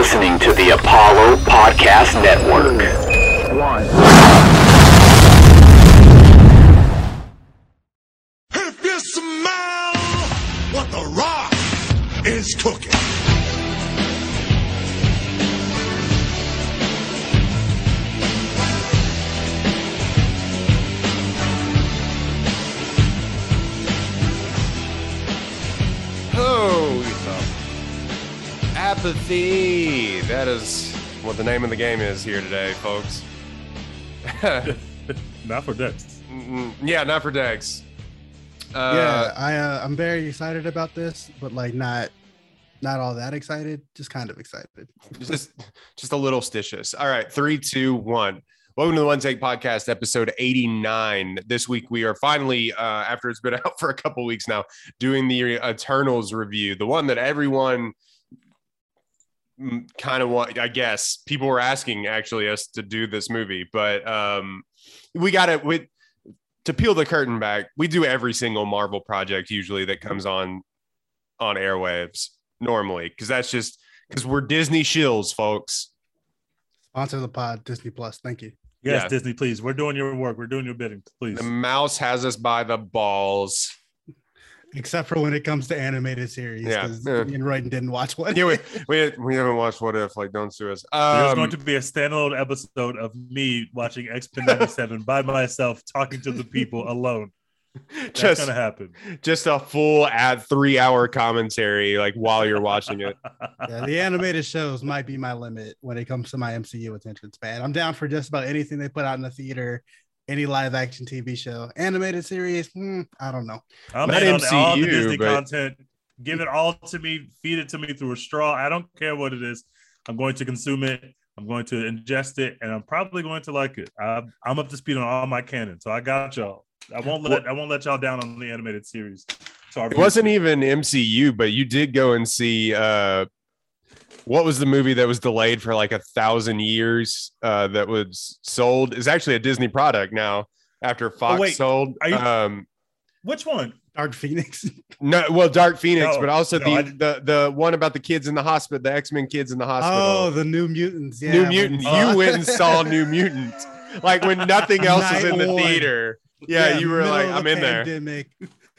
listening to the Apollo Podcast Network. If you smell what the rock is cooking. Apathy. That is what the name of the game is here today, folks. Not for Dex. Yeah, not for Dex. yeah, Uh, I uh, I'm very excited about this, but like not not all that excited, just kind of excited. just just a little stitious. All right, three, two, one. Welcome to the One Take Podcast, episode 89. This week we are finally, uh, after it's been out for a couple weeks now, doing the Eternals review, the one that everyone kind of what I guess people were asking actually us to do this movie, but um, we got it with to peel the curtain back. We do every single Marvel project usually that comes on on airwaves normally because that's just because we're Disney shills, folks. Sponsor the pod, Disney Plus. Thank you. Yes, Yeah. Disney, please. We're doing your work. We're doing your bidding. Please. The mouse has us by the balls. Except for when it comes to animated series, Yeah, because yeah. me and Royden didn't watch one. Yeah, we, we, we haven't watched What If, like, don't sue us. There's Um, going to be a standalone episode of me watching X Men 97 by myself, talking to the people alone. That's just, going to happen. just a full ad three hour commentary, like, while you're watching it. Yeah, the animated shows might be my limit when it comes to my MCU attention span. I'm down for just about anything they put out in the theater, any live action TV show, animated series. hmm, I don't know. I'm Not in on all the MCU, Disney but- content. Give it all to me. Feed it to me through a straw. I don't care what it is. I'm going to consume it. I'm going to ingest it, and I'm probably going to like it. I'm, I'm up to speed on all my canon, so I got y'all. I won't let I won't let y'all down on the animated series. So It wasn't even MCU, but you did go and see uh, what was the movie that was delayed for like a thousand years uh, that was sold? Is actually a Disney product now after Fox wait, sold. you- um, Which one? Dark Phoenix. No, well, Dark Phoenix, No, but also no, the, the the one about the kids in the hospital, the X Men kids in the hospital. oh, the New Mutants. Yeah, New when- Mutant. Uh, you went and saw New Mutant, like when nothing else was in the one. theater. Yeah, you were like, I'm in there.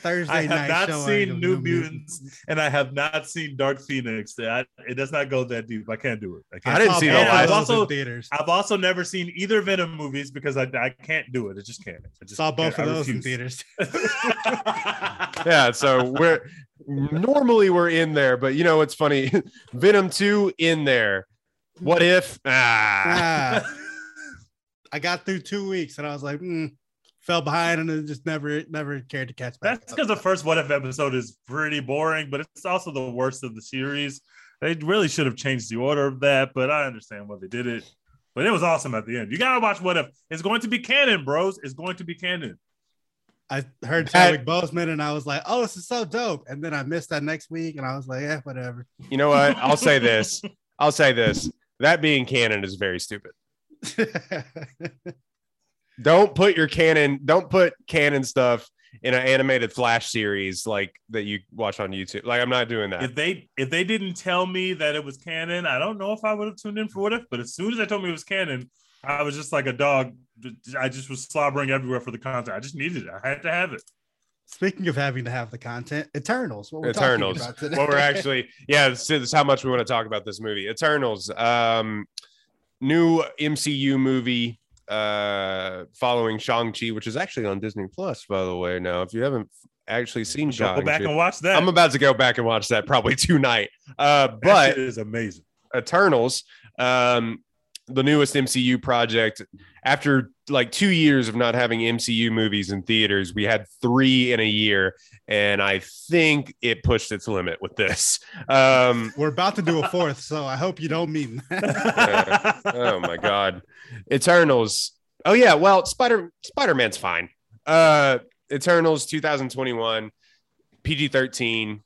Pandemic, Thursday I have night not showing seen of New Mutants, and I have not seen Dark Phoenix. I, it does not go that deep. I can't do it. I, can't I didn't Saw see the both And of I've those in also theaters. I've also never seen either Venom movies because I, I can't do it. I just can't. I just Saw both can't. of I those in theaters. Yeah, so we're normally we're in there, but you know what's funny? Venom 2 in there. What if? Ah. Ah. I got through two weeks and I was like, hmm, fell behind and just never, never cared to catch back. That's because the first What If episode is pretty boring, but it's also the worst of the series. They really should have changed the order of that, but I understand why they did it. But it was awesome at the end. You gotta watch What If. It's going to be canon, bros. It's going to be canon. I heard That- Chadwick Boseman and I was like, oh, this is so dope. And then I missed that next week and I was like, yeah, whatever. You know what? I'll say this. I'll say this. That being canon is very stupid. Don't put your canon, don't put canon stuff in an animated flash series like that you watch on YouTube. Like I'm not doing that. If they if they didn't tell me that it was canon, I don't know if I would have tuned in for What If. But as soon as they told me it was canon, I was just like a dog. I just was slobbering everywhere for the content. I just needed it. I had to have it. Speaking of having to have the content, Eternals. What we're Eternals. Talking about today. well, we're actually, yeah, this is how much we want to talk about this movie. Eternals, um, new MCU movie uh, following Shang-Chi, which is actually on Disney Plus, by the way. Now, if you haven't actually seen Go Shang-Chi, back and watch that. I'm about to go back and watch that probably tonight. Uh, but it is amazing. Eternals, um, the newest MCU project. After like two years of not having MCU movies in theaters, we had three in a year, and I think it pushed its limit with this. Um, We're about to do a fourth, so I hope you don't mean that. oh my god, Eternals. Oh yeah, well, Spider Spider Man's fine. Uh, Eternals 2021, PG 13,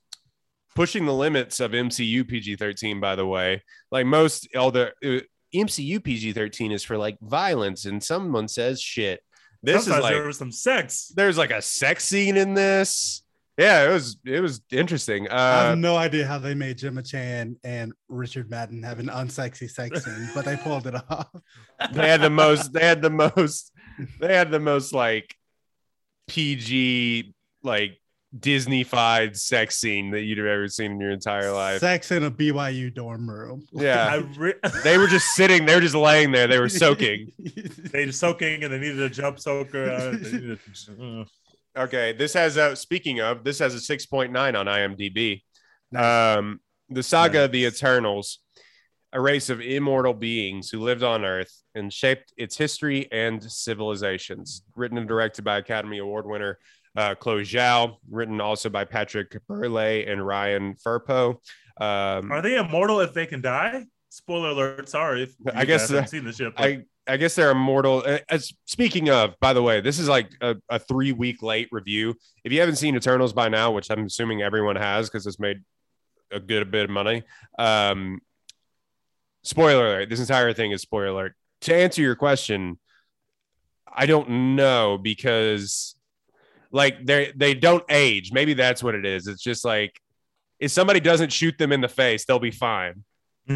pushing the limits of MCU PG 13. By the way, like most all the uh, MCU PG 13 is for like violence, and someone says shit. This Sometimes is there was some sex. there's like a sex scene in this. Yeah, it was it was interesting. I Uh, have no idea how they made Gemma Chan and Richard Madden have an unsexy sex scene, but they pulled it off. they had the most. They had the most. They had the most like PG like Disney-fied sex scene that you'd have ever seen in your entire life. Sex in a BYU dorm room. I Yeah, re- they were just sitting. They were just laying there. They were soaking. they were soaking and they needed a jump soaker. Uh, needed, uh, Okay, this has a. Speaking of, this has a six point nine on IMDb. Nice. Um, the saga of the Eternals, a race of immortal beings who lived on Earth and shaped its history and civilizations. Written and directed by Academy Award winner uh, Chloe Zhao. Written also by Patrick Burleigh and Ryan Firpo. Um, are they immortal if they can die? Spoiler alert. Sorry if I guess haven't seen this yet. but- I I guess they're immortal. Uh, As speaking of, by the way, this is like a, a three week late review. If you haven't seen Eternals by now, which I'm assuming everyone has because it's made a good bit of money. Um, spoiler alert: this entire thing is spoiler alert. To answer your question, I don't know because like they they don't age. Maybe that's what it is. It's just like if somebody doesn't shoot them in the face, they'll be fine.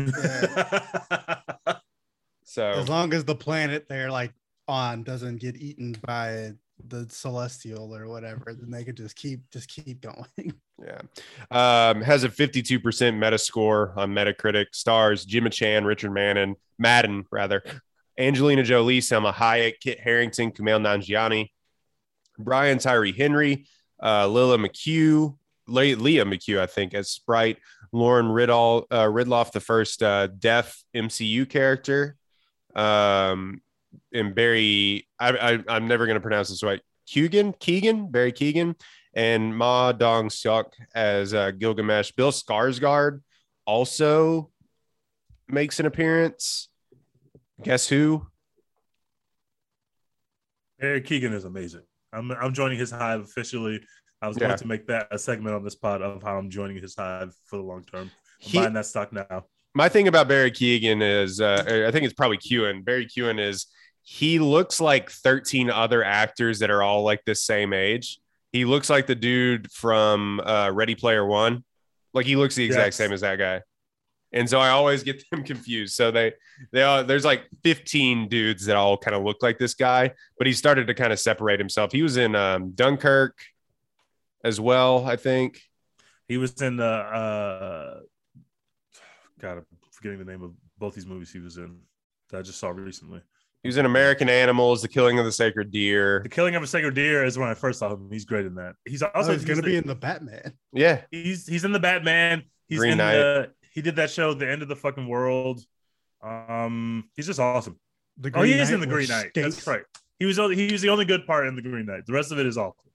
So As long as the planet they're like on doesn't get eaten by the celestial or whatever, then they could just keep just keep going. Yeah. Um, has a 52% Metascore on Metacritic. Stars Gemma Chan, Richard Madden, Madden, rather. Angelina Jolie, Salma Hayek, Kit Harington, Kumail Nanjiani, Brian Tyree Henry, uh, Lila McHugh, Le- Lia McHugh, I think, as Sprite, Lauren Ridall, uh, Ridloff, the first uh, deaf MCU character, um, and Barry, I, I'm never going to pronounce this right. Keegan, Keegan, Barry Keegan, and Ma Dong Seok as uh, Gilgamesh. Bill Skarsgård also makes an appearance. Guess who? Eric Keegan is amazing. I'm I'm joining his hive officially. I was Yeah. going to make that a segment on this pod of how I'm joining his hive for the long term. I'm He- buying that stock now. my thing about Barry Keegan is, uh, I think it's probably Kewen. Barry Kewen is he looks like 13 other actors that are all like the same age. He looks like the dude from uh, Ready Player One. Like he looks the exact Yes. same as that guy. And so I always get them confused. So they, they all, there's like 15 dudes that all kind of look like this guy, but he started to kind of separate himself. He was in um, Dunkirk as well, I think. He was in the uh God, I'm forgetting the name of both these movies he was in that I just saw recently. He was in American Animals, The Killing of the Sacred Deer. The Killing of a Sacred Deer is when I first saw him. He's great in that. He's also Also, he's gonna be in the Batman. Yeah. he's he's in the Batman. He's Green in Knight. the he did that show, The End of the Fucking World. Um, he's just awesome. The oh, he is in the Green which Knight. stinks. That's right. He was only- he was the only good part in the Green Knight. The rest of it is awful.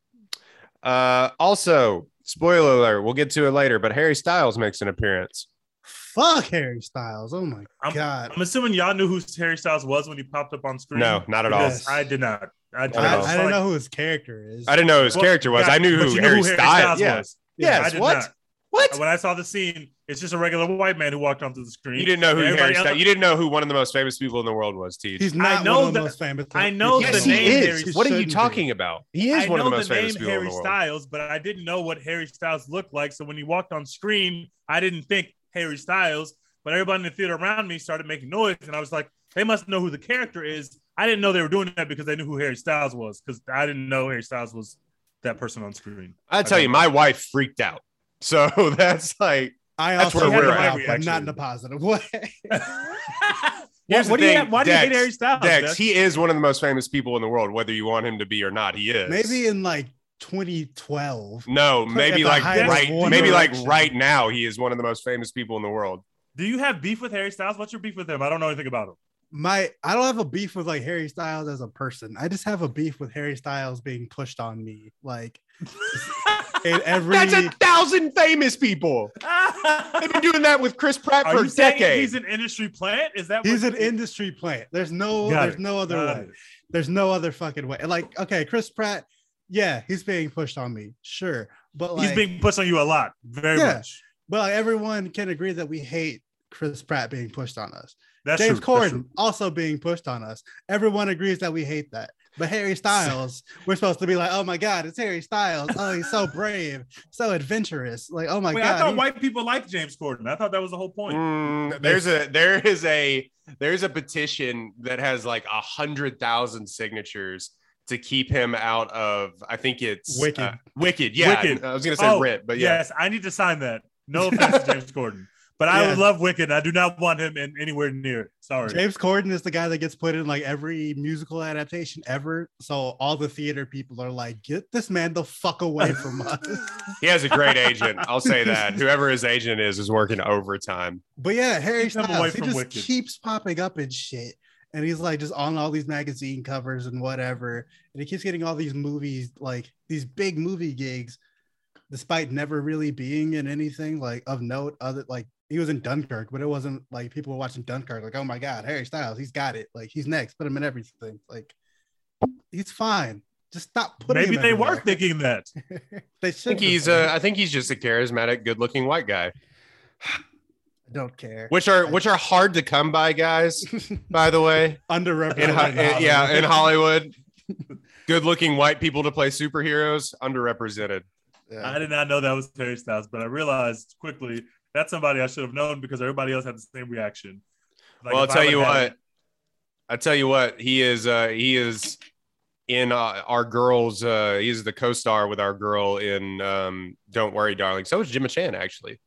Uh, also, spoiler alert, we'll get to it later, but Harry Styles makes an appearance. Fuck Harry Styles. Oh my I'm- god. I'm assuming y'all knew who Harry Styles was when he popped up on screen. No, not at all. Because I did not. I, Not I, at I all. was I didn't like- know who his character is. I didn't know who his Well, character was. yeah, I knew who you know Harry, Styles, yeah. was. Yes, I did what? not. What? When I saw the scene, it's just a regular white man who walked onto the screen. You didn't know who Harry Styles. else- You didn't know who one of the most famous people in the world was, Teach. He's not know one of the that- most famous. I know yes, the he name is. Harry- What are you shouldn't be. talking about? He is I one of the most the famous people Harry in the world. Styles, but I didn't know what Harry Styles looked like. So when he walked on screen, I didn't think Harry Styles. But everybody in the theater around me started making noise, and I was like, "They must know who the character is." I didn't know they were doing that because they knew who Harry Styles was, because I didn't know Harry Styles was that person on screen. I tell you, my wife freaked out. So that's like, I That's also where we're at. a laugh, but not in a positive way. Here's what the do you thing, why do you hate Harry Styles? Dex, Dex? he is one of the most famous people in the world, whether you want him to be or not. He is. Maybe in like 2012. No, maybe like right, One maybe like right now, he is one of the most famous people in the world. Do you have beef with Harry Styles? What's your beef with him? I don't know anything about him. My I don't have a beef with like Harry Styles as a person. I just have a beef with Harry Styles being pushed on me. Like in every That's a thousand famous people. They've been doing that with Chris Pratt Are for decades. he's an industry plant? Is that he's what- an industry plant. There's no Got there's it. no other Got way. it. There's no other fucking way. Like, okay, Chris Pratt, yeah, he's being pushed on me. Sure. But like he's being pushed on you a lot, very Yeah. much. but like, everyone can agree that we hate Chris Pratt being pushed on us. That's James true. Corden also being pushed on us. Everyone agrees that we hate that. But Harry Styles, we're supposed to be like, oh my god, it's Harry Styles. Oh, he's so brave, so adventurous. Like, oh my Wait, god, I thought he- white people like James Corden. I thought that was the whole point. Mm, there's a there is a there's a petition that has like a hundred thousand signatures to keep him out of I think it's Wicked. uh, Wicked. Yeah, Wicked. I was gonna say Oh, Rit, but yeah. Yes, I need to sign that. No offense to James Corden, but I Yeah. would love Wicked. I do not want him in anywhere near. Sorry. James Corden is the guy that gets put in like every musical adaptation ever. So all the theater people are like, get this man the fuck away from us. He has a great agent. I'll say that. Whoever his agent is is working overtime. But yeah, Harry Keep away Styles, he just Wicked. keeps popping up and shit. And he's like just on all these magazine covers and whatever. And he keeps getting all these movies, like these big movie gigs, despite never really being in anything like of note. Other like he was in Dunkirk, but it wasn't like people were watching Dunkirk, like, oh my god, Harry Styles, he's got it. Like he's next, put him in everything. Like he's fine. Just stop putting Maybe him they were everywhere. thinking that. they I think he's uh I think he's just a charismatic, good-looking white guy. I don't care. Which are which are hard to come by, guys, by the way. Underrepresented. In, in in- yeah, in Hollywood. Hollywood. Good-looking white people to play superheroes, underrepresented. Yeah. I did not know that was Harry Styles, but I realized quickly that's somebody I should have known because everybody else had the same reaction. Like, well, I'll if I tell you have- what. I'll tell you what, he is. Uh, he is in uh, our girls. Uh, he is the co-star with our girl in um, "Don't Worry, Darling." So is Gemma Chan actually.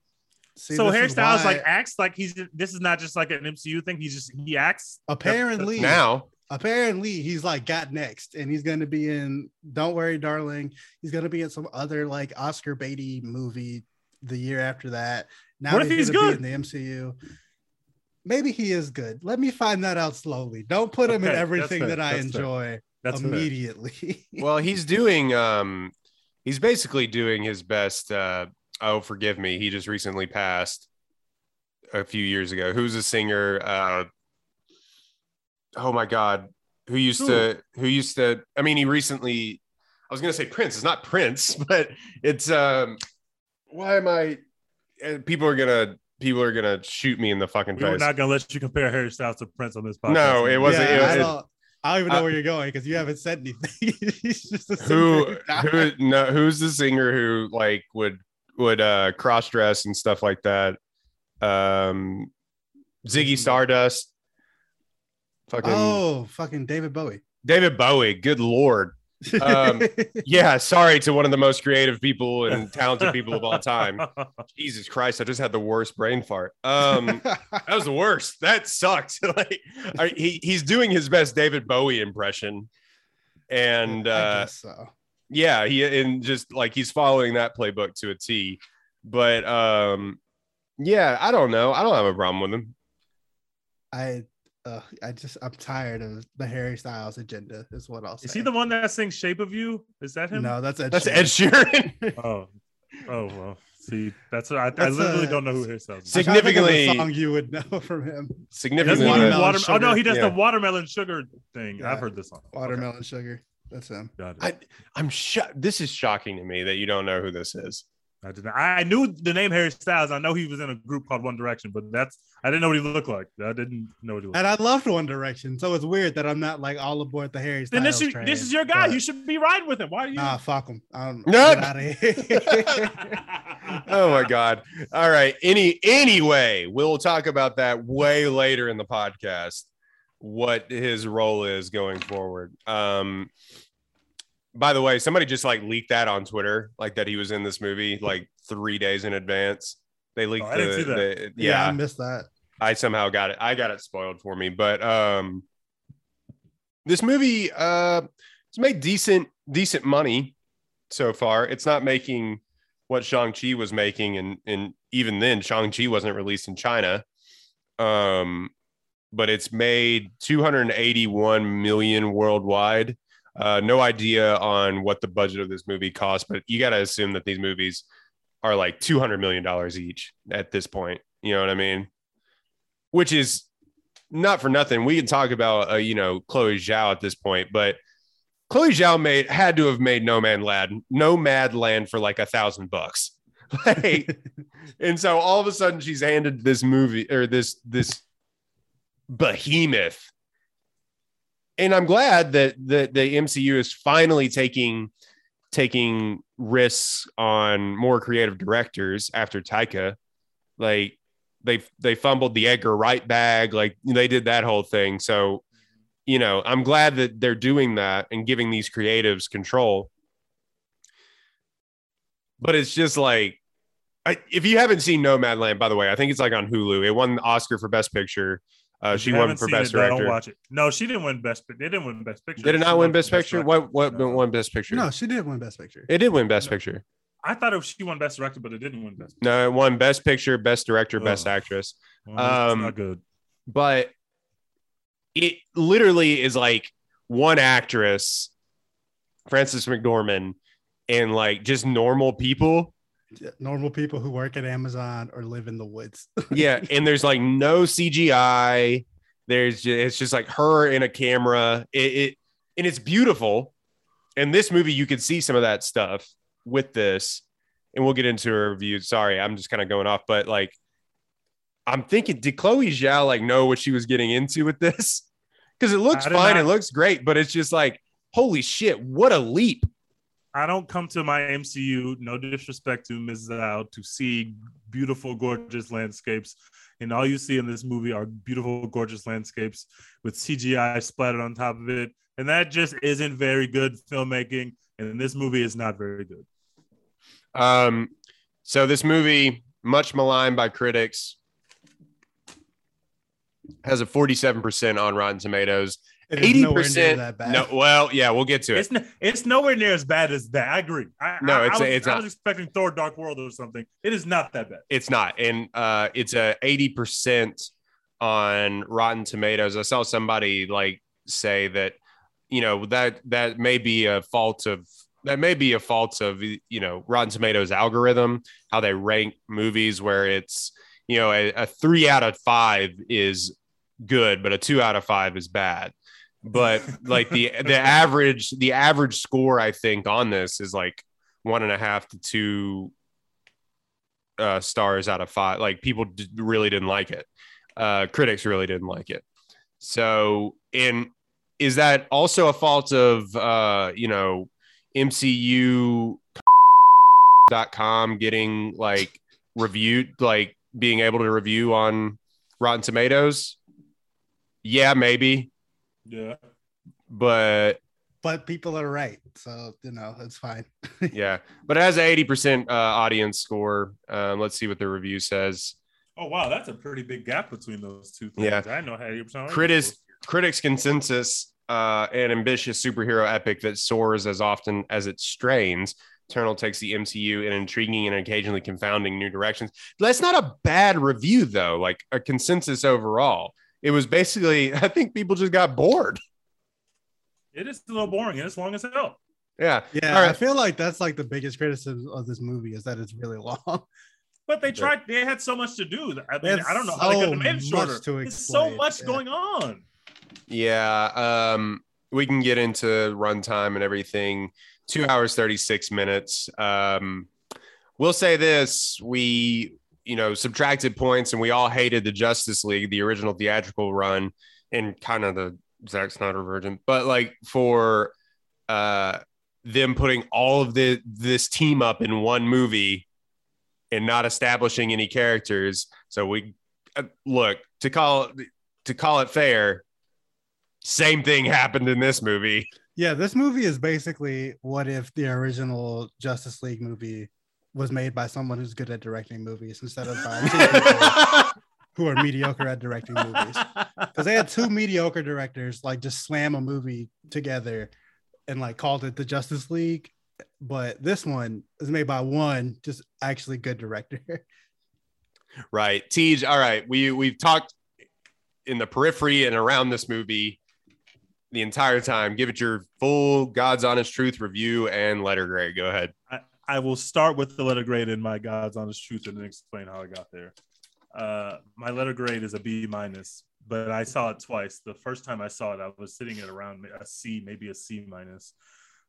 See, so this Harry is Styles why- like acts like he's this is not just like an MCU thing. He's just he acts. apparently Now, apparently he's like got next and he's going to be in don't worry darling he's going to be in some other like oscar beatty movie the year after that now What if he's good? in the mcu maybe he is good let me find that out slowly don't put him in Okay, that's everything that i that's fair. enjoy That's immediately well, he's doing. Um, he's basically doing his best. Uh, oh, forgive me. He just recently passed a few years ago. Who's a singer? Uh, oh my God, who used to? Who used to? I mean, he recently. I was gonna say Prince. It's not Prince, but it's. um Why am I? People are gonna. People are gonna shoot me in the fucking We were face. not gonna let you compare Harry Styles to Prince on this podcast. No, it wasn't- Yeah, it- I, it- don't, I don't even know uh, where you're going because you haven't said anything. He's just a who who no who's the singer who like would would uh cross dress and stuff like that? Um ziggy. Stardust. Fucking oh fucking david bowie. David bowie good lord Um, yeah sorry to one of the most creative people and talented people of all time. Jesus christ i just had the worst brain fart. Um that was the worst. That sucked like I, he, he's doing his best david bowie impression. And uh so. yeah he and just like he's following that playbook to a t. But um yeah i don't know. I don't have a problem with him. I uh, I just I'm tired of the Harry Styles agenda. Is what I'll say. Is he the one that sings "Shape of You"? Is that him? No, that's Ed that's Sheeran. ed sheeran Oh, oh well. See, that's I, I That's, literally uh, don't know who Harry Styles is. I'm trying to think of a significantly- song you would know from him. Significantly do Watermelon water, oh no, he does Yeah. the watermelon sugar thing. Yeah. I've heard this song. Okay, Watermelon Sugar. That's him. got it. I, i'm sho- this is shocking to me that you don't know who this is I did not, I knew the name Harry Styles. I know he was in a group called One Direction, but that's I didn't know what he looked like. I didn't know what he looked And like. I loved One Direction, so it's weird that I'm not like all aboard the Harry Styles. Then this is, train, this is your guy. but- You should be riding with him. Why are you? Nah, fuck him. I'm No. get out of here. oh my god all right any anyway we'll talk about that way later in the podcast what his role is going forward um by the way somebody just like leaked that on twitter like that he was in this movie like three days in advance they leaked Oh, I didn't the, see that. the- yeah, I missed that. I somehow got it. I got it spoiled for me. But um this movie uh it's made decent decent money so far. It's not making what Shang-Chi was making and and even then Shang-Chi wasn't released in China. Um but it's made 281 million worldwide. Uh no idea on what the budget of this movie cost, but you got to assume that these movies are like 200 million dollars each at this point. You know what I mean? which is not for nothing. We can talk about uh, you know Chloe Zhao at this point, but Chloe Zhao made had to have made No Man Land, No Mad Land for like a thousand bucks. Like, and so all of a sudden she's handed this movie or this this behemoth and I'm glad that the the MCU is finally taking taking risks on more creative directors after Taika. Like they they fumbled the Edgar Wright bag, like they did that whole thing. So, you know, I'm glad that they're doing that and giving these creatives control. But it's just like I, if you haven't seen Nomadland, by the way, I think it's like on Hulu. It won the Oscar for Best Picture. Uh, she you won haven't for seen Best it, don't watch it. No, she didn't win best. They didn't win best picture. Did it She not win for Best Picture? Director. What what No. won Best Picture? No, she did win Best Picture. It did win Best No. Picture. I thought it, she won best director, but it didn't win best. No, it won Best Picture, Best Director, Best Actress. Well, Um, not good. But it literally is like one actress, Frances McDormand, and like just normal people. Normal people who work at Amazon or live in the woods. Yeah, and there's like no CGI. There's just, it's just like her in a camera. It, it and it's beautiful. And this movie, you could see some of that stuff with this, and we'll get into a review. Sorry, I'm just kind of going off, but like, I'm thinking, did Chloe Zhao like know what she was getting into with this? Because it looks fine, not- it looks great, but it's just like, holy shit, what a leap! I don't come to my MCU, no disrespect to Ms. Zhao, to see beautiful, gorgeous landscapes. And all you see in this movie are beautiful, gorgeous landscapes with CGI splattered on top of it. And that just isn't very good filmmaking. And this movie is not very good. Um, so this movie, much maligned by critics, has a 47% on Rotten Tomatoes. It is nowhere near 80% No, well, yeah, we'll get to it. It's n- it's nowhere near as bad as that. I agree. I, No, I- it's- I was, it's I not. was expecting Thor: Dark World or something. It is not that bad. It's not. And uh it's a 80% on Rotten Tomatoes. I saw somebody like say that, you know, that that may be a fault of that may be a fault of you know Rotten Tomatoes algorithm, how they rank movies where it's you know a, a three out of five is good, but a two out of five is bad. But like the the average the average score I think on this is like one and a half to two uh, stars out of five. Like people d- really didn't like it. Uh, critics really didn't like it. So, and is that also a fault of uh, you know MCU com getting like reviewed, like being able to review on Rotten Tomatoes? Yeah, maybe, Yeah. but But people are right. So, you know, it's fine. yeah, but it has an eighty percent uh, audience score. Um, let's see what the review says. Oh wow, that's a pretty big gap between those two things. Yeah. I know how you Critis, critics consensus uh, an ambitious superhero epic that soars as often as it strains eternal takes the mcu in intriguing and occasionally confounding new directions that's not a bad review though like a consensus overall it was basically i think people just got bored It is a little boring and it's long as hell. yeah Yeah, All I feel like that's like the biggest criticism of this movie is that it's really long. But they tried. They had so much to do. I mean, had I don't know how they could have made it shorter. to There's so much yeah. going on. yeah um we can get into runtime and everything two hours 36 minutes um we'll say this we you know subtracted points and we all hated the justice league the original theatrical run and kind of the Zack Snyder version. But like for uh them putting all of the this team up in one movie and not establishing any characters so we uh, look to call to call it fair same thing happened in this movie. Yeah, this movie is basically what if the original Justice League movie was made by someone who's good at directing movies instead of by people who are mediocre at directing movies. Because they had two mediocre directors like just slam a movie together and like called it the Justice League. But this one is made by one just actually good director. Right. Tej, all right. We we've talked in the periphery and around this movie the entire time. Give it your full God's honest truth review and letter grade. Go ahead. I, will start with the letter grade in my God's honest truth and then explain how I got there. Uh, my letter grade is a B minus, but I saw it twice. The first time I saw it, I was sitting at around a C, maybe a C minus.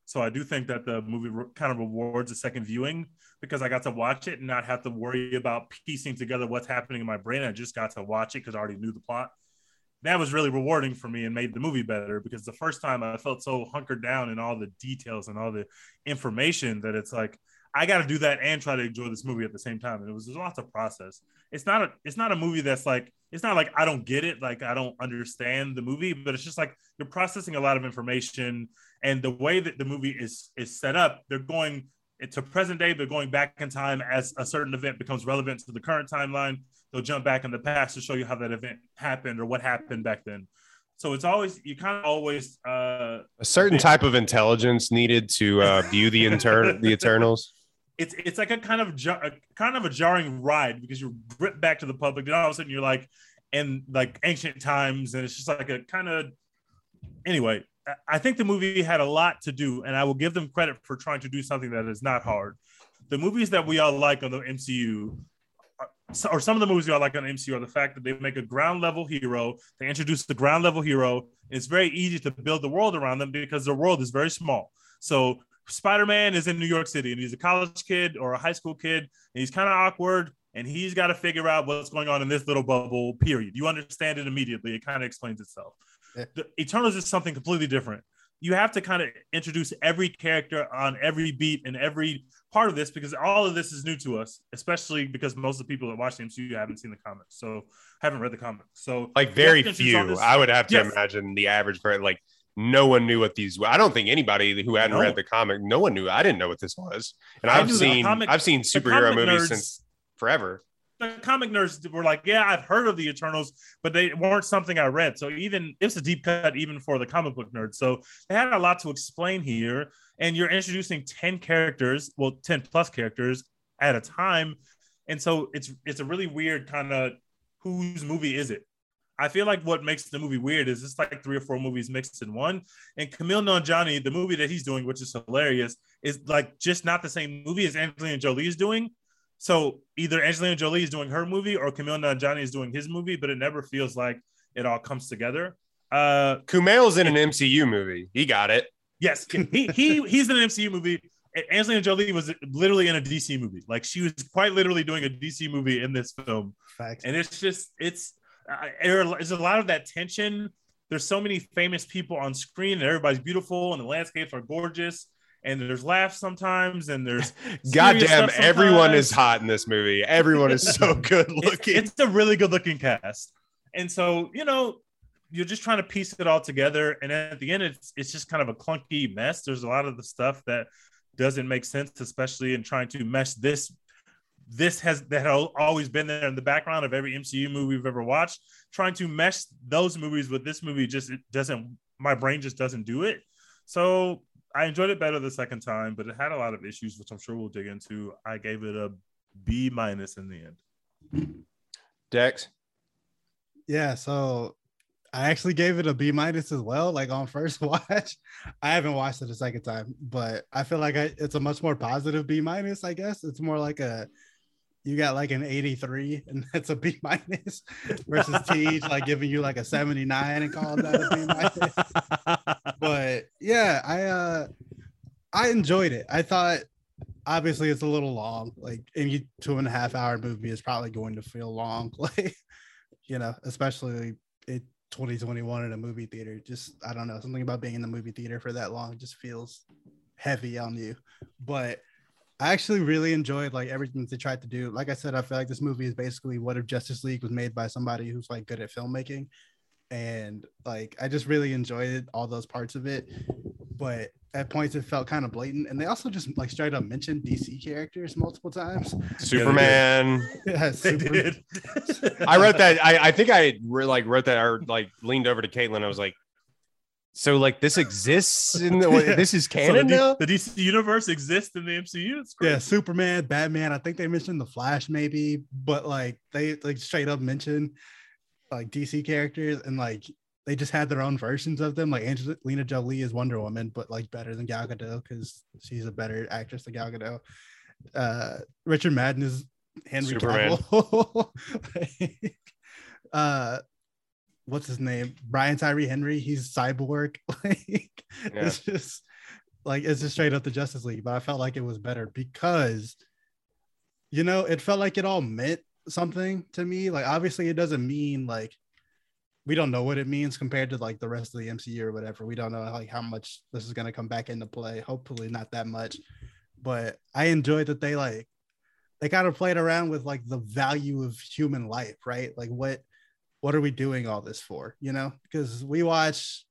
So I do think that the movie kind of rewards a second viewing because I got to watch it and not have to worry about piecing together what's happening in my brain. I just got to watch it because I already knew the plot. That was really rewarding for me and made the movie better because the first time I felt so hunkered down in all the details and all the information that it's like I got to do that and try to enjoy this movie at the same time. And it was lots of process. It's not a it's not a movie that's like it's not like I don't get it, like I don't understand the movie, but it's just like you're processing a lot of information and the way that the movie is is set up, they're going to present day, they're going back in time as a certain event becomes relevant to the current timeline. They'll jump back in the past to show you how that event happened or what happened back then. So it's always you kind of always uh, A certain type of intelligence needed to uh, view the inter- the Eternals. it's it's like a kind of jar, a, kind of a jarring ride because you're ripped back to the public, and all of a sudden you're like in like ancient times, and it's just like a kind of anyway. I- think the movie had a lot to do, and I will give them credit for trying to do something that is not hard. The movies that we all like on the MCU, so- or some of the movies all like on MCU, are the fact that they make a ground level hero. They introduce the ground level hero. It's very easy to build the world around them because the world is very small. So Spider-Man is in New York City and he's a college kid or a high school kid and he's kind of awkward and he's got to figure out what's going on in this little bubble period. You understand it immediately. It kind of explains itself. Yeah. The Eternals is something completely different. You have to kind of introduce every character on every beat and every part of this because all of this is new to us, especially because most of the people that watch the MCU haven't seen the comics, so haven't read the comics. So Like very you have to introduce all few. I would have to Yes. imagine the average person like no one knew what these. Were. I don't think anybody who hadn't No. read the comic, no one knew. I didn't know what this was, and I I've seen comic- I've seen superhero movies nerds- since forever. the comic nerds were like, yeah, I've heard of the Eternals, but they weren't something I read. So even it's a deep cut even for the comic book nerds. So they had a lot to explain here, and you're introducing ten characters, well, ten plus characters at a time, and so it's it's a really weird kind of whose movie is it? I feel like what makes the movie weird is it's like three or four movies mixed in one. And Kumail Nanjiani, the movie that he's doing, which is hilarious, is like just not the same movie as Angelina Jolie is doing. So either Angelina Jolie is doing her movie or Kumail Nanjiani is doing his movie, but it never feels like it all comes together. Uh, Kumail's in an MCU movie. He got it. Yes, he he he's in an MCU movie. Angelina Jolie was literally in a DC movie. Like she was quite literally doing a DC movie in this film Facts. and it's just it's there's a lot of that tension there's so many famous people on screen and everybody's beautiful and the landscapes are gorgeous and there's laughs sometimes and there's Goddamn, everyone is hot in this movie. Everyone is so good It's- looking. it's, a really good looking cast and so you know you're just trying to piece it all together and at the end it's it's just kind of a clunky mess there's a lot of the stuff that doesn't make sense especially in trying to mesh this this has that had always been there in the background of every MCU movie we've ever watched. Trying to mesh those movies with this movie just it doesn't. My brain just doesn't do it. So I enjoyed it better the second time, but it had a lot of issues, which I'm sure we'll dig into. I gave it a B minus in the end. Dex. Yeah, so I actually gave it a B minus as well, like on first watch. I haven't watched it a second time, but I feel like I, it's a much more positive B minus. I guess it's more like a you got like an 83 and that's a B minus versus Teach like giving you like a 79 and calling that a B minus. But yeah, I uh I enjoyed it. I thought obviously it's a little long, like any two and a half hour movie is probably going to feel long, like you know, especially it 2021 in a movie theater. Just I don't know, something about being in the movie theater for that long just feels heavy on you. But I actually really enjoyed like everything they tried to do. Like I said, I feel like this movie is basically what if Justice League was made by somebody who's like good at filmmaking. And like I just really enjoyed all those parts of it. But at points it felt kind of blatant. And they also just like straight up mentioned DC characters multiple times. Superman. Yeah, They super- did. I wrote that. I, I think I re- like wrote that or like leaned over to Caitlin. I was like, so like this exists in the Yeah. this is So canon the, now. D- the DC universe exists in the MCU. It's great. Yeah, Superman, Batman. I think they mentioned the Flash, maybe, but like they like straight up mentioned like DC characters and like they just had their own versions of them. Like Angelina Jolie is Wonder Woman, but like better than Gal Gadot because she's a better actress than Gal Gadot. Uh, Richard Madden is Henry Superman. Cavill. Like, uh, what's his name? Brian Tyree Henry. He's Cyborg. Like Yeah. it's just like it's just straight up the Justice League, but I felt like it was better because you know it felt like it all meant something to me. Like obviously it doesn't mean like we don't know what it means compared to like the rest of the MCU or whatever. We don't know like how much this is gonna come back into play. Hopefully not that much. But I enjoyed that they like they kind of played around with like the value of human life, right? Like what what are we doing all this for? You know, because we watch,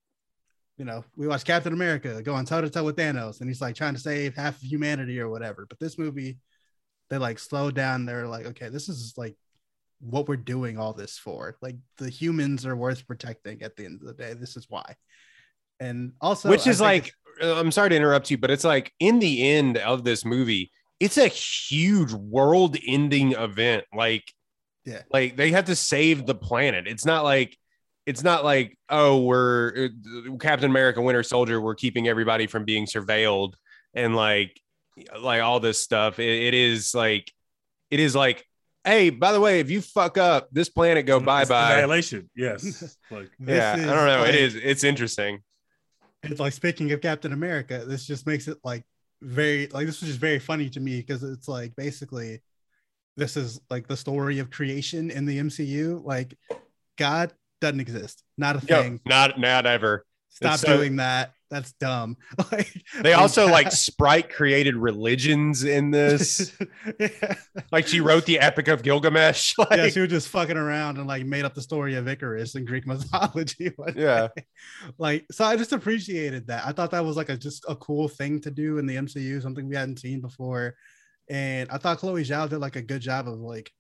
you know, we watch Captain America going toe to toe with Thanos, and he's like trying to save half of humanity or whatever. But this movie, they like slowed down. They're like, okay, this is like what we're doing all this for. Like the humans are worth protecting at the end of the day. This is why. And also, which is like uh, i'm sorry to interrupt you but it's like in the end of this movie it's a huge world ending event like Yeah. like they have to save the planet it's not like it's not like oh we're uh, captain america winter soldier we're keeping everybody from being surveilled and like like all this stuff it, it is like it is like hey by the way if you fuck up this planet go bye bye. Annihilation. Yes. like this yeah i don't know like- it is it's interesting it's like speaking of Captain America, this just makes it like very like this was just very funny to me because it's like basically this is like the story of creation in the MCU. Like God doesn't exist, not a Yo, thing. not not ever Stop it's so- doing that. That's dumb. like They also like Sprite created religions in this. yeah. like she wrote the Epic of Gilgamesh. Like, yeah, she was just fucking around and like made up the story of Icarus in Greek mythology. Yeah. day. like so I just appreciated that. I thought that was like a just a cool thing to do in the MCU, something we hadn't seen before. And I thought Chloe Zhao did like a good job of like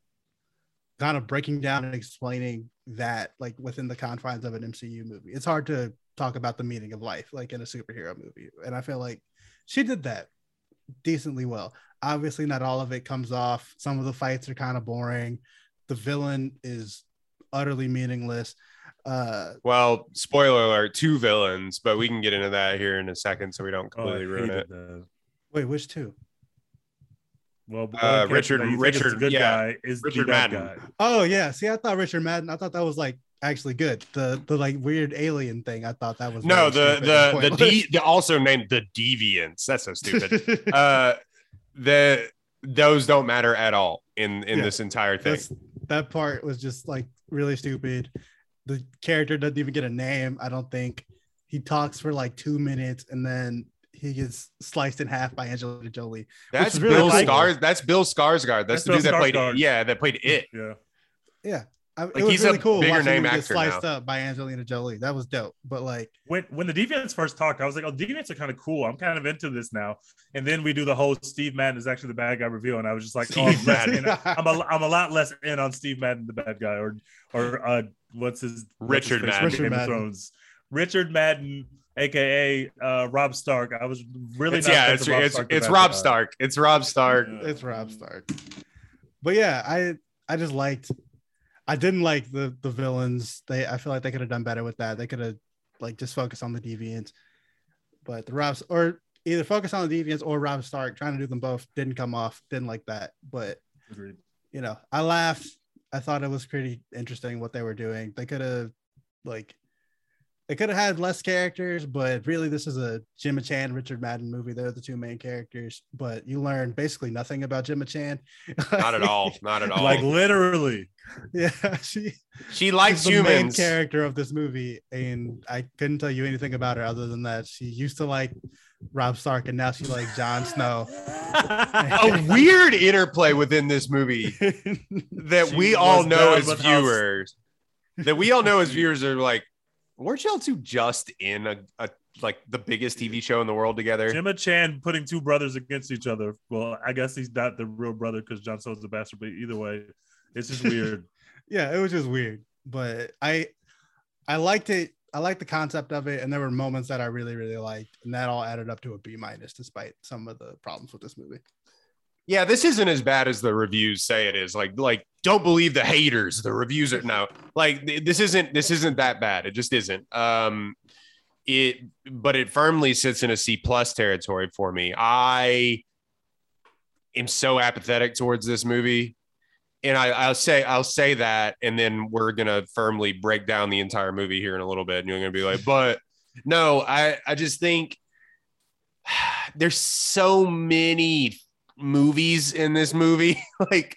kind of breaking down and explaining that like within the confines of an MCU movie. It's hard to talk about the meaning of life like in a superhero movie. And I feel like she did that decently well. Obviously, not all of it comes off. Some of the fights are kind of boring. The villain is utterly meaningless. Uh, well, spoiler alert, two villains, but we can get into that here in a second so we don't oh, completely ruin it. that. wait, which two? Well, Uh, Richard- that you think is Richard- good yeah, guy is Richard the Madden. guy. Oh yeah. See, I thought Richard Madden. I thought that was like actually good. The the like weird alien thing. I thought that was No, the the the, de- the also named the Deviants. That's so stupid. uh the those don't matter at all in in Yeah. this entire thing. That's, that part was just like really stupid. The character doesn't even get a name. I don't think he talks for like two minutes and then he gets sliced in half by Angelina Jolie. That's is really Bill likable. Skars. That's Bill Skarsgård. That's, That's the dude Bill that played Skarsgård. yeah, that played it. Yeah. Yeah, I, Like, it was he's a really cool. bigger watching name him get actor sliced now. up by Angelina Jolie. That was dope. But like, When when the Deviants first talked, I was like, "Oh, Deviants are kind of cool. I'm kind of into this now." And then we do the whole Steve Madden is actually the bad guy reveal, and I was just like, "Oh, Steve I'm, Madden. I'm a I'm a lot less in on Steve Madden, the bad guy, or or uh, what's his what's his Richard Madden. Richard Madden. Thrones, Richard Madden, aka uh, Rob Stark. I was really It's, not yeah, it's Rob it's, Stark, the it's Rob guy. Stark. It's Rob Stark. Yeah. it's Rob Stark. But yeah, I I just liked I didn't like the the villains. They I feel like they could have done better with that. They could have like just focused on the deviants. But the Robs or either focus on the deviants or Rob Stark trying to do them both didn't come off. Didn't like that. But Agreed. you know, I laughed. I thought it was pretty interesting what they were doing. They could have like they could have had less characters, but really this is a Gemma Chan, Richard Madden movie. They're the two main characters, but you learn basically nothing about Gemma Chan. Not at all. Not at all. Like literally, yeah, she, she likes she's the main humans. character of this movie, and I couldn't tell you anything about her other than that she used to like Rob Stark, and now she likes Jon Snow. A weird interplay within this movie that She we all know as with us. viewers. That we all know as viewers are like, weren't y'all two just in a, a like the biggest TV show in the world together? Gemma Chan putting two brothers against each other. Well, I guess he's not the real brother because Jon Snow's the bastard, but either way, it's just weird. yeah, it was just weird, but I I liked it. I liked the concept of it, and there were moments that I really, really liked, and that all added up to a B minus, despite some of the problems with this movie. Yeah, this isn't as bad as the reviews say it is. Like, like don't believe the haters. The reviews are no, like th- this isn't this isn't that bad. It just isn't. Um, it, but it firmly sits in a C plus territory for me. I am so apathetic towards this movie, and I, I'll say I'll say that, and then we're gonna firmly break down the entire movie here in a little bit, and you're gonna be like, but no, I I just think there's so many movies in this movie. like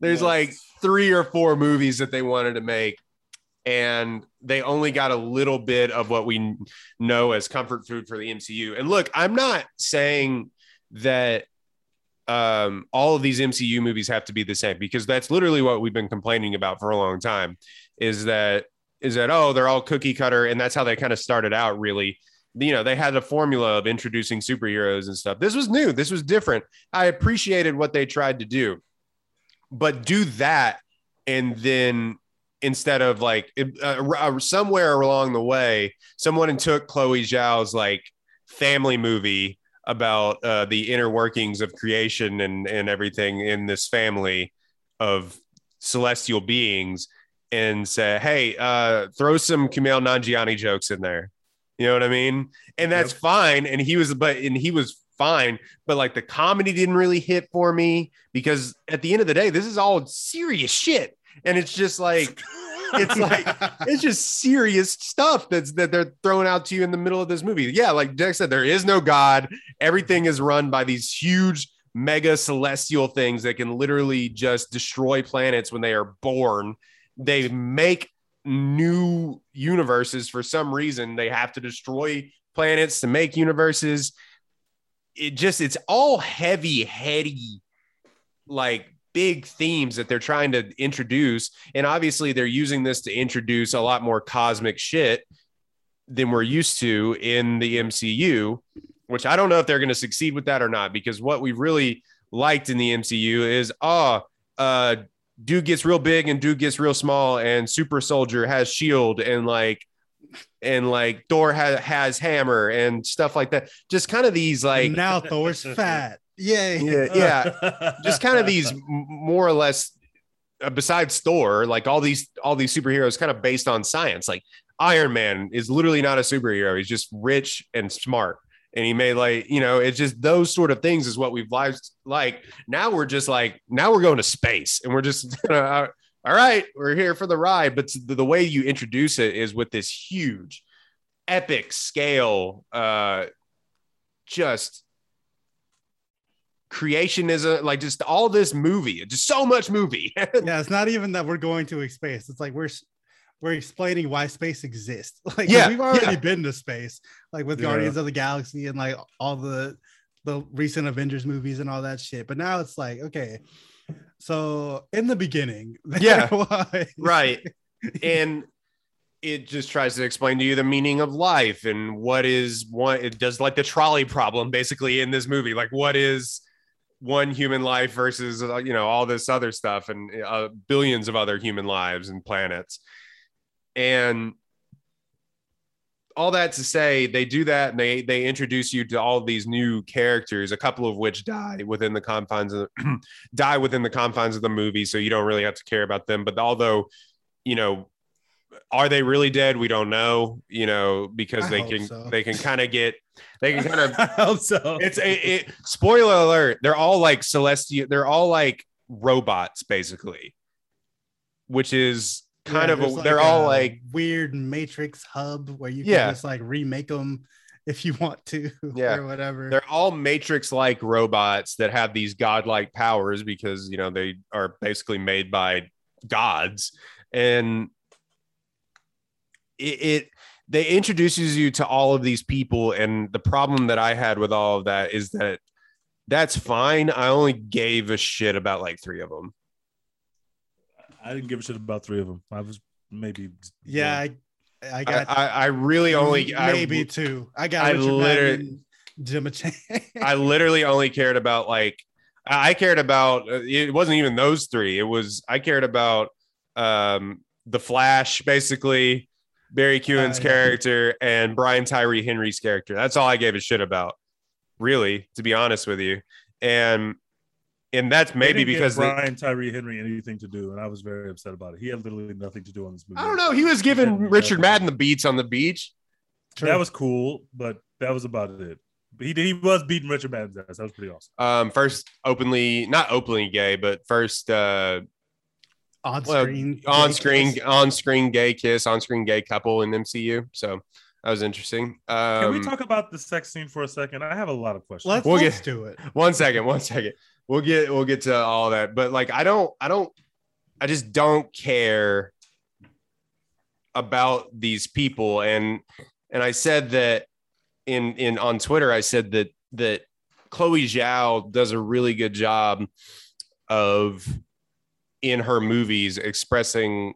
there's Yes. like three or four movies that they wanted to make. and they only got a little bit of what we know as comfort food for the MCU. And look, I'm not saying that um, all of these MCU movies have to be the same because that's literally what we've been complaining about for a long time. Is that is that oh they're all cookie cutter and that's how they kind of started out really you know they had a formula of introducing superheroes and stuff. This was new. This was different. I appreciated what they tried to do but do that and then instead of like uh, uh, somewhere along the way someone took chloe zhao's like family movie about uh, the inner workings of creation and and everything in this family of celestial beings and say hey uh, throw some Kumail Nanjiani jokes in there you know what I mean? And that's yep. fine. And he was, but, and he was fine. But like the comedy didn't really hit for me because at the end of the day, this is all serious shit. And it's just like, it's like it's just serious stuff that's that they're throwing out to you in the middle of this movie. Yeah, like Jack said, there is no God. Everything is run by these huge mega celestial things that can literally just destroy planets when they are born. They make new universes for some reason they have to destroy planets to make universes. It just it's all heavy heady like big themes that they're trying to introduce. And obviously they're using this to introduce a lot more cosmic shit than we're used to in the MCU which I don't know if they're going to succeed with that or not because what we really liked in the MCU is oh uh dude gets real big and dude gets real small and super soldier has shield and like and like Thor has has hammer and stuff like that. Just kind of these like now Thor's fat. Yay. Yeah, yeah. Just kind of these more or less uh, besides Thor, like all these all these superheroes kind of based on science. Like Iron Man is literally not a superhero. He's just rich and smart and he made like you know it's just those sort of things is what we've liked like now we're just like now we're going to space and we're just all right we're here for the ride. But the, the way you introduce it is with this huge epic scale uh just creationism like just all this movie just so much movie. Yeah it's not even that we're going to space. It's like we're we're explaining why space exists. Like yeah, we've already yeah. been to space, like with yeah. Guardians of the Galaxy and like all the the recent Avengers movies and all that shit. But now it's like, okay, so in the beginning, yeah, was... right, and it just tries to explain to you the meaning of life and what is what it does like the trolley problem basically in this movie like what is one human life versus uh, you know all this other stuff and uh, billions of other human lives and planets and all that to say, they do that and they they introduce you to all these new characters, a couple of which die within the confines of die within the confines of the movie, so you don't really have to care about them. But although, you know, are they really dead? We don't know, you know, because I they can so. they can kind of get they can kind of I hope so. It's a it, spoiler alert, they're all like celestial, they're all like robots basically, which is kind yeah, of a, like they're all like weird matrix hub where you can yeah. just like remake them if you want to yeah. or whatever they're all matrix like robots that have these godlike powers because you know they are basically made by gods and it, it they introduces you to all of these people and the problem that i had with all of that is that that's fine i only gave a shit about like three of them I didn't give a shit about three of them. I was maybe yeah. I, I got. I, I really only maybe I, two. I got. I literally. Jim I literally only cared about like I cared about. Uh, it wasn't even those three. It was I cared about um the Flash basically. Barry Keoghan's uh, character and Brian Tyree Henry's character. That's all I gave a shit about, really, to be honest with you. And and that's maybe because Brian Tyree Henry anything to do, and I was very upset about it. He had literally nothing to do on this movie. I don't know. He was giving he Richard Madden the beats on the beach. True. That was cool, but that was about it. But he he was beating Richard Madden's ass. That was pretty awesome. Um, first openly, not openly gay, but first uh, on screen, well, on screen, on screen gay kiss, on screen gay couple in MCU. So that was interesting. Um, Can we talk about the sex scene for a second? I have a lot of questions. Let's, we'll let's get, do it. One second, one second we'll get we'll get to all that. But like I don't I don't I just don't care about these people and and I said that in in on Twitter I said that that Chloe Zhao does a really good job of in her movies expressing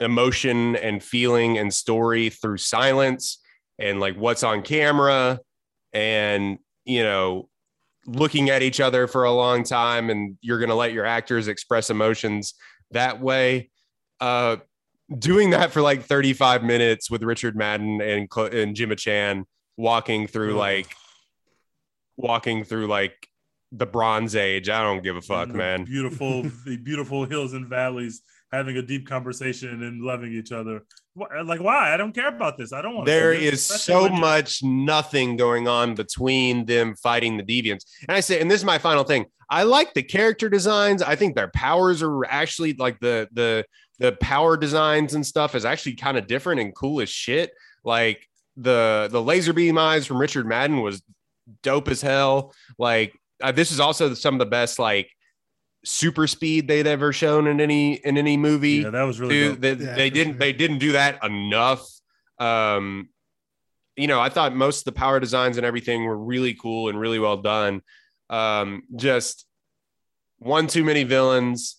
emotion and feeling and story through silence and like what's on camera and you know looking at each other for a long time and you're going to let your actors express emotions that way. Uh doing that for like 35 minutes with Richard Madden and and Gemma Chan walking through Ugh. like walking through like the bronze age i don't give a fuck the man. Beautiful, the beautiful hills and valleys, having a deep conversation and loving each other. Like, why? I don't care about this. I don't want. there is so much nothing going on between them fighting the deviants and i say and this is my final thing i like the character designs i think their powers are actually like the the the power designs and stuff is actually kind of different and cool as shit like the the laser beam eyes from richard madden was dope as hell like uh, this is also some of the best like super speed they'd ever shown in any in any movie. Yeah, that was really. do they, Yeah, they didn't sure. they didn't do that enough. Um you know i thought most of the power designs and everything were really cool and really well done. Um just one too many villains.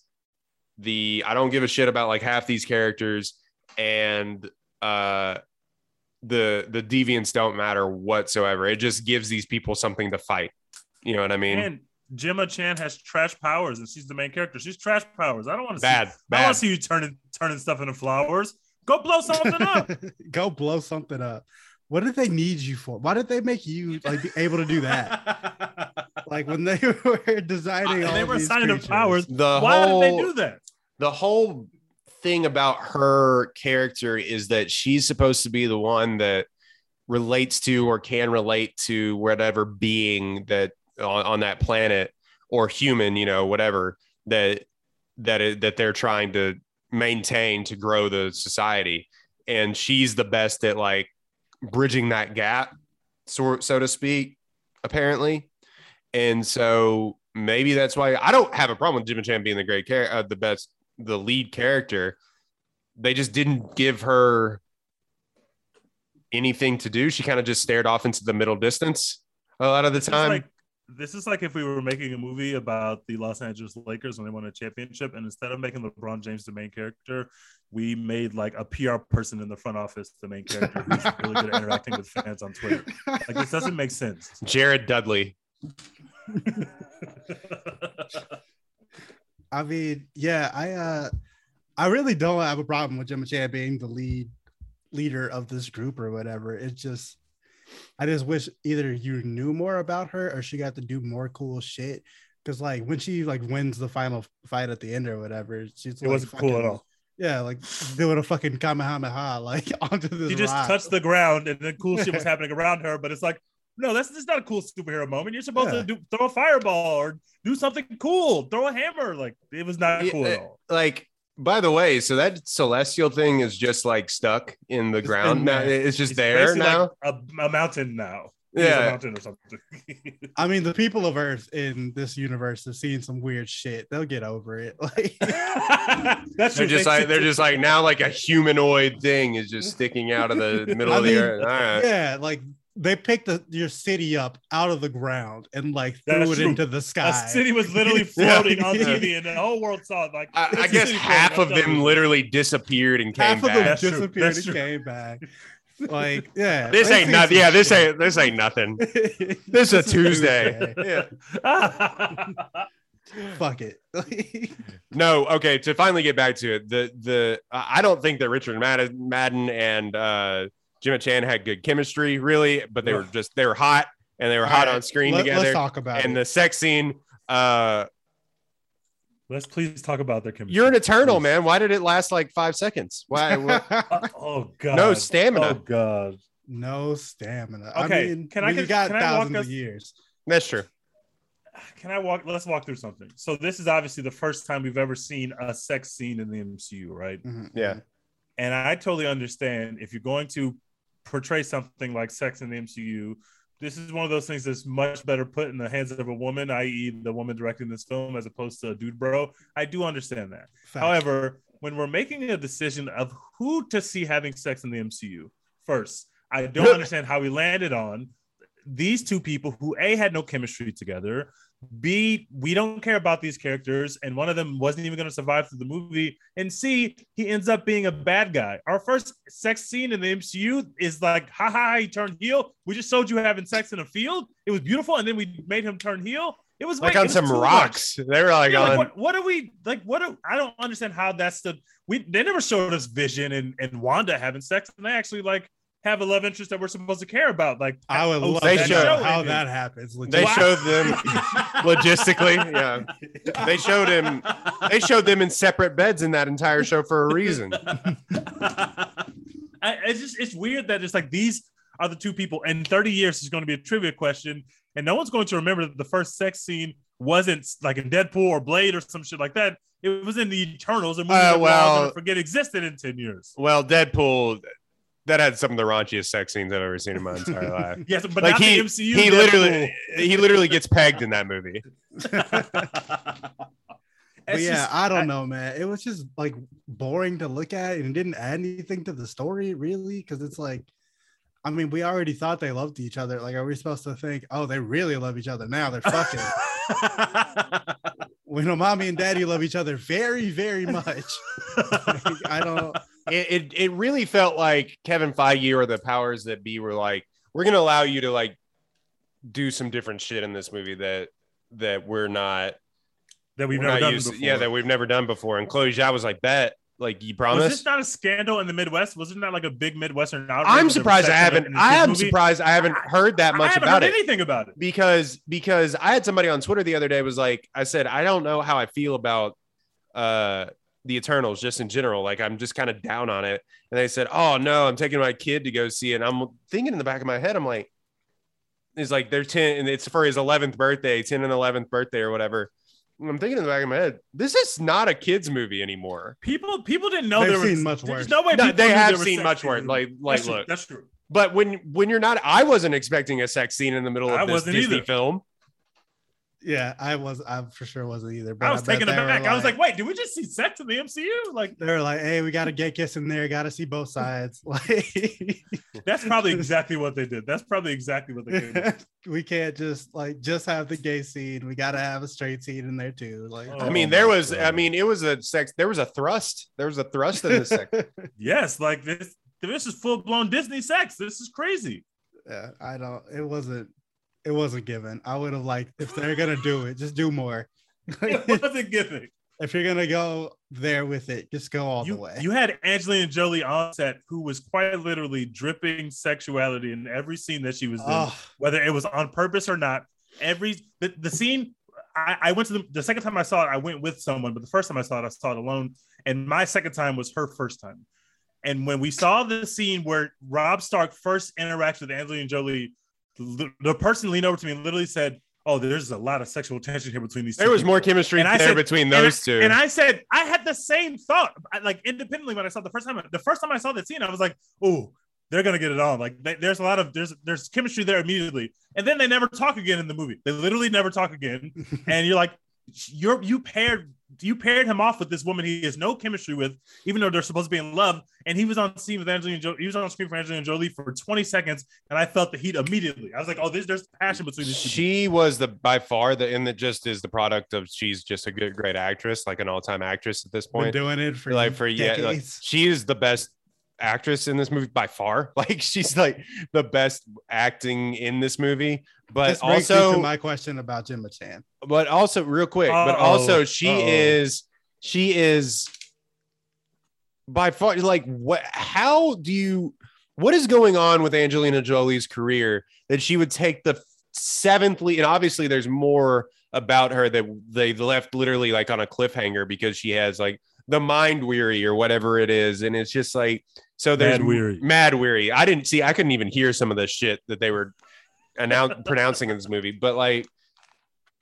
The i don't give a shit about like half these characters. And uh the the deviants don't matter whatsoever. It just gives these people something to fight. You know what i mean? And Gemma Chan has trash powers, and she's the main character. She's trash powers. I don't want to bad See, I want to see you turning turning stuff into flowers. Go blow something up. Go blow something up. What did they need you for? Why did they make you like be able to do that? Like when they were designing, And all they were these assigning them powers. the Why whole did they do that? the whole thing about her character is that she's supposed to be the one that relates to or can relate to whatever being that on, on that planet or human, you know, whatever that that it, that they're trying to maintain to grow the society. And she's the best at like bridging that gap, so so to speak, apparently. And so maybe that's why I don't have a problem with Gemma Chan being the great character, uh, the best, the lead character. They just didn't give her anything to do. She kind of just stared off into the middle distance a lot of the time. like this is like if we were making a movie about the Los Angeles Lakers when they won a championship, and instead of making LeBron James the main character, we made like a PR person in the front office the main character who's really good at interacting with fans on Twitter. Like this doesn't make sense. Jared Dudley. I mean, yeah, I uh I really don't have a problem with Gemma Chan being the lead leader of this group or whatever. It's just I just wish either you knew more about her or she got to do more cool shit. Cause like when she like wins the final fight at the end or whatever, she's It like wasn't cool at all. Yeah, like doing a fucking kamehameha like onto the. She just rock. touched the ground, and then cool shit was happening around her. But it's like, no, that's, that's not a cool superhero moment. You're supposed Yeah. to do, throw a fireball or do something cool, throw a hammer. Like it was not Yeah, cool at all. Like, by the way, so that celestial thing is just like stuck in the It's ground now. It's just It's there now. like a, a mountain now. He's a yeah. mountain or something. I mean, the people of Earth in this universe have seen some weird shit. They'll get over it. Like That's They're just like they're just like now like a humanoid thing is just sticking out of the middle I of the earth. All right. yeah, like they picked the, your city up out of the ground and like threw That's it true. into the sky. a city was literally Yeah. floating on TV, and the whole world saw it. Like I, I guess half of them you. literally disappeared and came Half of them back. That's disappeared and true. came back. Like, yeah, This ain't nothing. Yeah, this ain't this ain't nothing. This is a Tuesday. Yeah. Fuck it. No, okay. To finally get back to it, the the I I don't think that Richard Madden, Madden and uh, Gemma Chan had good chemistry, really, but they were just they were hot and they were hot All right, on screen Let, together. Let's talk about and it. the sex scene, uh, Let's please talk about their chemistry. you're an eternal please. man. Why did it last like five seconds? Why? Uh, oh god. no stamina. Oh god. no stamina. Okay, I mean, can I- when you got can I walk thousands us- of years. That's true. Can I walk? Let's walk through something. So this is obviously the first time we've ever seen a sex scene in the MCU, right? Mhm, Yeah. mhm. And I totally understand if you're going to portray something like sex in the MCU. This is one of those things that's much better put in the hands of a woman, i.e., the woman directing this film, as opposed to a dude bro. I do understand that. Fact. However, when we're making a decision of who to see having sex in the MCU, first, I don't understand how we landed on these two people who A had no chemistry together. B, we don't care about these characters, and one of them wasn't even going to survive through the movie. And C, he ends up being a bad guy. Our first sex scene in the MCU is like, ha ha, he turned heel. We just showed you having sex in a field. It was beautiful, and then we made him turn heel. It was like wait, on some too much. rocks. They were like Yeah, like, on. what, what are we like? What are, I don't understand how that's the we they never showed us Vision and, and Wanda having sex, and they actually like have a love interest that we're supposed to care about. Like I would oh, love They to showed- know how that happens. They legit. showed them logistically. Yeah, they showed him. They showed them in separate beds in that entire show for a reason. I, it's just it's weird that it's like these are the two people. And 30 years is going to be a trivia question, and no one's going to remember that the first sex scene wasn't like in Deadpool or Blade or some shit like that. It was in the Eternals, and we Uh, we're all well- gonna forget existed in 10 years. Well, Deadpool that had some of the raunchiest sex scenes I've ever seen in my entire life. Yes, but like not he, the MCU. he Deadpool. literally he literally gets pegged in that movie. But yeah, just- I don't know, man. It was just like boring to look at and it didn't add anything to the story, really. Because it's like, I mean, we already thought they loved each other. Like, are we supposed to think, oh, they really love each other now? They're fucking. we know mommy and daddy love each other very, very much. Like, I don't. It, it it really felt like Kevin Feige or the powers that be were like, we're gonna allow you to like do some different shit in this movie that that we're not that we've never done used- before. yeah that we've never done before. And Chloe Zhao was like, bet like you was promise. this not a scandal in the Midwest? Wasn't that like a big Midwestern outrage? I'm was surprised I sex in a- haven't. I am movie? surprised I haven't heard that I much haven't about heard it anything about it. because because I had somebody on Twitter the other day was like, I said I don't know how I feel about uh the Eternals just in general. Like I'm just kind of down on it. And they said, Oh no, I'm taking my kid to go see it. And I'm thinking in the back of my head, I'm like, it's like they're 10 and it's for his 11th birthday, 10 and 11th birthday or whatever. And I'm thinking in the back of my head, this is not a kid's movie anymore. People people didn't know They've there was seen much there's worse. No way No, they knew have there seen much in worse. Like, like, that's true. look, That's true. but when when you're not, I wasn't expecting a sex scene in the middle of I this wasn't Disney either. film. Yeah, I was. I for sure wasn't either. But I was bet taken they were aback. I was like, wait, did we just see sex in the MCU? Like they were like, hey, we got to get kiss in there. Got to see both sides. Like, that's probably exactly what they did. That's probably exactly what they did. we can't just like just have the gay scene. We got to have a straight scene in there too. Like, Oh I mean, there was, I mean, it was a sex. There was a thrust. There was a thrust in the sex. yes, like this this is full blown Disney sex. This is crazy. yeah, I don't. It wasn't. It wasn't given. I would have liked if they're gonna do it, just do more. It wasn't giving. if you're gonna go there with it, just go all You, the way. you had Angelina Jolie on set who was quite literally dripping sexuality in every scene that she was in. oh, whether it was on purpose or not. Every the, the scene, I, I went to the, the second time I saw it, I went with someone, but the first time I saw it, I saw it alone. And my second time was her first time. And when we saw the scene where Rob Stark first interacts with Angelina Jolie, the, the person leaned over to me and literally said, "Oh, there's a lot of sexual tension here between these." two There was more chemistry And I there said- between And I- those two. And I said, I had the same thought, I, like independently when I saw the first time. The first time I saw that scene, I was like, "Oh, they're gonna get it on." Like, they- there's a lot of there's there's chemistry there immediately, and then they never talk again in the movie. They literally never talk again, and you're like, you're you paired you paired him off with this woman he has no chemistry with, even though they're supposed to be in love. And he was on scene with Angelina Jolie. He was on screen for Angelina Jolie for 20 seconds, and I felt the heat immediately. I was like, "Oh, there's there's passion between these two." she was the by far the and that just is the product of she's just a good great actress, like an all time actress at this been point. doing it for like for yeah, like, she is the best actress in this movie by far. Like she's like the best acting in this movie. But This also, to my question about Gemma Chan. but also real quick, but Uh-oh. also she Uh-oh. is she is by far like what how do you what is going on with Angelina Jolie's career that she would take the seventh lead and obviously there's more about her that they left literally like on a cliffhanger because she has like the mind weary or whatever it is and it's just like so there's Mahd Wy'ry. Mahd Wy'ry. I didn't see i couldn't even hear some of the shit that they were announce, pronouncing in this movie but like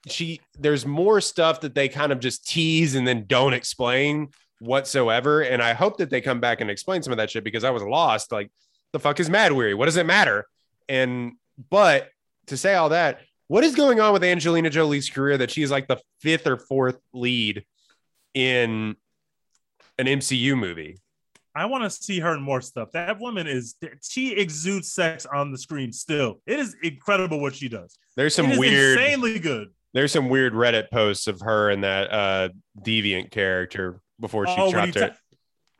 she there's more stuff that they kind of just tease and then don't explain whatsoever and i hope that they come back and explain some of that shit because i was lost like the fuck is Mahd Wy'ry? What does it matter? And but to say all that what is going on with angelina jolie's career that she's like the fifth or fourth lead in an MCU movie. I want to see her in more stuff. That woman is she exudes sex on the screen still. It is incredible what she does. There's some weird insanely good. there's some weird Reddit posts of her and that uh deviant character before she Oh, when he dropped it.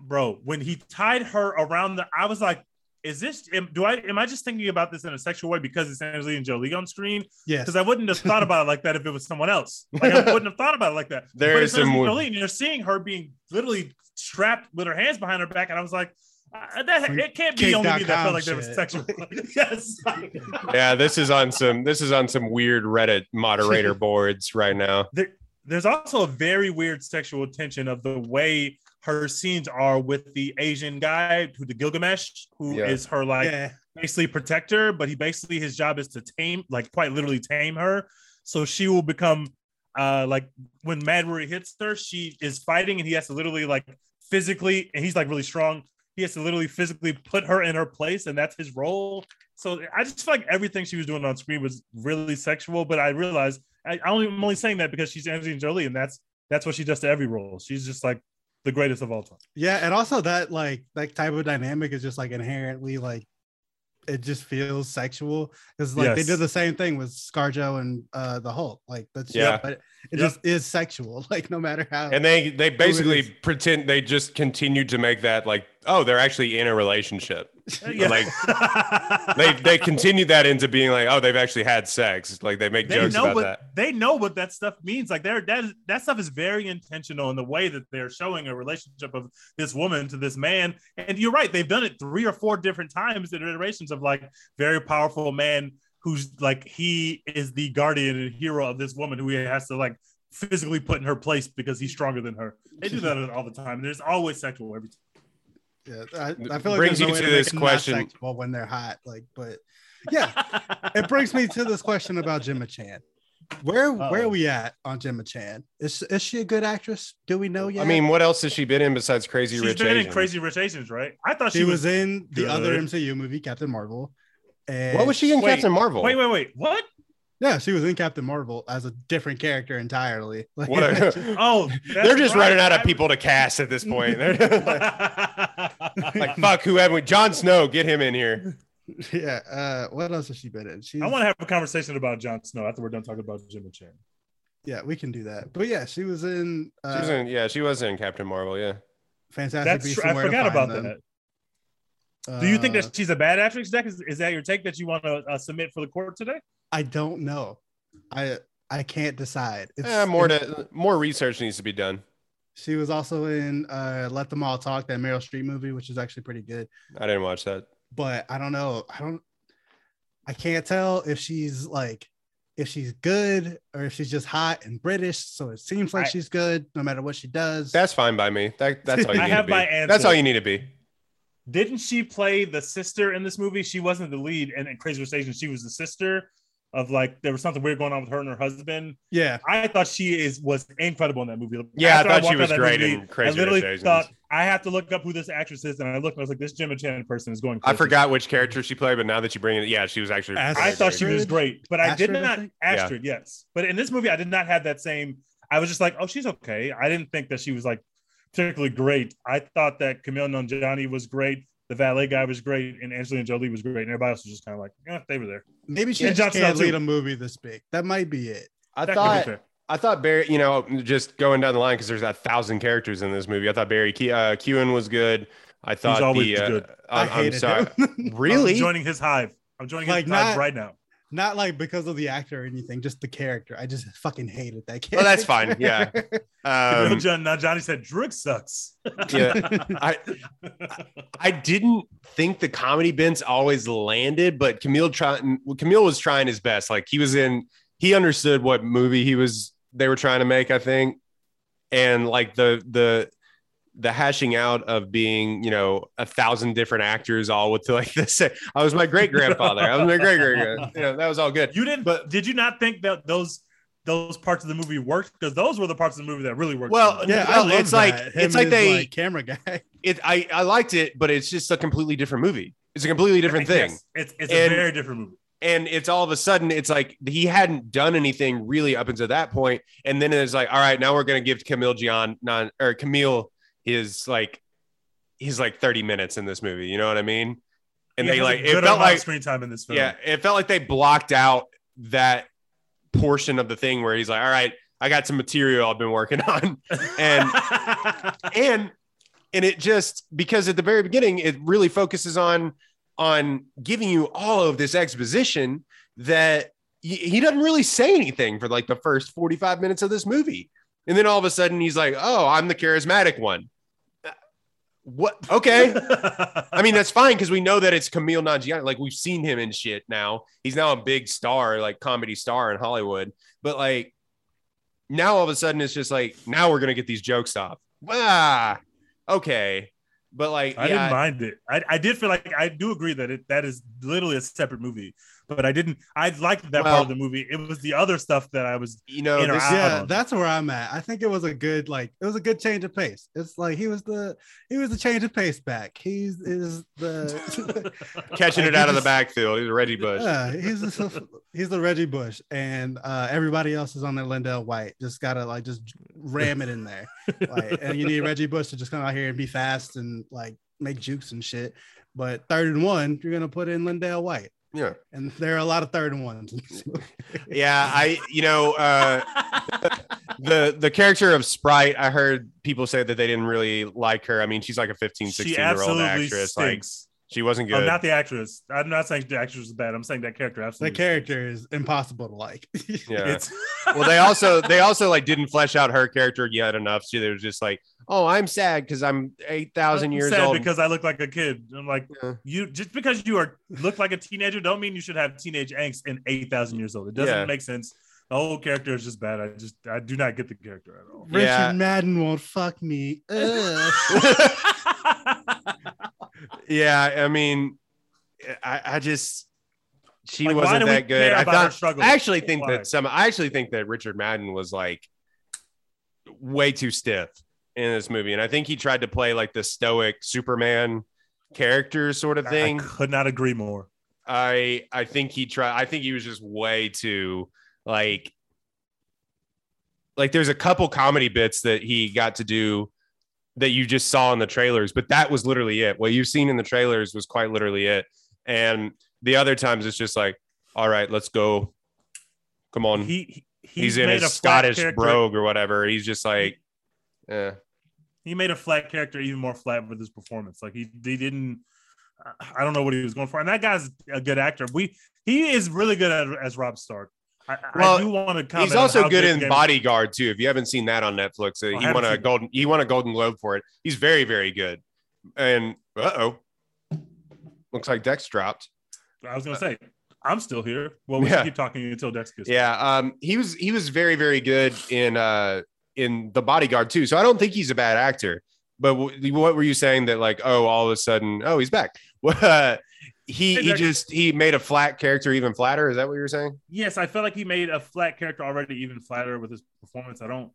bro, when he tied her around the, I was like, is this? Am, do I? Am I just thinking about this in a sexual way because it's Angelina Jolie on screen? Yes. Because I wouldn't have thought about it like that if it was someone else. Like I wouldn't have thought about it like that. There but is some Angelina Jolie, and you're seeing her being literally strapped with her hands behind her back, and I was like. Uh, that it can't be only me that felt like there was sexual. yes. yeah, this is on some this is on some weird Reddit moderator boards right now. there, there's also a very weird sexual tension of the way her scenes are with the Asian guy who the Gilgamesh, who is Yeah. her like yeah. basically protector, but he basically his job is to tame, like quite literally tame her. So she will become uh like when Mad Worry hits her, she is fighting and he has to literally like physically, and he's like really strong. He has to literally physically put her in her place, and that's his role. So I just feel like everything she was doing on screen was really sexual, but I realized I, I only, I'm only saying that because she's Angelina Jolie, and that's that's what she does to every role. She's just like the greatest of all time. Yeah, and also that like that type of dynamic is just like inherently like it just feels sexual because like they did the same thing with ScarJo and uh the Hulk. Like that's Yeah. yeah, but it Yep. just is sexual. Like no matter how. And they they basically pretend they just continued to make that like oh they're actually in a relationship. Like, They they continued that into being like oh they've actually had sex. Like they make they jokes know about what that. they know what that stuff means. Like they're that that stuff is very intentional in the way that they're showing a relationship of this woman to this man. And you're right, they've done it three or four different times in iterations of like very powerful man who's like he is the guardian and hero of this woman who he has to like physically put in her place because he's stronger than her. They do that all the time. There's always sexual every time. Yeah, I, I feel like Brings there's no you to this question. sexual when they're hot. Like, but yeah, it brings me to this question about Gemma Chan. Where where Uh-oh. are we at on Gemma Chan? Is is she a good actress? Do we know yet? I mean, what else has she been in besides Crazy She's Rich been Asians? in Crazy Rich Asians, right? I thought she, she, was, in the other. MCU movie, Captain Marvel. And What was she in Wait, Captain Marvel? Wait, wait, wait. What? Yeah, she was in Captain Marvel as a different character entirely. Like, What a- Oh, They're just right. running out of people to cast at this point. They're like, fuck, who have we? Jon Snow, get him in here. yeah. Uh, what else has she been in? She's, I want to have a conversation about Jon Snow after we're done talking about Gemma Chan. Yeah, we can do that. But yeah, she was in. Uh, She was in, yeah, she was in Captain Marvel. Yeah, Fantastic That's Beasts true. I forgot about Them. that. Do you think Uh, that she's a bad actress, Dex? Is, is that your take that you want to uh, submit for the court today? I don't know. I I can't decide. It's, Eh, more it's- to more research needs to be done. She was also in uh, Let Them All Talk, that Meryl Streep movie, which is actually pretty good. I didn't watch that. But I don't know. I don't. I can't tell if she's like if she's good or if she's just hot and British. So it seems like I- she's good no matter what she does. That's fine by me. That that's all you I need have to be. my answer. That's all you need to be. Didn't she play the sister in this movie? She wasn't the lead, and in Crazy Rich Asians, she was the sister of like there was something weird going on with her and her husband. yeah. I thought she is was incredible in that movie. Yeah, I After thought she was that great movie, in Crazy I literally Rich thought I have to look up who this actress is, and I looked and I was like, this Gemma Chan person is going. I forgot which character she played, but now that you bring it, yeah, she was actually. Astrid. I thought she was great, but I did Astrid, I not think? Astrid, yes. But in this movie, I did not have that same. I was just like, oh, she's okay. I didn't think that she was like particularly great. I thought that Kumail Nanjiani was great. The valet guy was great, and Angelina Jolie was great, and everybody else was just kind of like, yeah, they were there. Maybe she just Jon can't lead a movie this big. That might be it. I That thought. I thought Barry, you know, just going down the line because there's a thousand characters in this movie. I thought Barry Ke- uh, Keoghan was good. I thought He's always the uh, good. I I'm, I'm sorry. him. Really? I'm joining his hive. I'm joining Like, his hive right now. Not like because of the actor or anything, just the character. I just fucking hated that character. Well, that's fine. Yeah. Kumail Um, John, now Johnny said Druig sucks. yeah. I I didn't think the comedy bents always landed, but Kumail trying Kumail was trying his best. Like he was in, he understood what movie he was they were trying to make, I think, and like the the the hashing out of being, you know, a thousand different actors all with like this. I was my great grandfather. I was my great great. You know, that was all good. You didn't, but did you not think that those those parts of the movie worked? Because those were the parts of the movie that really worked. Well, Yeah, I love it's like- that. it's like and they- like, camera guy. It I I liked it, but it's just a completely different movie. It's a completely different thing. Yes, it's it's And- a very different movie. and it's all of a sudden it's like he hadn't done anything really up until that point and then it's like all right now we're going to give Kumail Nanjiani or Kumail his like he's like 30 minutes in this movie. You know what I mean? And He they like it felt like screen time in this film. yeah, it felt like they blocked out that portion of the thing where he's like, all right, I got some material I've been working on. And and and it just because at the very beginning it really focuses on on giving you all of this exposition that he, doesn't really say anything for like the first 45 minutes of this movie and then all of a sudden he's like oh i'm the charismatic one what? Okay. I mean that's fine because we know that it's Kumail Nanjiani. Like we've seen him in shit now. He's now a big star like comedy star in hollywood. But like now all of a sudden it's just like now we're gonna get these jokes off. Ah okay. But like I yeah, didn't mind it. I, I did feel like I do agree that it that is literally a separate movie, but I didn't. I liked that Well- part of the movie. It was the other stuff that I was. you know in or this, out. yeah, on. that's where I'm at. I think it was a good like it was a good change of pace. It's like he was the he was the change of pace back. He's is the catching like, it he out of the backfield he's a reggie bush Yeah, he's the, he's the Reggie Bush, and uh, everybody else is on their LenDale White. Just gotta like just ram it in there, like, and you need Reggie Bush to just come out here and be fast and like make jukes and shit. But third and one, you're gonna put in LenDale White, yeah and there are a lot of third and ones. in this movie. yeah i you know uh the the character of sprite i heard people say that they didn't really like her i mean she's like a 15 16 she year old absolutely actress like stinks. She wasn't Oh, good not the actress. I'm not saying the actress is bad. I'm saying that character absolutely. the character is impossible to like. yeah It's well they also they also like didn't flesh out her character yet enough so they were just like oh i'm sad because i'm 8000 years sad old because I look like a kid. I'm like Yeah. you just because you are look like a teenager don't mean you should have teenage angst in eight thousand years old. It doesn't Yeah. make sense. The whole character is just bad. I just I do not get the character at all. Richard Yeah. Madden won't fuck me. Yeah i mean i i just she Like, wasn't that good i thought i actually think Why? that some i actually think that richard madden was like way too stiff in this movie and i think he tried to play like the stoic superman character sort of thing. I thing could not agree more. i i think he tried i think he was just way too like like there's a couple comedy bits that he got to do that you just saw in the trailers, but that was literally it. What you've seen in the trailers was quite literally it. And the other times it's just like, all right, let's go. Come on. He, he he's in his a Scottish brogue or whatever. He's just like, yeah. He made a flat character even more flat with his performance. Like he, he didn't. I don't know what he was going for. And that guy's a good actor. We he is really good at, as Rob Stark. I, Well, I do want to comment. He's also good in Game- Bodyguard too. If you haven't seen that on Netflix, uh, I he won a golden he won a Golden Globe for it. He's very very good. And uh oh, looks like Dex dropped. I was gonna say I'm still here. Well, we Yeah. should keep talking until Dex gets. Yeah, um, he was he was very very good in uh in the Bodyguard too. So I don't think he's a bad actor. But w- what were you saying that like oh all of a sudden oh he's back? He Hey, he just he made a flat character even flatter. Is that what you were saying? Yes, I felt like he made a flat character already even flatter with his performance. I don't.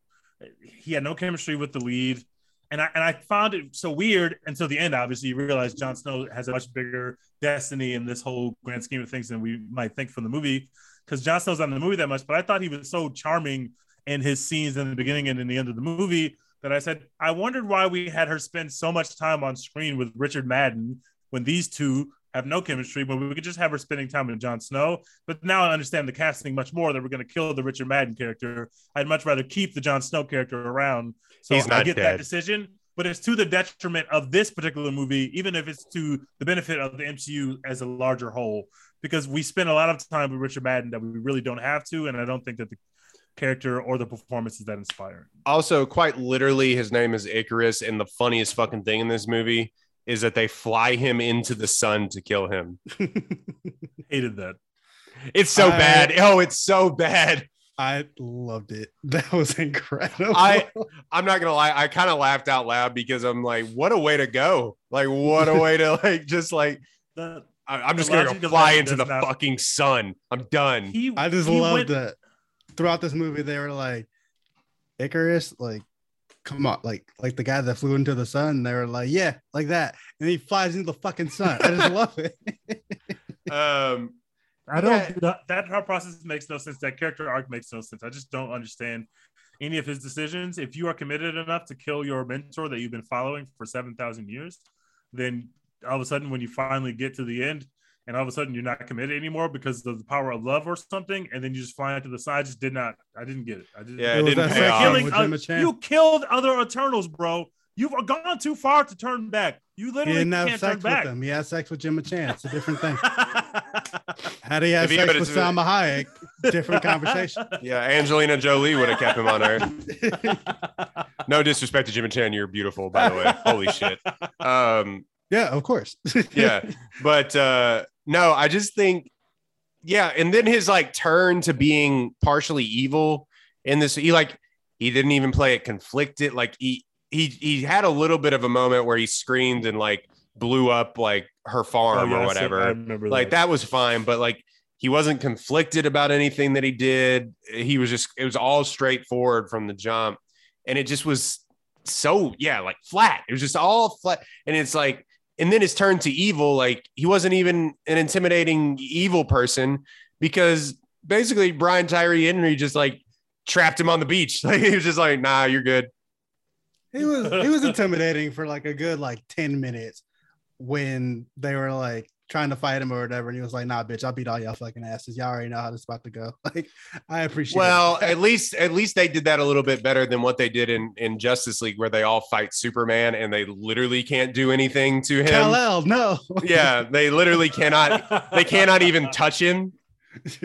He had no chemistry with the lead, and I and I found it so weird until the end. Obviously, you realize Jon Snow has a much bigger destiny in this whole grand scheme of things than we might think from the movie, because Jon Snow's not in the movie that much. But I thought he was so charming in his scenes in the beginning and in the end of the movie that I said I wondered why we had her spend so much time on screen with Richard Madden when these two have no chemistry, but we could just have her spending time with Jon Snow. But now I understand the casting much more that we're going to kill the Richard Madden character. I'd much rather keep the Jon Snow character around. So He's I get dead. that decision, but it's to the detriment of this particular movie, even if it's to the benefit of the MCU as a larger whole, because we spend a lot of time with Richard Madden that we really don't have to, and I don't think that the character or the performance is that inspiring. Also, quite literally, his name is Icarus, and the funniest fucking thing in this movie is that they fly him into the sun to kill him. Hated that. It's so I- bad. Oh, it's so bad. I loved it. That was incredible. I- I'm not gonna lie, I kind of laughed out loud because I'm like, what a way to go! Like, what a way to like just like The, I- I'm just gonna go fly into the not- fucking sun. I'm done. he, I just loved went- that. Throughout this movie, they were like, Icarus, like, come on, like, like the guy that flew into the sun. They were like, yeah, like that, and he flies into the fucking sun. I just love it. Um, I don't. Yeah. That, that whole process makes no sense. That character arc makes no sense. I just don't understand any of his decisions. If you are committed enough to kill your mentor that you've been following for seven thousand years, then all of a sudden, when you finally get to the end, and all of a sudden you're not committed anymore because of the power of love or something, and then you just fly into the side. I just did not. I didn't get it. I didn't. Yeah, It it was didn't pay off. killing. uh, you killed other Eternals, bro. You've gone too far to turn back. You He literally didn't have can't turn sex with back. them. He had sex with Gemma Chan. It's a different thing. Had he had If he sex had with a- Salma Hayek, different conversation. Yeah, Angelina Jolie would have kept him on Earth. No disrespect to Gemma Chan, you're beautiful, by the way. Holy shit. Um, Yeah, of course. yeah, but uh, no, I just think, yeah, and then his like turn to being partially evil in this, he like he didn't even play it conflicted. Like he he he had a little bit of a moment where he screamed and like blew up like her farm Oh, yeah, or I whatever. remember like that was fine but like he wasn't conflicted about anything that he did he was just it was all straightforward from the jump and it just was so yeah like flat it was just all flat and it's like and then his turn to evil. Like he wasn't even an intimidating evil person because basically brian tyree henry just like trapped him on the beach. Like he was just like nah you're good. He was he was intimidating for like a good like 10 minutes when they were like trying to fight him or whatever. And he was like, nah, bitch, I'll beat all y'all fucking asses. Y'all already know how this is about to go. Like, I appreciate Well, it. at least at least they did that a little bit better than what they did in in Justice League, where they all fight Superman and they literally can't do anything to him. Kal-El, no. Yeah, they literally cannot. They cannot even touch him.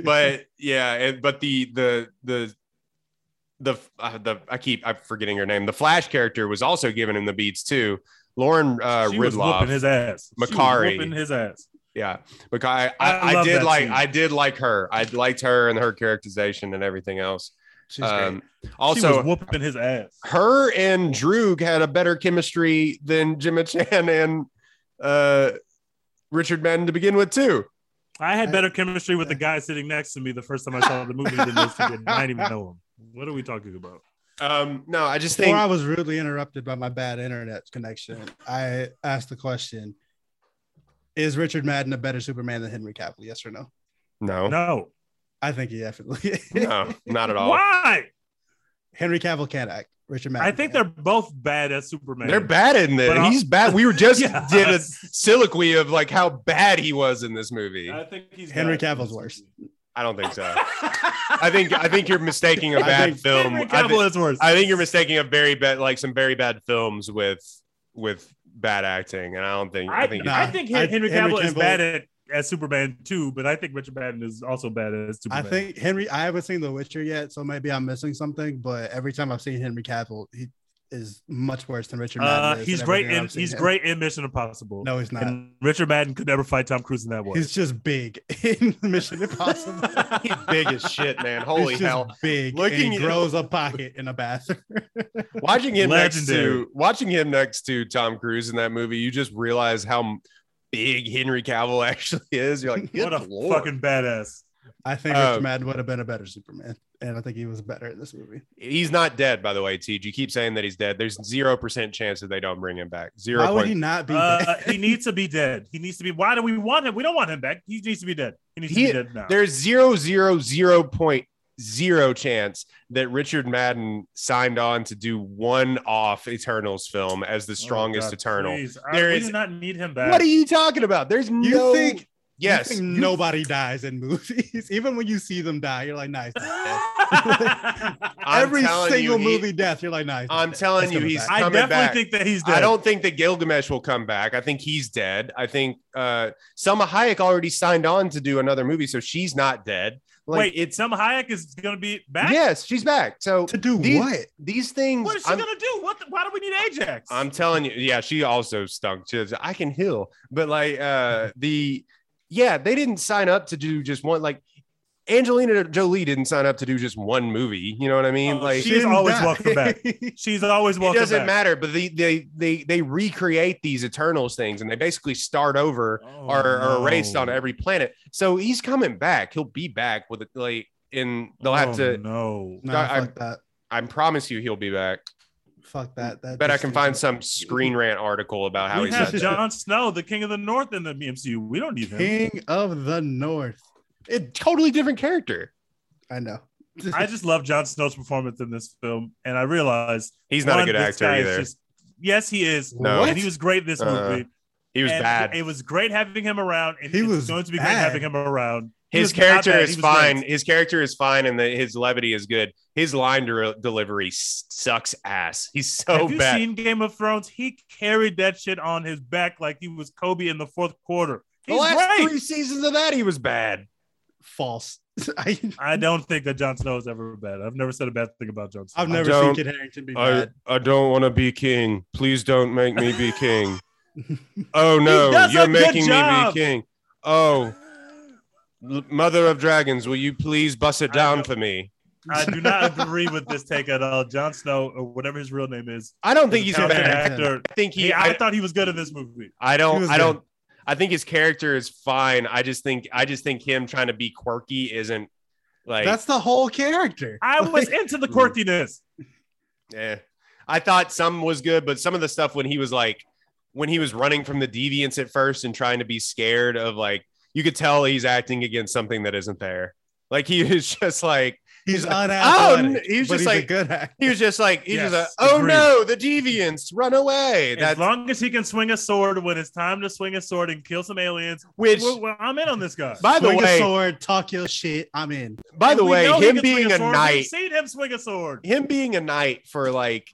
But yeah, and, but the the the the uh, the I keep I'm forgetting her name. The Flash character was also giving him the beats too. Lauren uh, she was whooping Ridloff. his ass. She was Makari. whooping his ass. Yeah, because I, I I, I did like scene. I did like her. I liked her and her characterization and everything else. She's great. Um, she also, was whooping his ass. her and Druig had a better chemistry than Gemma Chan and uh, Richard Madden to begin with too. I had better chemistry with the guy sitting next to me the first time I saw the movie than those two did. I didn't even know him. What are we talking about? Um, no, I just Before think I was rudely interrupted by my bad internet connection, I asked the question Is Richard Madden a better Superman than Henry Cavill? Yes or no? no, no, No. I think he definitely is. not at all. Why? Henry Cavill can't act. Richard Madden. I think can. they're both bad as Superman. They're bad in this. But I'll- He's bad. We were just Yeah. did a soliloquy of like how bad he was in this movie. I think he's Henry bad. Cavill's worse. I don't think so. I think I think you're mistaking a bad think film. Henry I, thi- Cavill is worse. I think you're mistaking a very bad, like some very bad films with with bad acting, and I don't think. I, I, think. Nah, I think I- Henry Henry Cavill is Cavill- bad at as Superman too, but I think Richard Madden is also bad as Superman. I think Henry. I haven't seen The Witcher yet, so maybe I'm missing something. But every time I've seen Henry Cavill, he is much worse than Richard Madden. uh, is he's great in he's him. great in Mission Impossible. No, he's not. And Richard Madden could never fight Tom Cruise in that way. He's just big in Mission Impossible. He's big as shit, man. Holy He's just hell! big. Looking and he grows a pocket in a bathroom. Watching him next Legendary. to watching him next to Tom Cruise in that movie, you just realize how big Henry Cavill actually is. You're like, what a lord. fucking badass. I think Um, Richard Madden would have been a better Superman, and I think he was better in this movie. He's not dead, by the way. Tej, you keep saying that he's dead. There's zero percent chance that they don't bring him back. Zero. Why would point- he not be? Uh, dead? he needs to be dead. He needs to be. Why do we want him? We don't want him back. He needs to be dead. He needs He- to be dead now. There's zero zero zero point zero chance that Richard Madden signed on to do one off Eternals film as the Oh, strongest God, Eternal. please. I- There we is- do not need him back. What are you talking about? There's you no. think? Yes. you nobody dies in movies. Even when you see them die, you're like, nice. Every telling you, single he- movie death, you're like, nice. I'm telling you, he's back. I definitely back. think that he's dead. I don't think that Gilgamesh will come back. I think he's dead. I think uh Salma Hayek already signed on to do another movie, so she's not dead. Like Wait, it's Salma Hayek is going to be back. yes, she's back. So to do these, what? These things. What is she going to do? What? The, why do we need Ajax? I'm telling you, yeah, she also stunk. She was, I can heal, but like uh the yeah, they didn't sign up to do just one. Like Angelina Jolie didn't sign up to do just one movie. You know what I mean? Oh, like She's always die. welcome back. She's always welcome. Back. It doesn't back. matter but they, they they they recreate these eternals things and they basically start over Oh, or are erased on every planet so he's coming back he'll be back with it like in they'll have Oh, to No. No, I- fuck that. i promise you he'll be back Fuck that. that bet i can find like- some screen rant article about how we he's have not Jon Snow, the King of the North, in the MCU. We don't need him. King of the North. a totally different character I know. I just love Jon Snow's performance in this film, and I realized He's not one, a good actor guy either. just- yes, he is. No. and he was great in this Uh-uh. movie. he was And bad. It was great having him around. And He it's was going to be great having him around. He his character is fine. great. His character is fine, and the, his levity is good. His line de- delivery sucks ass. He's so Have you bad. seen Game of Thrones? He carried that shit on his back like he was Kobe in the fourth quarter. the last great. three seasons of that, he was bad. false. I, I don't think that Jon Snow is ever bad. I've never said a bad thing about Jon Snow. I've never don't- seen Kit Harington be I, bad. I don't want to be king. Please don't make me be king. oh no, you're good making me be king. Oh, L- mother of dragons, will you please bust it down for me? I do not agree with this take at all. Jon Snow, or whatever his real name is, I don't think he's a a bad. actor. I think he. He, I, I, thought he was good in this movie. I don't. I good. don't. I think his character is fine. I just think. I just think him trying to be quirky isn't like. That's the whole character. I was Like, into the quirkiness. Yeah. I thought some was good, but some of the stuff when he was like when he was running from the deviants at first and trying to be scared of like you could tell he's acting against something that isn't there. Like he was just like he's like, oh, unathletic. oh, he was but just he's a like- good actor. he was just like he's Yes, just like, oh agreed. no, the deviants, run away. As long as he can swing a sword when it's time to swing a sword and kill some aliens, which well, well, I'm in on this guy. by the Swing a way, sword, talk your shit. I'm in. by the And we way, him being a sword. knight We've seen him swing a sword. him being a knight for like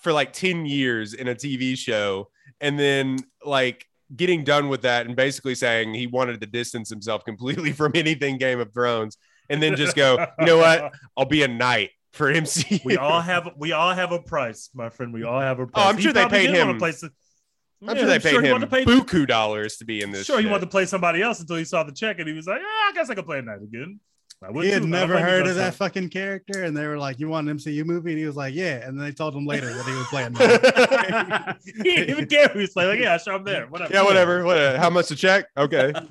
for like 10 years in a TV show and then like getting done with that and basically saying he wanted to distance himself completely from anything Game of Thrones and then just go, you know what? I'll be a knight for MCU. we all have we all have a price, my friend. We all have a oh, price. Oh, I'm He sure they paid him- to play some- I'm Yeah, sure they paid he him to pay- buku dollars to be in this. Sure, he wanted to play somebody else until he saw the check and he was like, "Yeah, I guess I could play a knight again." I would He had too. Never don't blame you, heard Jon of that Snow. fucking character, and they were like, "You want an MCU movie?" And he was like, "Yeah." And then they told him later that he was playing. that. he didn't even care. He was like, like, "Yeah, sure, I'm there. Whatever." yeah, whatever. What? How much to check? Okay.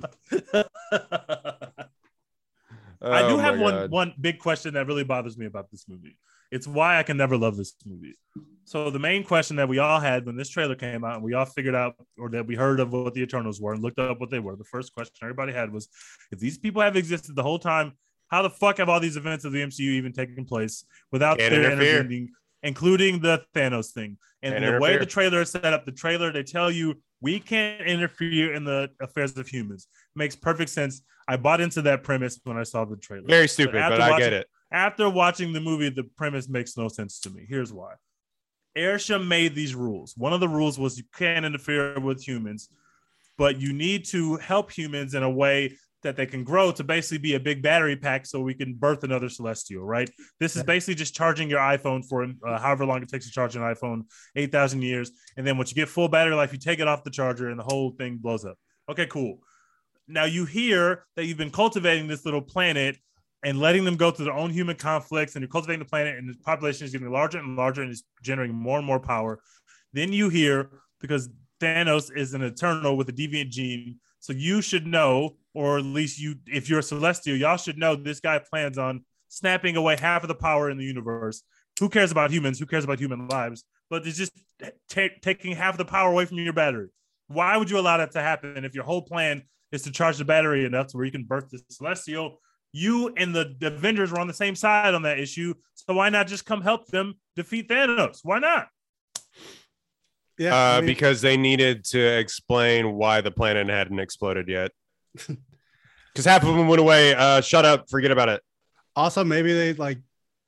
I do Oh have one God. one big question that really bothers me about this movie. It's why I can never love this movie. So the main question that we all had when this trailer came out and we all figured out or that we heard of what the Eternals were and looked up what they were, the first question everybody had was if these people have existed the whole time, how the fuck have all these events of the MCU even taken place without Can't their interfere. intervening, including the Thanos thing? And Can't the way interfere. the trailer is set up, the trailer they tell you we can't interfere in the affairs of humans. Makes perfect sense. I bought into that premise when I saw the trailer. Very stupid, after but I watching- get it. After watching the movie, the premise makes no sense to me. Here's why. Arishem made these rules. One of the rules was you can't interfere with humans, but you need to help humans in a way that they can grow to basically be a big battery pack so we can birth another celestial, right? This is basically just charging your iPhone for uh, however long it takes to charge an iPhone, 8,000 years. And then once you get full battery life, you take it off the charger and the whole thing blows up. Okay, cool. Now you hear that you've been cultivating this little planet and letting them go through their own human conflicts, and you're cultivating the planet, and the population is getting larger and larger, and it's generating more and more power. Then you hear because Thanos is an Eternal with a deviant gene, so you should know, or at least you, if you're a Celestial, y'all should know this guy plans on snapping away half of the power in the universe. Who cares about humans? Who cares about human lives? But it's just ta- taking half the power away from your battery. Why would you allow that to happen if your whole plan is to charge the battery enough to where you can birth the Celestial? you and the Avengers were on the same side on that issue. So why not just come help them defeat Thanos? Why not? Yeah, Uh, I mean, because they needed to explain why the planet hadn't exploded yet. Because half of them went away. Uh, shut up. Forget about it. also maybe they like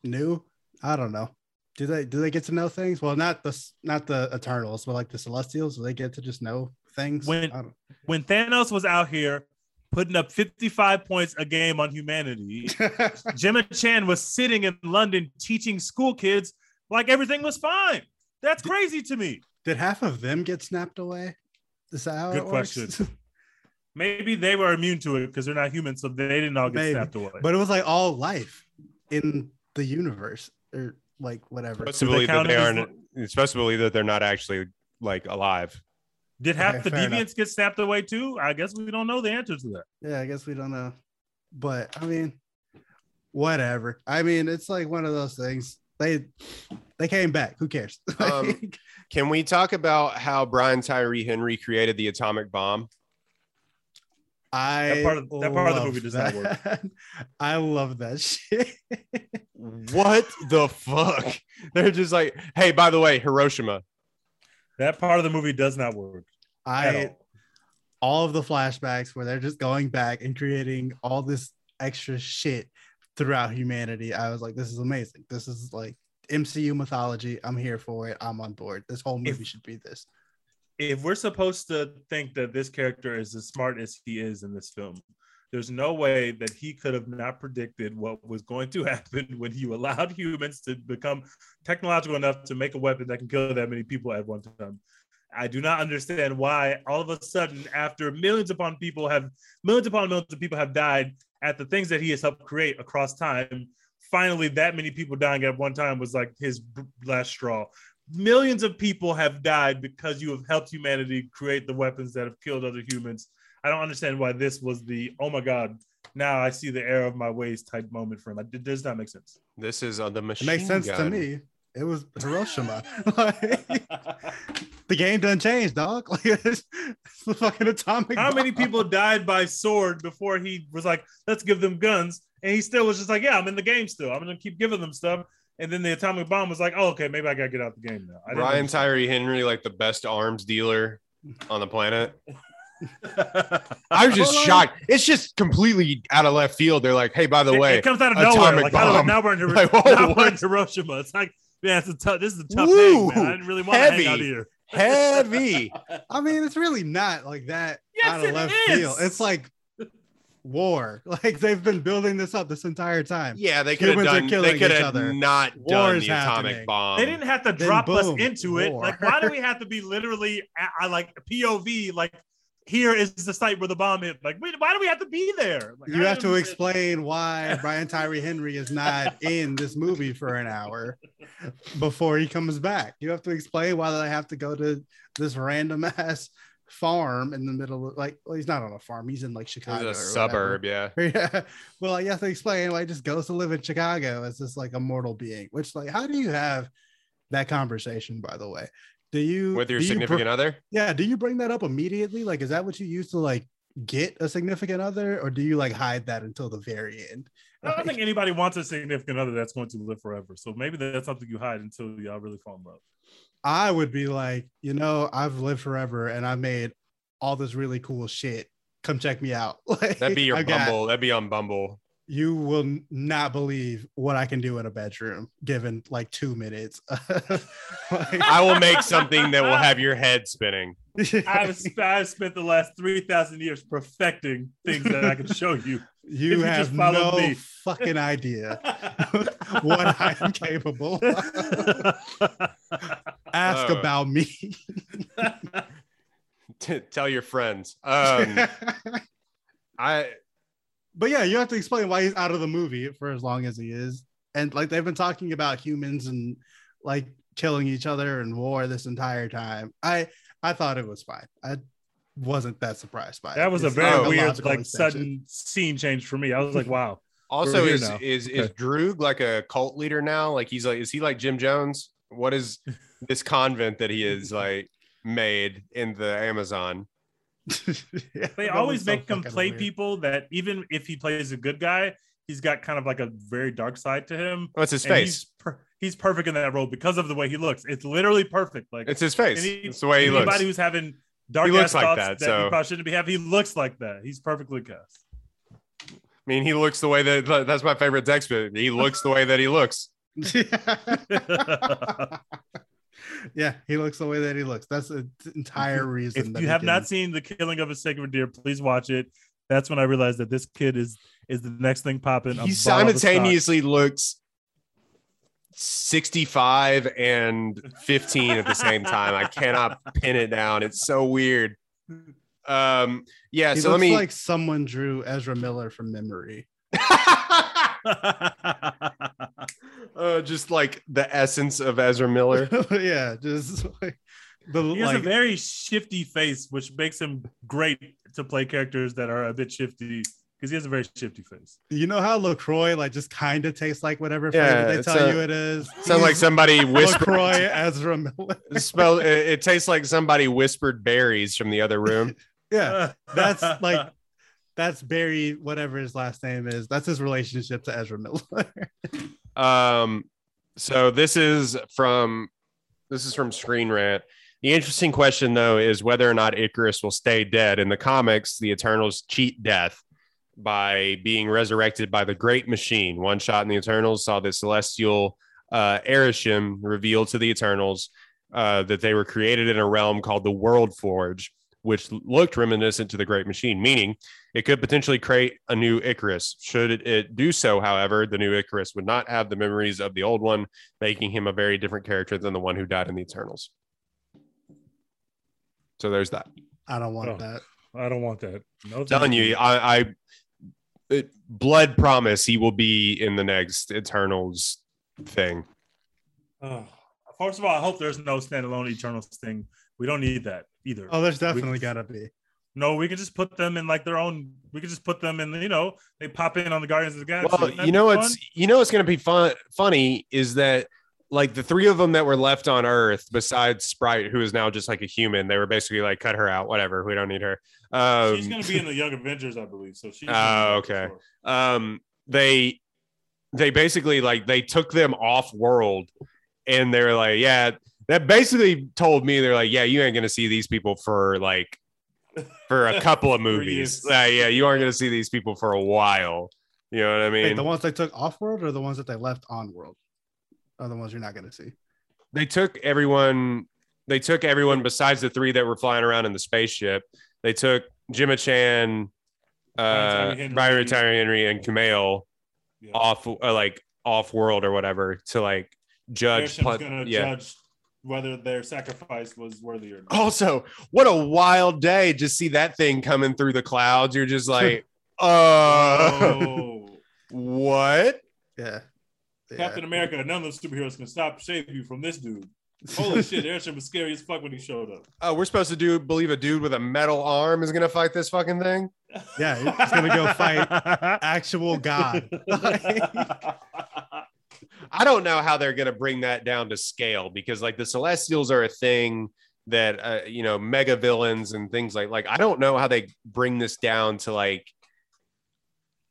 knew. I don't know. Do they do they get to know things? Well, not the not the Eternals, but like the Celestials. Do they get to just know things? When- I When Thanos was out here putting up 55 points a game on humanity, Gemma Chan was sitting in London teaching school kids like everything was fine. That's crazy to me. Did half of them get snapped away? Is that how Good it works? question. Maybe they were immune to it because they're not human, so they didn't all get Maybe. snapped away. but it was like all life in the universe, or like whatever. Supposed to Do they believe that they aren't. It's supposed to believe that they're not actually like alive. Did half Okay, the fair enough. deviants get snapped away too? I guess we don't know the answer to that. Yeah, I guess we don't know. But I mean, whatever. I mean, it's like one of those things. They they came back. Who cares? Um, Can we talk about how Brian Tyree Henry created the atomic bomb? I That part of- that part of the movie does not work. I love that shit. What the fuck? They're just like, hey, by the way, Hiroshima. That part of the movie does not work I all. all of the flashbacks where they're just going back and creating all this extra shit throughout humanity. I was like, this is amazing. This is like MCU mythology. I'm here for it. I'm on board. This whole movie should be this. If we're supposed to think that this character is as smart as he is in this film, there's no way that he could have not predicted what was going to happen when you allowed humans to become technological enough to make a weapon that can kill that many people at one time. I do not understand why all of a sudden, after millions upon people have millions upon millions of people have died at the things that he has helped create across time, finally that many people dying at one time was like his last straw millions of people have died because you have helped humanity create the weapons that have killed other humans. I don't understand why this was the oh my god, now I see the error of my ways type moment for him. It does not make sense. This is on the It machine. makes sense to me. It was Hiroshima. Like, the game doesn't change, dog. Like it's, it's the fucking atomic. How many people died by sword before he was like, let's give them guns? And he still was just like, yeah, I'm in the game still. I'm gonna keep giving them stuff. And then the atomic bomb was like, oh, okay, maybe I gotta get out the game now. I didn't Ryan understand. Tyree Henry, like the best arms dealer on the planet. I was just Hold on. shocked. It's just completely out of left field. They're like, hey, by the It- way, it comes out of nowhere. Like, out of- now we're in, Hiro- Like, whoa, now we're in? Hiroshima. It's like, man, it's a tough. This is a tough Woo, thing, man. I didn't really want to hang out heavy. here. heavy. I mean, it's really not like that Yes, out of left is. field. It's like war. Like they've been building this up this entire time. Yeah, they could have Humans are done. They could have other. not War done is the atomic happening. bomb. They didn't have to Then drop us boom, into it. Like, why do we have to be literally I like POV? Like, here is the site where the bomb hit. Like, wait, why do we have to be there? Like, You I have to don't understand. explain why Brian Tyree Henry is not in this movie for an hour before he comes back. You have to explain why they have to go to this random ass farm in the middle of like well, he's not on a farm, he's in like Chicago. was a suburb. Yeah. whatever. Yeah. Well, like, you have to explain why he just goes to live in Chicago as this like a mortal being, which like how do you have that conversation, by the way? Do you With your do you br- significant other. yeah, do you bring that up immediately? Like, is that what you use to like get a significant other, or do you like hide that until the very end? I don't think anybody wants a significant other that's going to live forever. So maybe that's something you hide until y'all really fall in love. I would be like, you know, I've lived forever and I made all this really cool shit. Come check me out. Like, That'd be your I got- Bumble. That'd be on Bumble. you will not believe what I can do in a bedroom given like two minutes. Like- I will make something that will have your head spinning. I've, I've spent the last 3,000 years perfecting things that I can show you. you you have just followed no me. fucking idea what I am capable. Of. Ask Oh. about me. Tell your friends. Um, I but yeah, you have to explain why he's out of the movie for as long as he is. And like they've been talking about humans and like killing each other and war this entire time. I I thought it was fine. I wasn't that surprised by it. That was a very not weird, logical like extension. sudden scene change for me. I was like, wow. also We're now. is is Okay. Druig like a cult leader now? Like he's like is he like Jim Jones? What is this convent that he is like made in the Amazon? Yeah, They always make him play weird. people that even if he plays a good guy, he's got kind of like a very dark side to him. Oh, What's his And face? He's, per- he's perfect in that role because of the way he looks. It's literally perfect. Like It's his face. any- It's the way he anybody looks. who's having dark He looks ass like thoughts that, that, so- he probably shouldn't be having, he looks like that. He's perfectly cast. I mean, he looks the way that that's my favorite text. But he looks the way that he looks. yeah, he looks the way that he looks. That's the entire reason. if that you he have not seen the killing of a sacred deer, please watch it. That's when I realized that this kid is is the next thing popping. He simultaneously looks 65 and 15 at the same time. I cannot pin it down. It's so weird. Um, yeah. he so let me. like someone drew Ezra Miller from memory. stock. uh, just like the essence of Ezra Miller. yeah, just like the he has like a very shifty face, which makes him great to play characters that are a bit shifty because he has a very shifty face. you know how Lacroix like just kind of tastes like whatever Yeah, they tell a- you it is. Sounds like somebody whispered. Lacroix Ezra Miller. Spell, it, it tastes like somebody whispered berries from the other room. yeah, that's like that's Barry, whatever his last name is. That's his relationship to Ezra Miller. Um, so this is from this is from Screen Rant. The interesting question though is whether or not Icarus will stay dead. In the comics, the Eternals cheat death by being resurrected by the Great Machine. One shot in the Eternals saw the celestial uh, Arishem revealed to the Eternals uh, that they were created in a realm called the World Forge, which looked reminiscent to the Great Machine, meaning it could potentially create a new Icarus. Should it, it do so, however, the new Icarus would not have the memories of the old one, making him a very different character than the one who died in the Eternals. So there's that. I don't want Oh. that. I don't want that. No, telling you, I, I it, blood promise he will be in the next Eternals thing. Oh, first of all, I hope there's no standalone Eternals thing. We don't need that either. Oh, there's definitely gotta be. No, we can just put them in like their own. We can just put them in. You know, they pop in on the Guardians of the Galaxy. Well, you know what's fun? you know what's going to be fun funny is that like the three of them that were left on Earth, besides Sprite, who is now just like a human, they were basically like cut her out, whatever. We don't need her. Um, she's going to be in the Young Avengers, I believe. So she's. Oh, gonna okay. sure. um they they basically like they took them off world and they're like yeah that basically told me they're like yeah you ain't gonna see these people for like for a couple of movies years. Uh, yeah you aren't gonna see these people for a while you know what i Wait, mean the ones they took off world or the ones that they left on world? Are the ones you're not gonna see. they took everyone they took everyone besides the three that were flying around in the spaceship they took Gemma Chan uh Brian Tyree Brian Henry. And Kumail Yeah. off uh, like off world or whatever to like judge Arishem's pla- going to yeah judge whether their sacrifice was worthy or not. also what a wild day just see that thing coming through the clouds you're just like uh Oh. what Yeah. yeah. Captain America, none of those superheroes can stop save you from this dude. Holy shit, Arishem was scary as fuck when he showed up. oh we're supposed to do believe a dude with a metal arm is gonna fight this fucking thing Yeah, he's gonna go fight actual God. I don't know how they're gonna bring that down to scale because like the celestials are a thing that uh, you know mega villains and things like like i don't know how they bring this down to like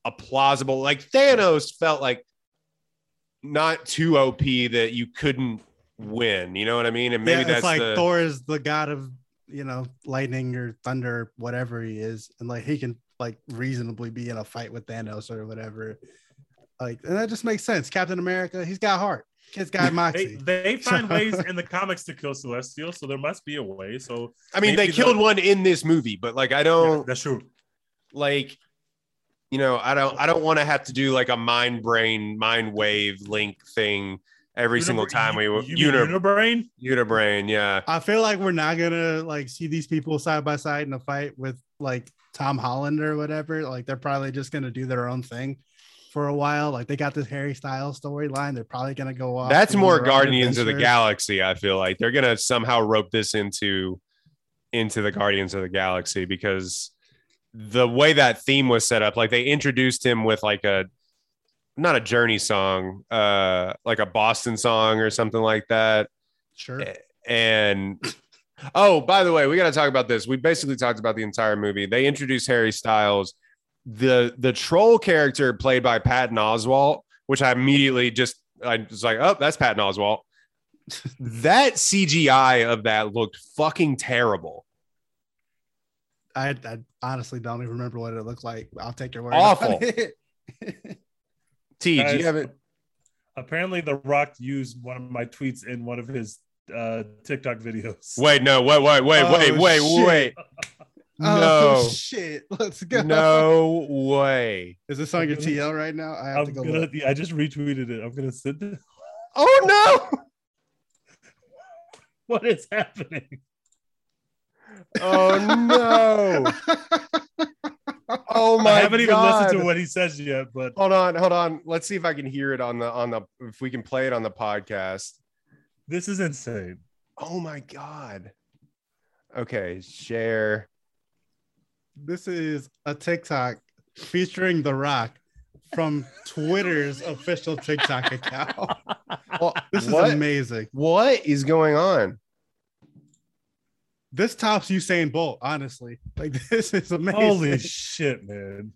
a plausible like thanos felt like not too op that you couldn't win you know what i mean and maybe yeah, that's like the, Thor is the god of you know lightning or thunder, whatever he is, and like he can like reasonably be in a fight with Thanos or whatever. Like, and that just makes sense. Captain America, he's got heart. Kid's got they, moxie. they find ways in the comics to kill Celestial, so there must be a way. So i mean they killed one in this movie but like i don't that's true. like you know i don't i don't want to have to do like a mind brain mind wave link thing every single time we you, uni, you mean Unibrain. unibrain yeah I feel like we're not gonna like see these people side by side in a fight with like Tom Holland or whatever. Like they're probably just gonna do their own thing for a while. Like they got this Harry Styles storyline. They're probably gonna go off. that's more guardians of the galaxy i feel like they're gonna somehow rope this into into the guardians of the galaxy because the way that theme was set up like they introduced him with like a not a journey song uh like a boston song or something like that Sure. and oh by the way we got to talk about this we basically talked about the entire movie they introduced harry styles the the troll character played by patton oswalt which i immediately just i was like oh that's patton oswalt that cgi of that looked fucking terrible I, I honestly don't even remember what it looked like. I'll take your word. Awful. on it. t do you have it Apparently, The Rock used one of my tweets in one of his uh, TikTok videos. wait no wait wait wait Oh, wait wait shit. wait Oh shit! Let's go. no way Is this on your TL right now? I have I'm to go. gonna. look. yeah, I just retweeted it. I'm gonna send it. oh no What is happening? Oh no! Oh my I haven't even listened to what he says yet, but Hold on, hold on. Let's see if I can hear it on the on the if we can play it on the podcast. this is insane. Oh my god! Okay, share. This is a TikTok featuring The Rock from Twitter's official TikTok account. Well, This is amazing. What is going on? This tops Usain Bolt, honestly. Like this is amazing. Holy shit, man.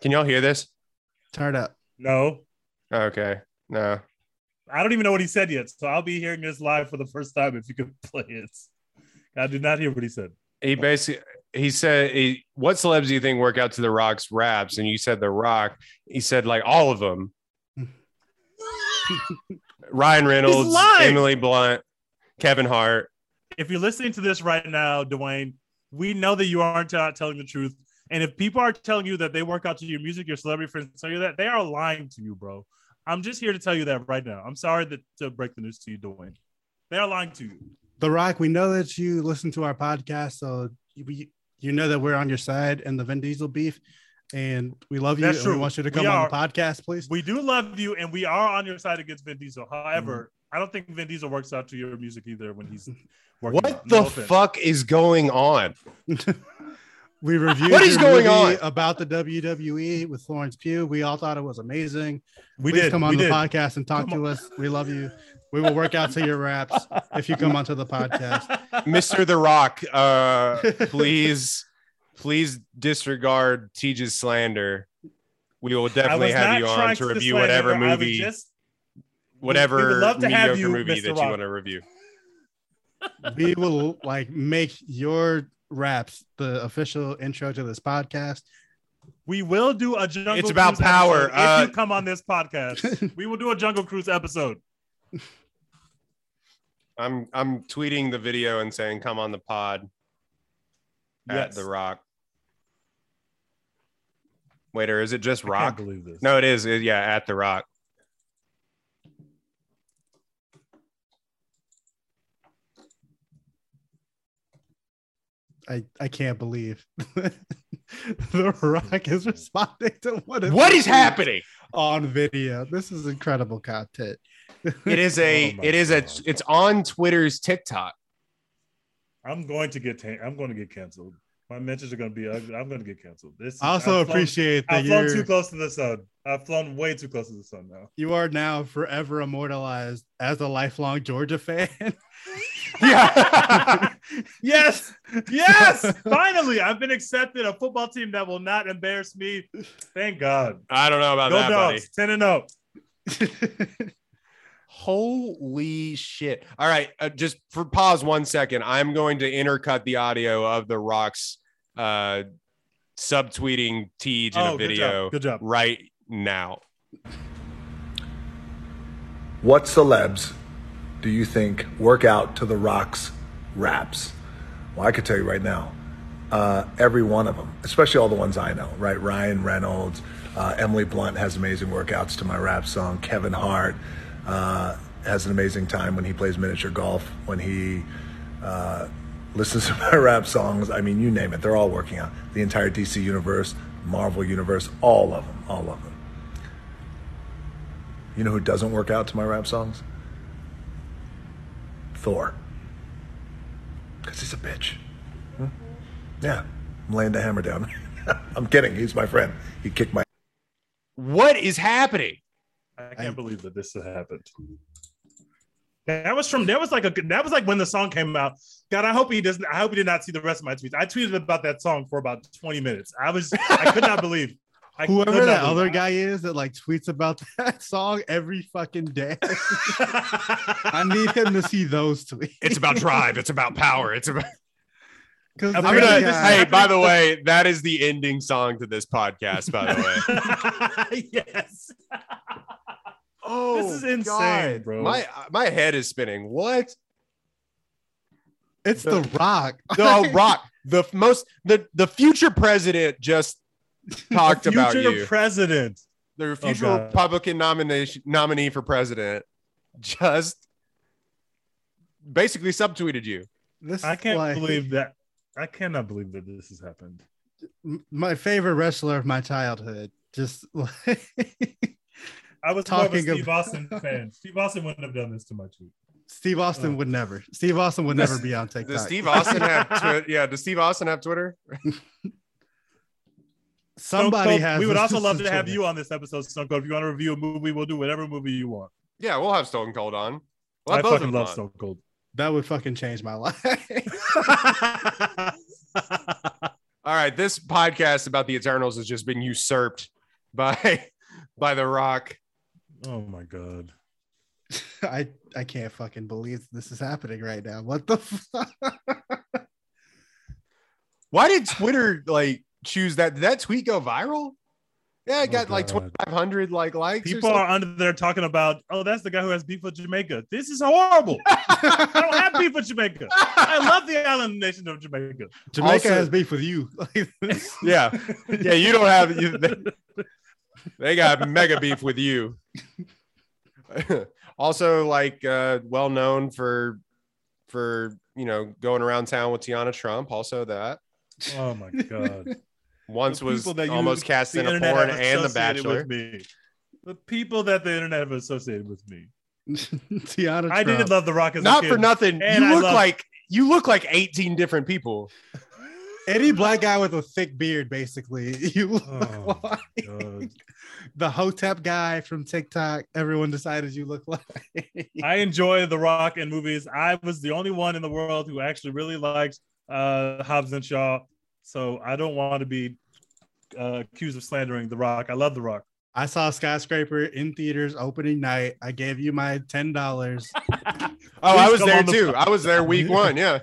Can y'all hear this? Turn it up. No, Okay. No. I don't even know what he said yet. So I'll be hearing this live for the first time if you could play it. I did not hear what he said. He basically he said, he, "What celebs do you think work out to the Rock's raps?" And you said the Rock. He said like all of them. Ryan Reynolds. Emily Blunt, Kevin Hart. If you're listening to this right now, Dwayne, we know that you aren't not telling the truth. And if people are telling you that they work out to your music, your celebrity friends tell you that, they are lying to you, bro. I'm just here to tell you that right now. I'm sorry that, to break the news to you, Dwayne. They are lying to you. The Rock, we know that you listen to our podcast, so you, you know that we're on your side in the Vin Diesel beef, and we love you. That's and true. We want you to We come on are- the podcast, please. We do love you, and we are on your side against Vin Diesel. However, I don't think Vin Diesel works out to your music either when he's working. What out. the No fuck is going on? we reviewed What is your going on? about the WWE with Florence Pugh. We all thought it was amazing. We Please did. come on we the did. podcast and talk Come to us. We love you. We will work out to your raps if you come onto the podcast. Mr. The Rock, uh, please, please disregard Tej's slander. We will definitely have you on to to review slander whatever her. I was movie, just whatever we would love to have mediocre you, movie Mr. that Rock. you want to review. we will like make your raps the official intro to this podcast. We will do a jungle. It's about Cruise power. episode Uh, if you come on this podcast, we will do a Jungle Cruise episode. I'm I'm tweeting the video and saying, "Come on the pod." At Yes. The Rock. Wait, or is it just I can't Rock? believe this. No, it is. It- yeah, at the Rock. I, I can't believe the Rock is responding to what is What is happening? on video. This is incredible content. It is a. Oh my it is a. It's on Twitter's TikTok. I'm going to get. ta- I'm going to get canceled. My mentions are going to be ugly. I'm going to get canceled. This is, I also I've appreciate flown, that I've flown too close to the sun. I've flown way too close to the sun now. You are now forever immortalized as a lifelong Georgia fan. yeah. yes. Yes. Finally, I've been accepted a football team that will not embarrass me. Thank God. I don't know about Go that, dogs, 10 and 0. Holy shit! All right, uh, just for pause one second. I'm going to intercut the audio of the Rocks uh, subtweeting Tej in Oh, a good video job. Good job. right now. What celebs do you think work out to the Rock's raps? Well, I could tell you right now, uh, every one of them, especially all the ones I know, right? Ryan Reynolds, uh, Emily Blunt has amazing workouts to my rap song. Kevin Hart uh, has an amazing time when he plays miniature golf, when he uh, listens to my rap songs. I mean, you name it, they're all working out. The entire DC universe, Marvel universe, all of them, all of them. You know who doesn't work out to my rap songs? Thor. Because he's a bitch. Hmm? Yeah, I'm laying the hammer down. I'm kidding. He's my friend. He kicked my What is happening? I can't believe that this happened. That was from that was like a that was like when the song came out. God, I hope he doesn't. I hope he did not see the rest of my tweets. I tweeted about that song for about 20 minutes. I was I could not believe. I Whoever that believe. other guy is that like tweets about that song every fucking day. I need him to see those tweets. It's about drive. It's about power. It's about. 'Cause I'm I'm gonna. This is guy- Hey, by the way, that is the ending song to this podcast. By the way. yes. Oh, This is insane, bro. My my head is spinning. What? it's the Rock. The Rock. The most the the future president just talked The about future you. president. the oh, future God. Republican nomination nominee for president just basically subtweeted you. This I can't like, believe that. I cannot believe that this has happened. my favorite wrestler of my childhood. Just like I was more of a Steve of- Austin fan. Steve Austin wouldn't have done this to my tweet. Steve Austin Oh. would never. Steve Austin would Does- never be on TikTok. Does Steve Austin have Twitter? Yeah, does Steve Austin have Twitter? Stone Somebody Cold, has. we would also love this to have is you on this episode, Stone Cold. If you want to review a movie, we'll do whatever movie you want. Yeah, we'll have Stone Cold on. We'll I both fucking love on. Stone Cold. That would fucking change my life. All right, this podcast about the Eternals has just been usurped by by The Rock. Oh my god. I I can't fucking believe this is happening right now. What the fuck? Why did Twitter like choose that? Did that tweet go viral? Yeah, it Oh, got like God. twenty five hundred like likes. People are under there talking about, oh, that's the guy who has beef with Jamaica. This is horrible. I don't have beef with Jamaica. I love the island nation of Jamaica. Jamaica Also- has beef with you. Yeah, yeah. You don't have. You, they, they got mega beef with you. also, like, uh, well known for for you know going around town with Tiana Trump. Also, that Oh my god. once was that almost cast in a porn and The associated Bachelor. with me. The people that the internet have associated with me. Tiana Trump. I Trump. did love The Rock as a Not kid. for nothing. And you I look love- like you look like eighteen different people. Any black guy with a thick beard, basically. You look Oh, like God. the Hotep guy from TikTok. Everyone decided you look like. I enjoy The Rock in movies. I was the only one in the world who actually really liked uh, Hobbs and Shaw. So I don't want to be uh, accused of slandering The Rock. I love The Rock. I saw Skyscraper in theaters opening night. I gave you my ten dollars, Oh, I was there on the too. I was there week one. Yeah,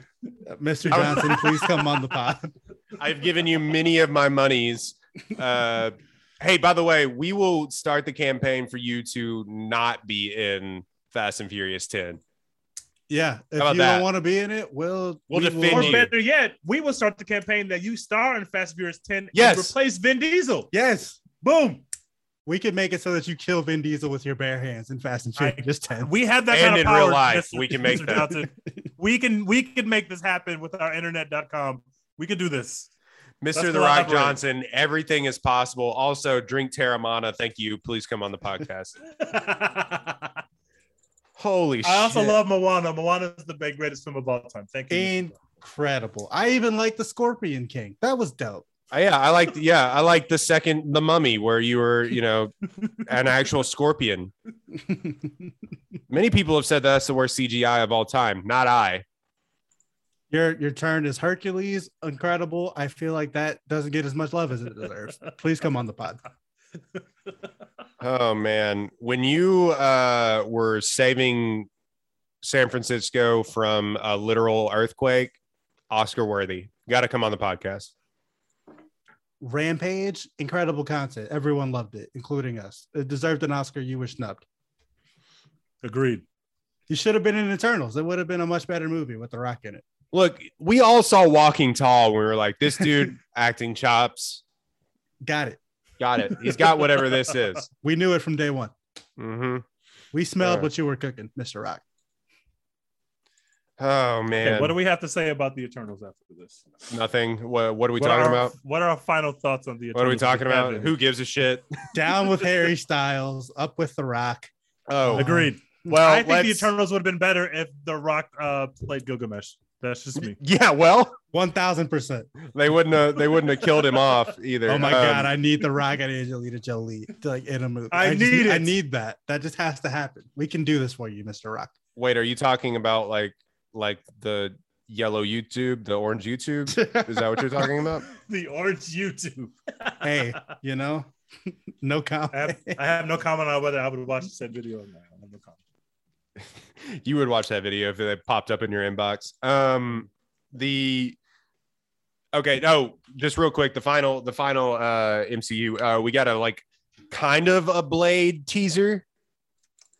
Mr. I was- Johnson. please come on the pod. I've given you many of my monies. Uh, hey, by the way, we will start the campaign for you to not be in Fast and Furious 10. Yeah, if you that? don't want to be in it, we'll We'll we defend Or you. better yet, we will start the campaign that you star in Fast and Furious 10 Yes. and replace Vin Diesel. Yes, Boom. We can make it so that you kill Vin Diesel with your bare hands in Fast and I- Furious Ten. We have that And kind of in power. real life, Mr. we can make Mr. that. Johnson. We can we can make this happen with our internet.com. We can do this. Mr. Let's The Rock collaborate. Johnson, everything is possible. Also, drink Teremana. Thank you. Please come on the podcast. I Holy shit. I also love Moana. Moana is the greatest film of all time. Thank you. Incredible. I even like the Scorpion King. That was dope. Uh, yeah, I like yeah, I like the second the mummy where you were, you know, an actual scorpion. Many people have said that's the worst CGI of all time. Not I. your your turn is Hercules. Incredible. I feel like that doesn't get as much love as it deserves. Please come on the pod. Oh man, when you uh were saving San Francisco from a literal earthquake, Oscar worthy. Got to come on the podcast. Rampage, incredible content. Everyone loved it, including us. It deserved an Oscar. You were snubbed. Agreed. You should have been in Eternals. It would have been a much better movie with The Rock in it. Look, we all saw Walking Tall when we were like, this dude acting chops. Got it. Got it. He's got whatever this is. We knew it from day one. hmm We smelled Yeah. what you were cooking, Mr. Rock. Oh man, Okay, what do we have to say about the Eternals after this? nothing. What, what are we What talking are our- about? What are our final thoughts on the Eternals? What are we talking about? any? Who gives a shit? Down with Harry Styles, up with The Rock. Oh, Agreed. well, I think the let's- Eternals would have been better if The Rock uh, played Gilgamesh. That's just me. Yeah, well, 1000%. they wouldn't have. They wouldn't have killed him off either. Oh my Um, God. I need The Rock and Angelina Jolie to, like in a movie. I just, need I it. need that. That just has to happen. We can do this for you, Mr. Rock. Wait, are you talking about like like the yellow YouTube, the orange YouTube? Is that what you're talking about? the orange YouTube. hey, you know, no I comment. have, I have no comment on whether I would watch said video or not. I have no comment. you would watch that video if it popped up in your inbox. Um, the okay, no, just real quick, the final, the final uh MCU. Uh, we got a like kind of a Blade teaser.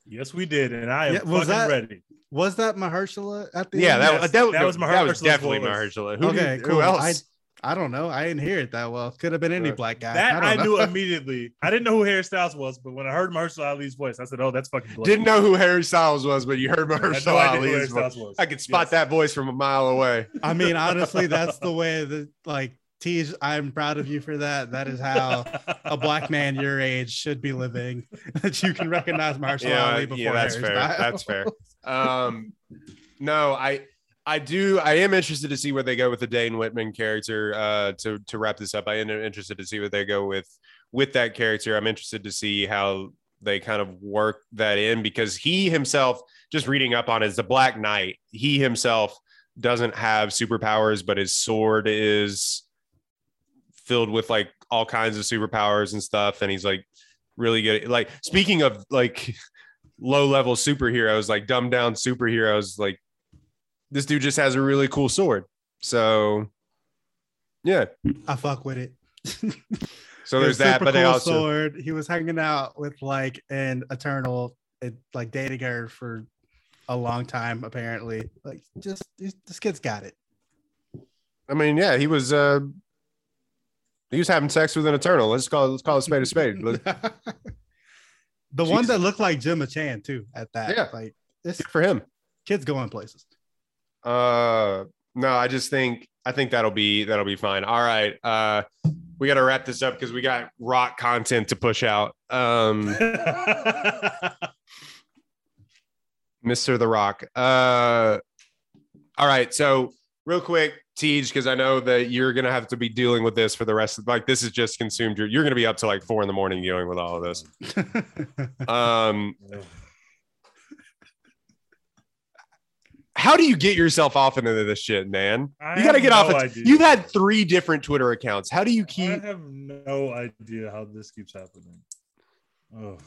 Yes, we did, and I am Yeah, was fucking that- ready. Was that Mahershala at the Yeah, end? that, Yes, that, that that was was that was definitely voice. Mahershala. Who, okay, did- cool. who else? I, I don't know. I didn't hear it that well. Could have been any Right. black guy. That I, don't knew know. immediately. I didn't know who Harry Styles was, but when I heard Mahershala Ali's voice, I said, "Oh, that's fucking." Blade." Didn't know who Harry Styles was, but you heard Mahershala no idea Ali's voice. Was. I could spot Yes. that voice from a mile away. I mean, honestly, that's the way that like Tej, I'm proud of you for that. That is how a black man your age should be living. That you can recognize Mahershala Yeah, before yeah, that's fair. That's fair. Um, no, I I do. I am interested to see where they go with the Dane Whitman character. Uh, to to wrap this up, I am interested to see where they go with with that character. I'm interested to see how they kind of work that in because he himself, just reading up on, it, is the Black Knight. He himself doesn't have superpowers, but his sword is filled with like all kinds of superpowers and stuff, and he's like really good. Like speaking of like low level superheroes, like dumbed down superheroes, like this dude just has a really cool sword. So yeah. I fuck with it. So there's that, but they also sword. He was hanging out with like an eternal, and, like dating her for a long time. Apparently, like just this this kid's got it. I mean, yeah, he was uh he was having sex with an eternal. Let's call it let's call a spade a spade. The one that looked like Gemma Chan too. At that, Yeah. like this for him. kid's going places. Uh no, I just think I think that'll be that'll be fine. All right. Uh we got to wrap this up because we got rock content to push out. Um Mr. The Rock. Uh, all right. So, real quick, Tej, because I know that you're going to have to be dealing with this for the rest of like, this is just consumed. You're, you're going to be up to like four in the morning dealing with all of this. Um, how do you get yourself off into this shit, man? I you got to get off no it. idea. You've had three different Twitter accounts. How do you keep? I have no idea how this keeps happening. Oh,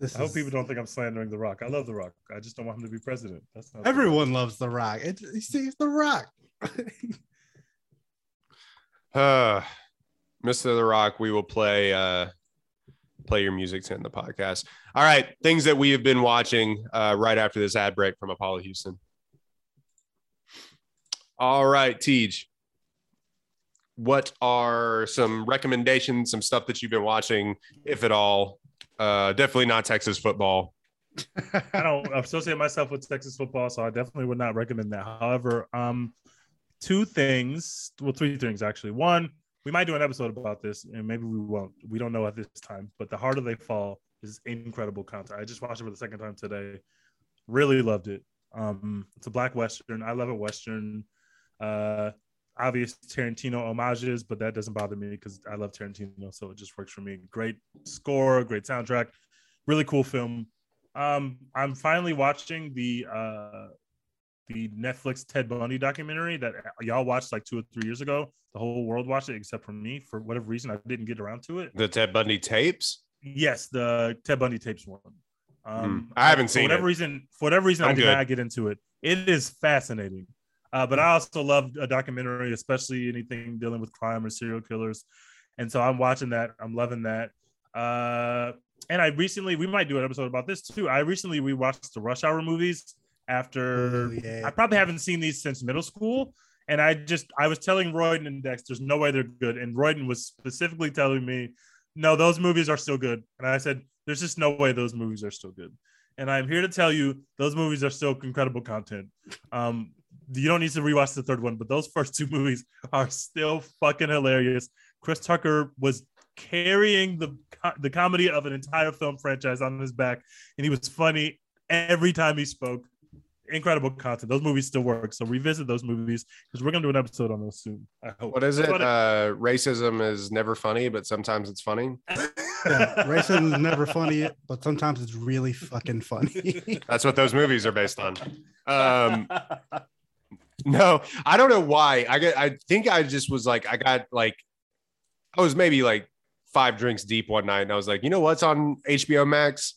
this I hope is- people don't think I'm slandering The Rock. I love The Rock. I just don't want him to be president. That's not Everyone loves The Rock. It's, it's, it's The Rock. Uh, Mr. The Rock, we will play uh play your music to end the podcast. All right, things that we have been watching uh right after this ad break from Apollo Houston. All right, Tej. What are some recommendations, some stuff that you've been watching, if at all? Uh definitely not Texas football. I don't associate myself with Texas football, so I definitely would not recommend that. However, um, two things, well, three things actually. One, we might do an episode about this, and maybe we won't. We don't know at this time. But the harder they fall is incredible content. I just watched it for the second time today. Really loved it. Um, it's a black western. I love a western. Uh, obvious Tarantino homages, but that doesn't bother me because I love Tarantino, so it just works for me. Great score, great soundtrack, really cool film. Um, I'm finally watching the uh the Netflix Ted Bundy documentary that y'all watched like two or three years ago. The whole world watched it except for me. For whatever reason, I didn't get around to it. The Ted Bundy tapes. Yes, the Ted Bundy tapes one. Um, Hmm. I haven't for seen whatever it. reason. For whatever reason, I I'm did good. not get into it. It is fascinating, uh, but I also love a documentary, especially anything dealing with crime or serial killers. And so I'm watching that. I'm loving that. Uh, and I recently, we might do an episode about this too. I recently rewatched the Rush Hour movies after Ooh, yeah. I probably haven't seen these since middle school. And I just I was telling Royden and Dex, there's no way they're good. And Royden was specifically telling me, no, those movies are still good. And I said, there's just no way those movies are still good. And I'm here to tell you, those movies are still incredible content. Um, you don't need to rewatch the third one, but those first two movies are still fucking hilarious. Chris Tucker was carrying the the comedy of an entire film franchise on his back, and he was funny every time he spoke. Incredible content. Those movies still work. So revisit those movies because we're gonna do an episode on those soon. I hope. What is it? That's Uh racism is never funny, but sometimes it's funny. Yeah, racism is never funny, but sometimes it's really fucking funny. That's what those movies are based on. Um, no, I don't know why. I get. I think I just was like, I got like, I was maybe like five drinks deep one night, and I was like, you know what's on HBO Max?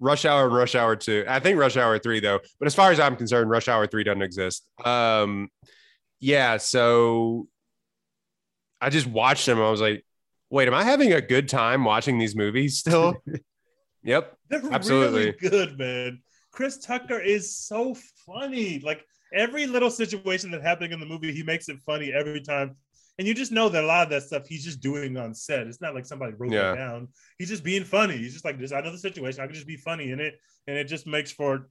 Rush Hour and Rush Hour Two. I think Rush Hour Three though, but as far as I'm concerned, Rush Hour Three doesn't exist. Um, yeah, so I just watched them. I was like, wait, am I having a good time watching these movies still? yep. They're Absolutely. really good, man. Chris Tucker is so funny. Like every little situation that happening in the movie, he makes it funny every time. And you just know that a lot of that stuff he's just doing on set. It's not like somebody wrote Yeah. it down. He's just being funny. He's just like, this. I know the situation. I can just be funny in it, and it just makes for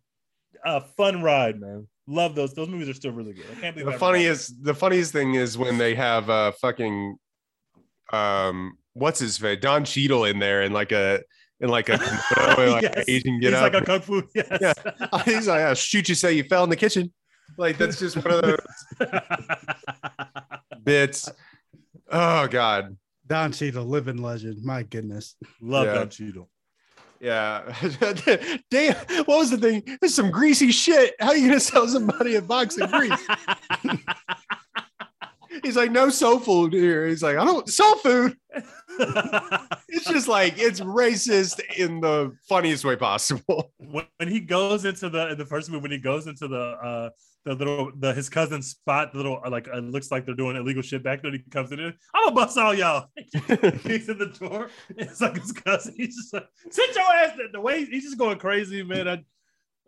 a fun ride, man. Love those. Those movies are still really good. I can't believe the funniest the funniest thing is when they have uh fucking um what's his face Don Cheadle in there and like a in like a like Yes. Asian get He's up. like a kung fu. Yes. Yeah. He's like, "I'll shoot you, say you fell in the kitchen. Like that's just one of those bits. Oh God, Don Cheadle, living legend. My goodness. Love Yeah. Don Cheadle. yeah. Damn, what was the thing? There's some greasy shit. How are you gonna sell somebody a box of grease? He's like, no soul food here. He's like, I don't soul food. It's just like it's racist in the funniest way possible. when, when he goes into the in the first movie when he goes into the uh the little the his cousin's spot the little like it looks like they're doing illegal shit back there he comes in i'm gonna bust all y'all he's in the door it's like his cousin he's just like sit your ass the way he's just going crazy man i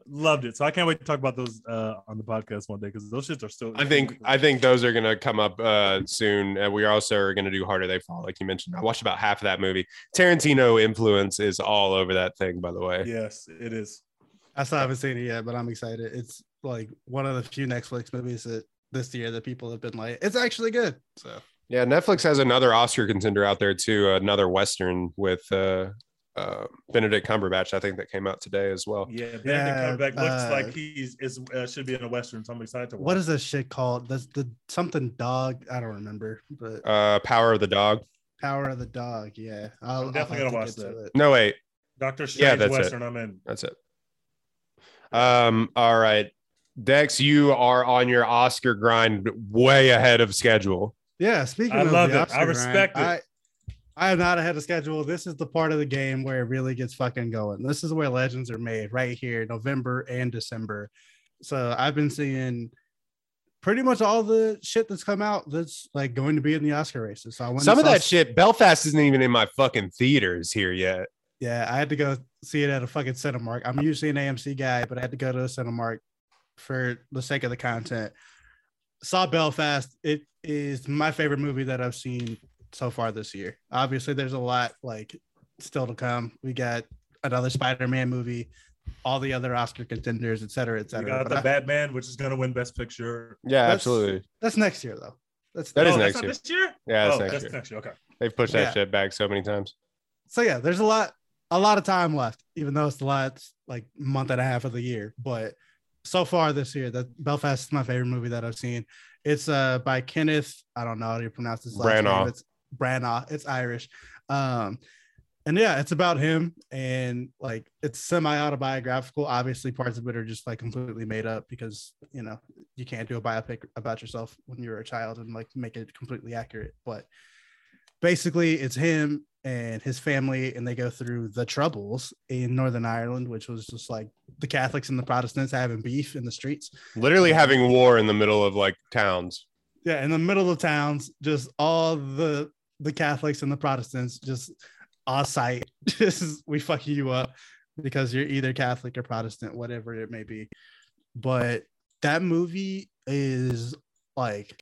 loved it so i can't wait to talk about those uh on the podcast one day because those shits are still I think I think those are gonna come up uh, soon. And we also are gonna do Harder They Fall, like you mentioned. I watched about half of that movie. Tarantino influence is all over that thing, by the way. yes it is I still haven't seen it yet, but I'm excited. It's like one of the few Netflix movies that this year that people have been like, it's actually good. So Yeah, Netflix has another Oscar contender out there too, another Western with uh, uh, Benedict Cumberbatch. I think that came out today as well. yeah Benedict Yeah, Cumberbatch looks uh, like he's is uh, should be in a western so i'm excited to watch what is this shit called? That's the something dog. I don't remember, but Uh, Power of the Dog. Power of the Dog. Yeah, I'll, I'm definitely I'll gonna have to watch get to it. No, wait, Doctor Strange Yeah, Strange that's it. Western. I'm in. that's it. Um, all right, Dex, you are on your Oscar grind, way ahead of schedule. Yeah, speaking of I of love the it. I respect grind, it. I, I am not ahead of schedule. This is the part of the game where it really gets fucking going. This is where legends are made right here, November and December. So I've been seeing pretty much all the shit that's come out that's like going to be in the Oscar races. So I went Some of that shit, Belfast isn't even in my fucking theaters here yet. Yeah, I had to go see it at a fucking Cinemark. I'm usually an AMC guy, but I had to go to a Cinemark for the sake of the content. Saw Belfast. It is my favorite movie that I've seen so far this year. Obviously, there's a lot like still to come. We got another Spider-Man movie, all the other Oscar contenders, et cetera, et You cetera. got But the I- Batman, which is going to win Best Picture. Yeah, That's- absolutely. that's next year though. That's That is oh, next that's year. this year. Yeah, that's oh, next that's year. next year. Okay. They've pushed that Yeah. shit back so many times. so yeah, there's a lot, a lot of time left, even though it's the last like month and a half of the year. But so far this year, that Belfast is my favorite movie that I've seen. It's uh by Kenneth. I don't know how to pronounce his last Branagh. name. It's Branagh. It's Irish. Um, and yeah, it's about him and like it's semi-autobiographical. Obviously, parts of it are just like completely made up because you know you can't do a biopic about yourself when you're a child and like make it completely accurate. But basically it's him and his family and they go through the troubles in northern ireland which was just like the catholics and the protestants having beef in the streets Literally having war in the middle of like towns. yeah in the middle of towns just all the the catholics and the protestants just on site just we fucking you up because you're either catholic or protestant whatever it may be. But that movie is like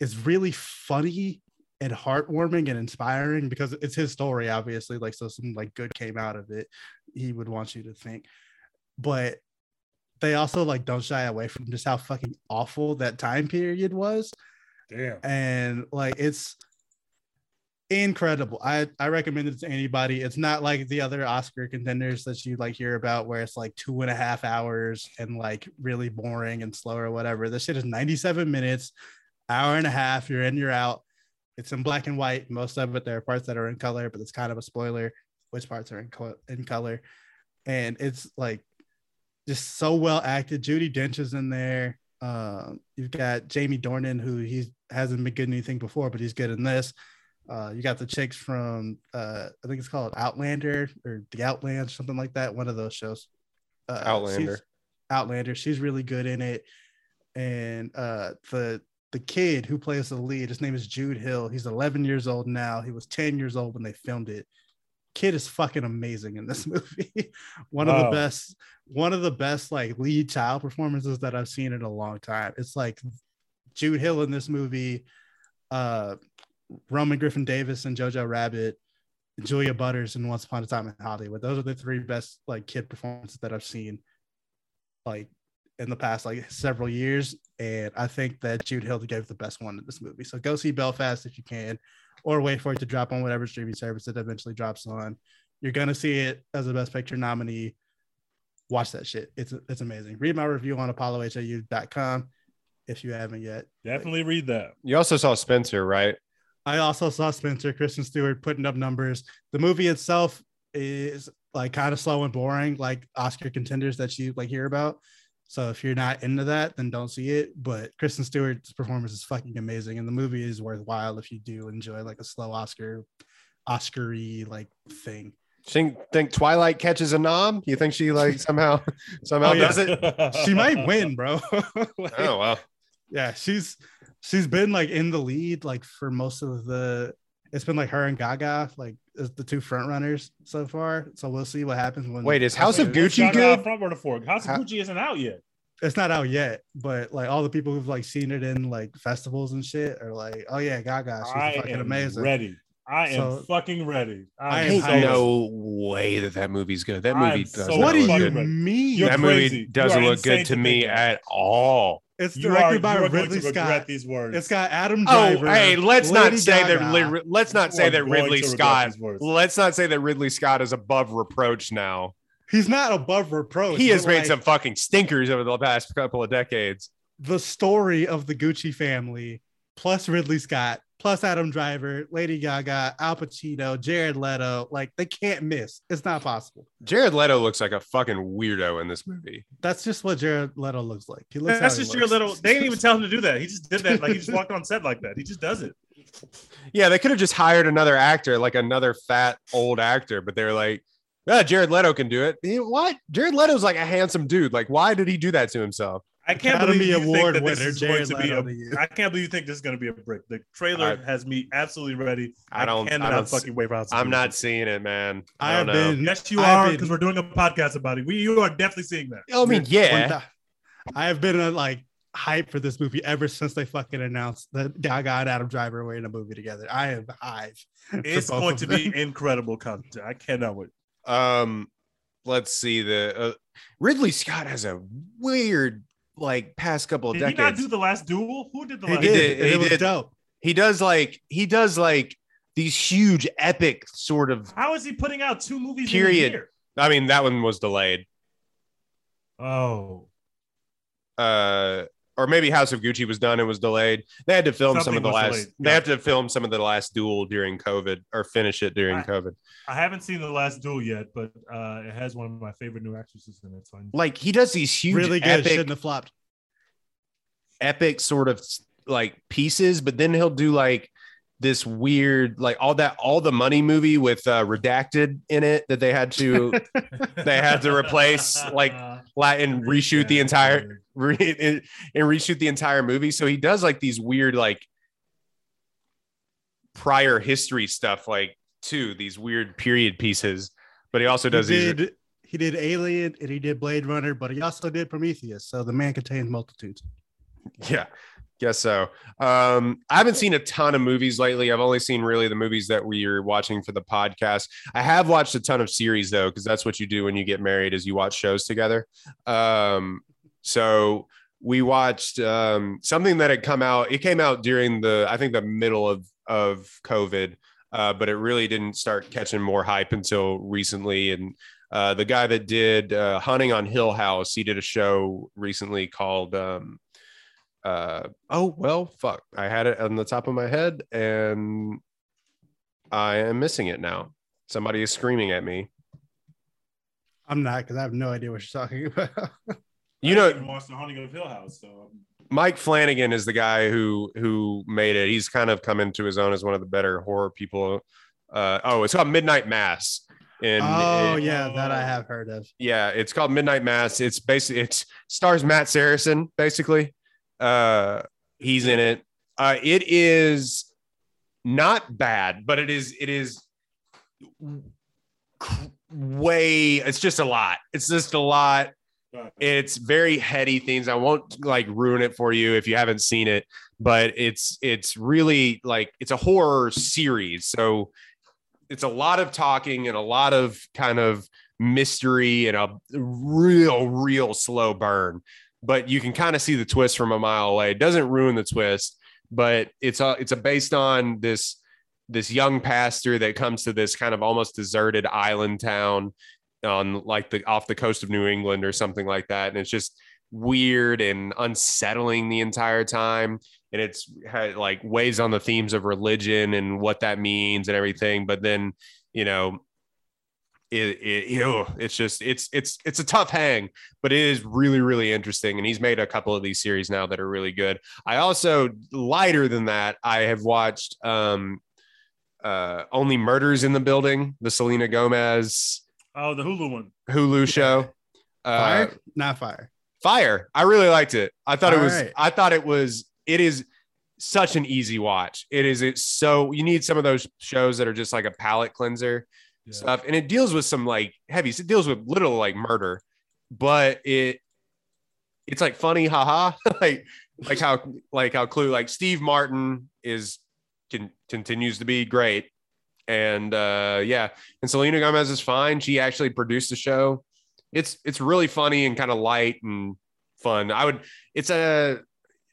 it's really funny and heartwarming and inspiring because it's his story obviously like so some like good came out of it he would want you to think. But they also like don't shy away from just how fucking awful that time period was. Damn. and like it's incredible. I i recommend it to anybody. It's not like the other oscar contenders that you like hear about where it's like two and a half hours and like really boring and slow or whatever. This shit is 97 minutes hour and a half you're in you're out. It's in black and white. Most of it there are parts that are in color but it's kind of a spoiler which parts are in, co- in color. And it's like just so well acted. Judy dench is in there. Um, you've got jamie dornan who he hasn't been good in anything before but he's good in this uh, you got the chicks from uh, I think it's called Outlander or The Outland, something like that. One of those shows. Uh, Outlander. she's- Outlander. She's really good in it. And uh, the the kid who plays the lead, his name is Jude Hill. He's 11 years old now. He was 10 years old when they filmed it. Kid is fucking amazing in this movie. one of the best, one of the best like lead child performances that I've seen in a long time. It's like Jude Hill in this movie. Uh, Roman Griffin Davis and Jojo Rabbit, Julia Butters and Once Upon a Time in Hollywood. Those are the three best like kid performances that I've seen like in the past like several years. And I think that Jude Hill gave the best one in this movie. So go see Belfast if you can, or wait for it to drop on whatever streaming service it eventually drops on. You're gonna see it as a Best Picture nominee. Watch that shit. It's it's amazing. Read my review on apollohau.com if you haven't yet. Definitely read that. You also saw Spencer, right? I also saw Spencer, Kristen Stewart putting up numbers. The movie itself is like kind of slow and boring, like Oscar contenders that you like hear about. So if you're not into that, then don't see it. But Kristen Stewart's performance is fucking amazing, and the movie is worthwhile if you do enjoy like a slow Oscar, Oscar-y like thing. Think think Twilight catches a nom? You think she like somehow somehow Oh, yeah. does it? She might win, bro. Like, Oh well. Yeah, she's she's been like in the lead like for most of the. It's been like her and Gaga like as the two front runners so far. So we'll see what happens when. Wait, is House of Gucci Gaga good? Front runner for House of How- Gucci isn't out yet. it's not out yet, but like all the people who've like seen it in like festivals and shit are like, oh yeah, Gaga, she's I fucking am amazing. ready. I am So- fucking ready. I I am am Ain't no way that that movie's good. That movie doesn't what do you good. mean? You're that crazy. movie doesn't look good to to me at all. It's You are, directed by you are going Ridley Scott. these words. It's got Adam oh, Driver. Oh, hey, let's Lady not say that. Gaga. Li- let's not You say that Ridley Scott. Let's not say that Ridley Scott is above reproach now. He's not above reproach. he has made like, some fucking stinkers over the past couple of decades. the story of the Gucci family, plus Ridley Scott, plus Adam Driver, Lady Gaga, Al Pacino, Jared Leto. Like they can't miss. It's not possible. Jared Leto looks like a fucking weirdo in this movie. That's just what Jared Leto looks like. He looks. That's just your looks. little. They didn't even tell him to do that. He just did that. Like he just walked on set like that. He just does it. Yeah, they could have just hired another actor, like another fat old actor, but they're like, yeah, Jared Leto can do it. What? Jared Leto's like a handsome dude. Like, why did he do that to himself? I can't Academy believe you Award think that this winner, is going Jared to be Leto to you. a. I can't believe you think this is going to be a brick. The trailer I- has me absolutely ready. I don't. I, cannot I don't fucking wait for House. I'm not seeing it, man. I I've don't know. been. Yes, you I've are because we're doing a podcast about it. We, you are definitely seeing that. I mean, yeah. I have been uh, like hype for this movie ever since they fucking announced that Gaga and Adam Driver were in a movie together. I am hype. It's going to them. be incredible content. I cannot wait. Um, let's see. The uh, Ridley Scott has a weird, like, past couple of decades. Did he not do the last duel? Who did the He last? did. did, and he it was did. dope. he does like he does like these huge, epic sort of. How is he putting out two movies? Period. In a year? I mean, that one was delayed. Oh, uh or maybe House of Gucci was done and was delayed. They had to film some of the last. delayed, They yeah. have to film some of the last duel during COVID or finish it during I- COVID. I haven't seen the last duel yet, but uh, it has one of my favorite new actresses in it. So I- Like he does these huge, Really good. epic, Shouldn't have flopped. epic sort of like pieces, but then he'll do like this weird, like all that, all the money movie with uh, redacted in it that they had to they had to replace like la- and reshoot the entire re- and, reshoot the entire movie. So he does like these weird like prior history stuff, like too these weird period pieces. But he also He does these. did. He did Alien and he did Blade Runner, but he also did Prometheus. So the man contains multitudes. Yeah, guess so. Um, I haven't seen a ton of movies lately. I've only seen really the movies that we are watching for the podcast. I have watched a ton of series though, because that's what you do when you get married is you watch shows together. Um, so we watched um, something that had come out. It came out during the I think the middle of of COVID, uh, but it really didn't start catching more hype until recently. And uh, the guy that did uh, Haunting of Hill House, he did a show recently called. Um, uh, oh well, fuck! I had it on the top of my head, and I am missing it now. Somebody is screaming at me. I'm not because I have no idea what you're talking about. You know, haven't watched the Haunting of Hill House, so Mike Flanagan is the guy who who made it. He's kind of come into his own as one of the better horror people. Uh, oh, it's called Midnight Mass. And oh it- yeah, that I have heard of. yeah, it's called Midnight Mass. It's basically it stars Matt Saracen. Basically, uh, he's in it. Uh, it is not bad, but it is it is way. It's just a lot. It's just a lot. It's very heady things. I won't like ruin it for you if you haven't seen it, but it's it's really like it's a horror series. So it's a lot of talking and a lot of kind of mystery and a real, real slow burn. But you can kind of see the twist from a mile away. It doesn't ruin the twist, but it's a it's a based on this this young pastor that comes to this kind of almost deserted island town on like the off the coast of New England or something like that, and it's just weird and unsettling the entire time and it's had like weighs on the themes of religion and what that means and everything but then you know it, it you know, it's just it's it's it's a tough hang but it is really really interesting and he's made a couple of these series now that are really good i also lighter than that i have watched um uh only murders in the building the selena gomez Oh, the Hulu one. hulu show uh Fire? Not fire. fire i really liked it i thought it was right. i thought it was it is such an easy watch it is it's so you need some of those shows that are just like a palate cleanser Yeah. stuff. And it deals with some like heavy it deals with literal like murder but it it's like funny haha like like how like how clue like steve martin is can, continues to be great. And uh yeah and selena gomez is fine. She actually produced the show. It's it's really funny and kind of light and fun. I would it's a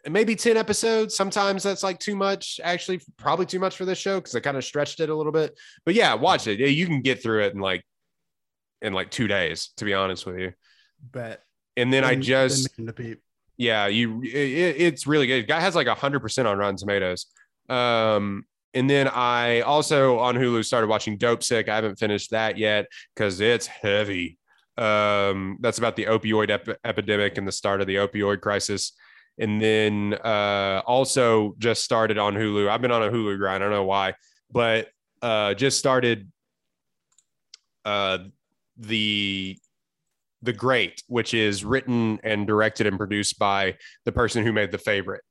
maybe 10 episodes. Sometimes that's like too much actually probably too much for this show because i kind of stretched it a little bit. But yeah watch it. You can get through it in like in like two days to be honest with you. But and then i just been meaning peep. yeah you it, it's really good. Guy has like 100% on rotten tomatoes. Um and then i also on hulu started watching dope sick. I haven't finished that yet because it's heavy. Um that's about the opioid ep- epidemic and the start of the opioid crisis and then uh also just started on hulu i've been on a hulu grind i don't know why but uh just started uh the the great which is written and directed and produced by the person who made the favorite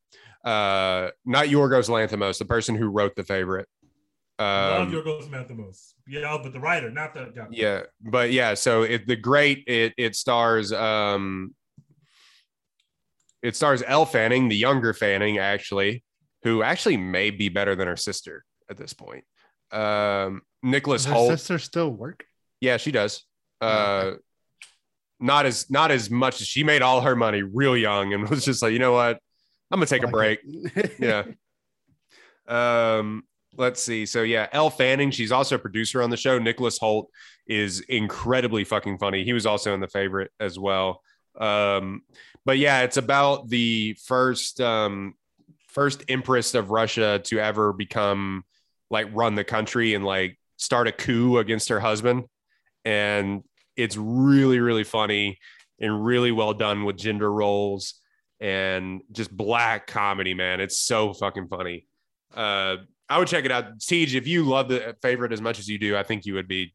uh not yorgos lanthimos the person who wrote the favorite Love um, Yorgos Lanthimos. Yeah, but the writer, not the guy. yeah but yeah so it the great it it stars um it stars Elle Fanning the younger Fanning actually who actually may be better than her sister at this point um Nicholas Does her Holt sister still work? yeah she does Oh, uh not as not as much as she made all her money real young and was just like you know what I'm gonna take a break yeah. Um, let's see. So yeah, Elle Fanning, she's also a producer on the show. Nicholas Hoult is incredibly fucking funny. He was also in the favorite as well. Um, but yeah, it's about the first um first empress of Russia to ever become like run the country and like start a coup against her husband. And it's really, really funny and really well done with gender roles and just black comedy, man. It's so fucking funny. Uh, I would check it out. Siege, if you love the favorite as much as you do, I think you would be.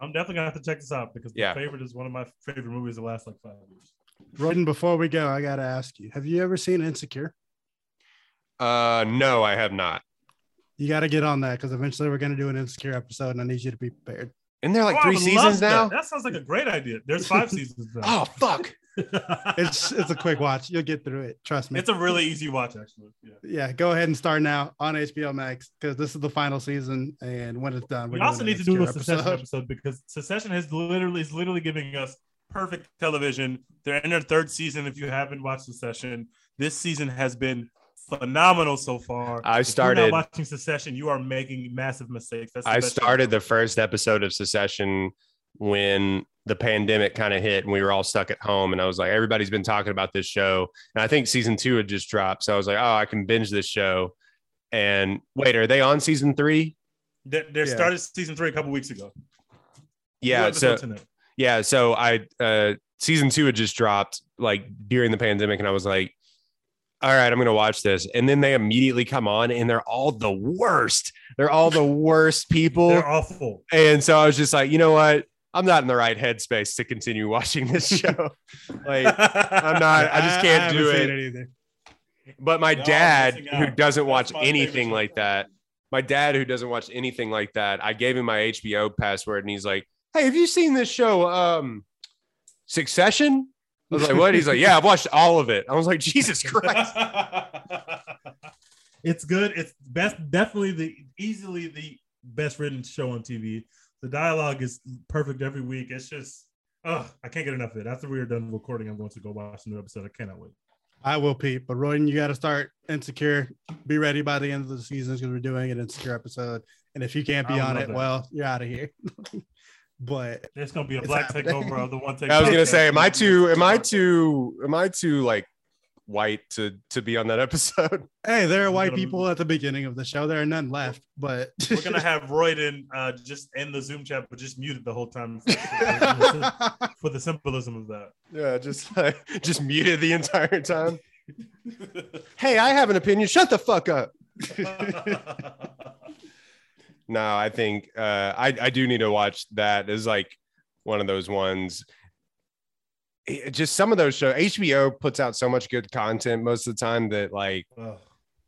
I'm definitely gonna have to check this out because Yeah. the favorite is one of my favorite movies the last like five years. Royden, before we go, I gotta ask you: Have you ever seen Insecure? Uh, no, I have not. You got to get on that because eventually we're gonna do an Insecure episode, and I need you to be prepared. And they're like Oh, I three seasons love that. now. That. sounds like a great idea. There's five seasons now. Oh fuck! It's it's a quick watch. You'll get through it. Trust me. it's a really easy watch, actually. Yeah. yeah, go ahead and start now on HBO Max because this is the final season, and when it's done, We we're also need to do a Insecure Succession episode. episode because Succession has literally is literally giving us perfect television. They're in their third season. If you haven't watched Succession, this season has been phenomenal so far. I If you're started- not watching Succession. You are making massive mistakes. That's I best show. started the first episode of Succession when the pandemic kind of hit and we were all stuck at home. And I was like, everybody's been talking about this show. And I think season two had just dropped. So I was like, oh, I can binge this show. And wait, are they on season three? They, they Yeah. started season three a couple weeks ago. Yeah. So episodes in it. Yeah so i uh season two had just dropped like during the pandemic and i was like all right i'm gonna watch this. And then they immediately come on and they're all the worst. They're all the worst people. They're awful. and so i was just like you know what? I'm not in the right headspace to continue watching this show. Like i'm not i just can't haven't do it. but my No, dad, who doesn't That's watch anything like that, my dad, who doesn't watch anything like that, I gave him my HBO password, and he's like, "Hey, have you seen this show, um, Succession?" I was like, "What?" He's like, "Yeah, I've watched all of it." I was like, "Jesus Christ!" it's good. It's best, definitely the easily the best written show on TV. The dialogue is perfect every week. It's just, oh, I can't get enough of it. After we are done recording, I'm going to go watch a new episode. I cannot wait. I will, Pete. But Royden, you got to start Insecure. Be ready by the end of the season because we're doing an Insecure episode. And if you can't be on it, that. well, you're out of here. but There's gonna be a black happening. takeover of the one take. I was gonna say, am I too? Am I too? Am I too like white to to be on that episode? hey, there are white gonna- people at the beginning of the show. There are none left. But We're gonna have Royden uh, just in the Zoom chat, but just muted the whole time for, for- for the symbolism of that. Yeah, just like, just muted the entire time. Hey, I have an opinion. Shut the fuck up. No, I think uh, I I do need to watch that. Is like one of those ones. It- just some of those shows. HBO puts out so much good content most of the time that like oh,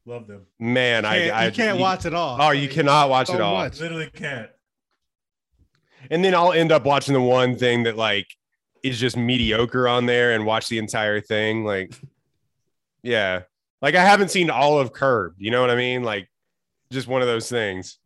love them. man, I, can't- I you can't watch it all. Oh, you cannot watch so it all. much. Literally can't. And then I'll end up watching the one thing that like is just mediocre on there and watch the entire thing. Like, yeah, like I haven't seen all of Curb. You know what I mean? Like, just one of those things.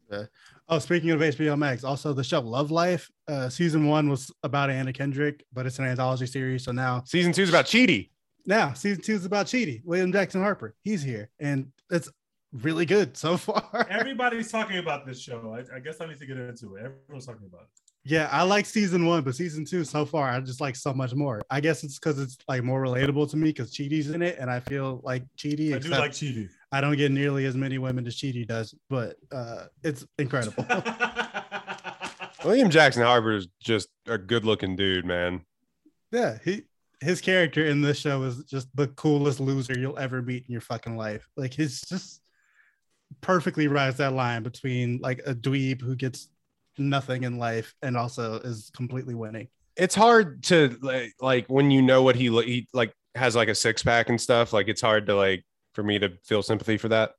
Oh, speaking of HBO Max, also the show Love Life. Uh, season one was about Anna Kendrick, but it's an anthology series. So now, Season two is about Chidi. now season two is about Chidi. William Jackson Harper. He's here, and it's really good so far. Everybody's talking about this show. I, I guess I need to get into it. Everyone's talking about it. Yeah, I like season one, but season two so far, I just like so much more. I guess it's because it's like more relatable to me because Chidi's in it, and I feel like Chidi. I do like cheating. I don't get nearly as many women as Chidi does, but uh, it's incredible. William Jackson Harper is just a good looking dude, man. yeah, he his character in this show is just the coolest loser you'll ever meet in your fucking life. Like he's just perfectly rides that line between like a dweeb who gets nothing in life and also is completely winning. It's hard to like, like when you know what he, he like has like a six pack and stuff. Like, it's hard to like for me to feel sympathy for that.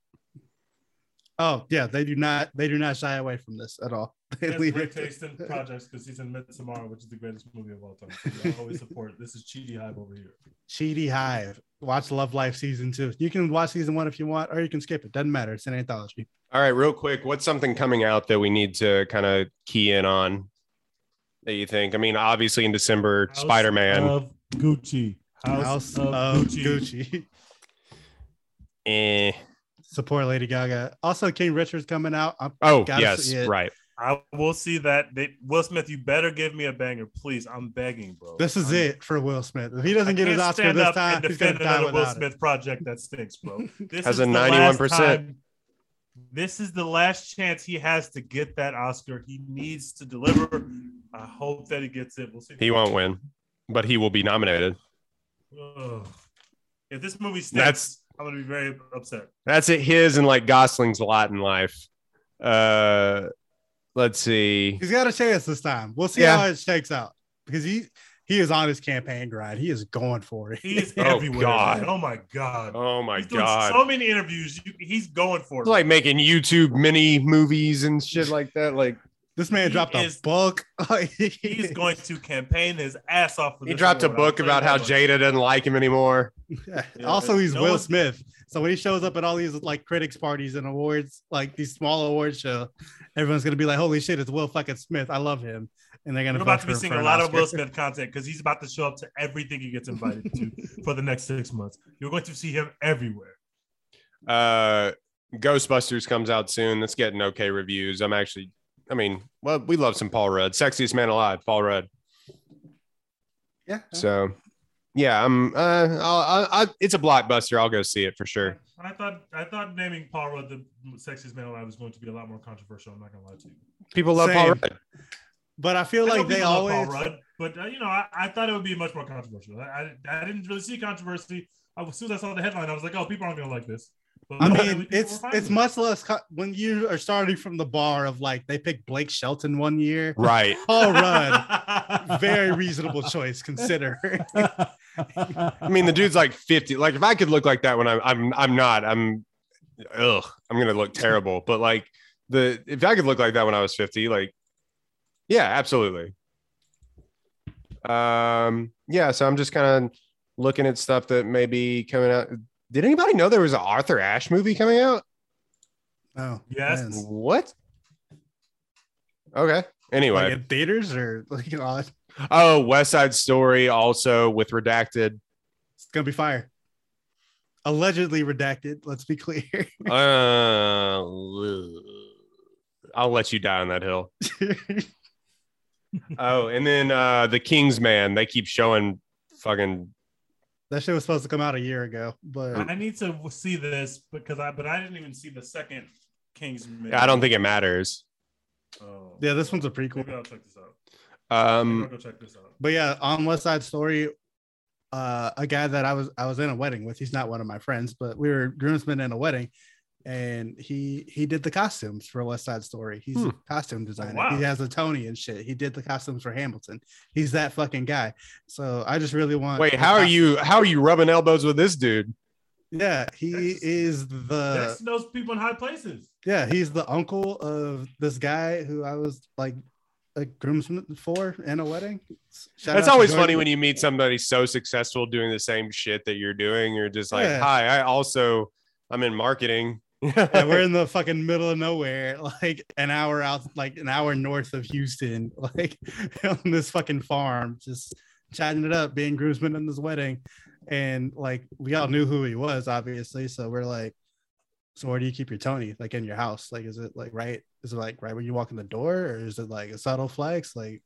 Oh yeah, they do not they do not shy away from this at all. He They has leave great it- taste in projects because he's in Midsommar, which is the greatest movie of all time. So I always support. This is Chidi Hive over here. Chidi Hive. Watch Love Life season two. You can watch season one if you want, or you can skip it. Doesn't matter. It's an anthology. All right, real quick, what's something coming out that we need to kind of key in on that you think? I mean, obviously in December, House Spider Man. of Gucci. House, House of, of Gucci. Gucci. Eh. Support Lady Gaga. Also, King Richard's coming out. I'm, Oh, yes, right. I will see that. They, Will Smith, you better give me a banger, please. I'm begging, bro. this is I'm- it for Will Smith. If he doesn't get his Oscar this time, he's gonna defend die another Will without it. Smith project that stinks, bro. This Has is a the last 91%. time- This is the last chance he has to get that Oscar. He needs to deliver. I hope that he gets it. We'll see. He won't win, but he will be nominated. Ugh. If this movie stinks, That's- I'm gonna be very upset. That's it. His and like Gosling's lot in life. Uh, let's see. He's got a chance this time. We'll see Yeah. how it shakes out because he he is on his campaign grind. He is going for it. He's Oh, everywhere. God. Oh my god. Oh my he's doing god! so many interviews. He's going for it. It's like making YouTube mini movies and shit like that. Like this man He dropped is- a book. he's going to campaign his ass off. For he dropped a award. I'll book about how that much. Jada doesn't like him anymore. Yeah. Yeah, also, he's no Will one's- Smith. So when he shows up at all these like critics parties and awards, like these small award show, everyone's gonna be like, "Holy shit, it's Will fucking Smith! I love him." And they're gonna We're about to be seeing a an lot of Will Smith content because he's about to show up to everything he gets invited to for the next six months. You're going to see him everywhere. Uh, Ghostbusters comes out soon. That's getting okay reviews. I'm actually, I mean, well, we love some Paul Rudd, sexiest man alive, Paul Rudd. Yeah. So, yeah, I'm. Uh, I'll, I, I, it's a blockbuster. I'll go see it for sure. I thought I thought naming Paul Rudd the sexiest man alive was going to be a lot more controversial. I'm not gonna lie to you. People love Paul Rudd. But I feel I like they people love always Paul Rudd, but uh, you know, I, I thought it would be much more controversial. I, I, I didn't really see controversy. I, as soon as I saw the headline, I was like, oh, people aren't gonna like this. But I mean, it's it's much less co- when you are starting from the bar of like they picked Blake Shelton one year. Right. Paul Rudd, very reasonable choice consider. I mean, the dude's like 50. Like, if I could look like that when I'm, I'm, I'm not. I'm, ugh, I'm gonna look terrible. But like the, if I could look like that when I was 50, like, yeah, absolutely. Um, yeah. So I'm just kind of looking at stuff that may be coming out. Did anybody know there was an Arthur Ashe movie coming out? Oh, Yes. man. What? Okay. Anyway, like in theaters or like you know, it's oh, West Side Story also with redacted. It's gonna be fire. allegedly redacted. Let's be clear. Uh, I'll let you die on that hill. Oh, and then uh the King's Man. They keep showing fucking. That shit was supposed to come out a year ago, but I need to see this because I but I didn't even see the second Kingsman. I don't think it matters. Oh. yeah, this one's a Maybe prequel. I'll check this out. Um, go check this out. But yeah, on West Side Story, uh, a guy that I was I was in a wedding with. He's not one of my friends, but we were groomsmen in a wedding, and he he did the costumes for West Side Story. He's Hmm. a costume designer. wow. He has a Tony and shit. He did the costumes for Hamilton. He's that fucking guy. So I just really want. wait, the how are you? How are you rubbing elbows with this dude? Yeah, he Dex- is the Dex knows people in high places. yeah he's the uncle of this guy who I was like a groomsman for in a wedding. Shout That's always funny when you meet somebody so successful doing the same shit that you're doing. You're just like, Yeah. hi, I also I'm in marketing. yeah, we're in the fucking middle of nowhere, like an hour out, like an hour north of Houston, like on this fucking farm, just chatting it up, being groomsmen in this wedding. And like we all knew who he was, obviously. So we're like, so where do you keep your Tony? Like in your house? Like, is it like right? Is it like right when you walk in the door, or is it like a subtle flex? Like,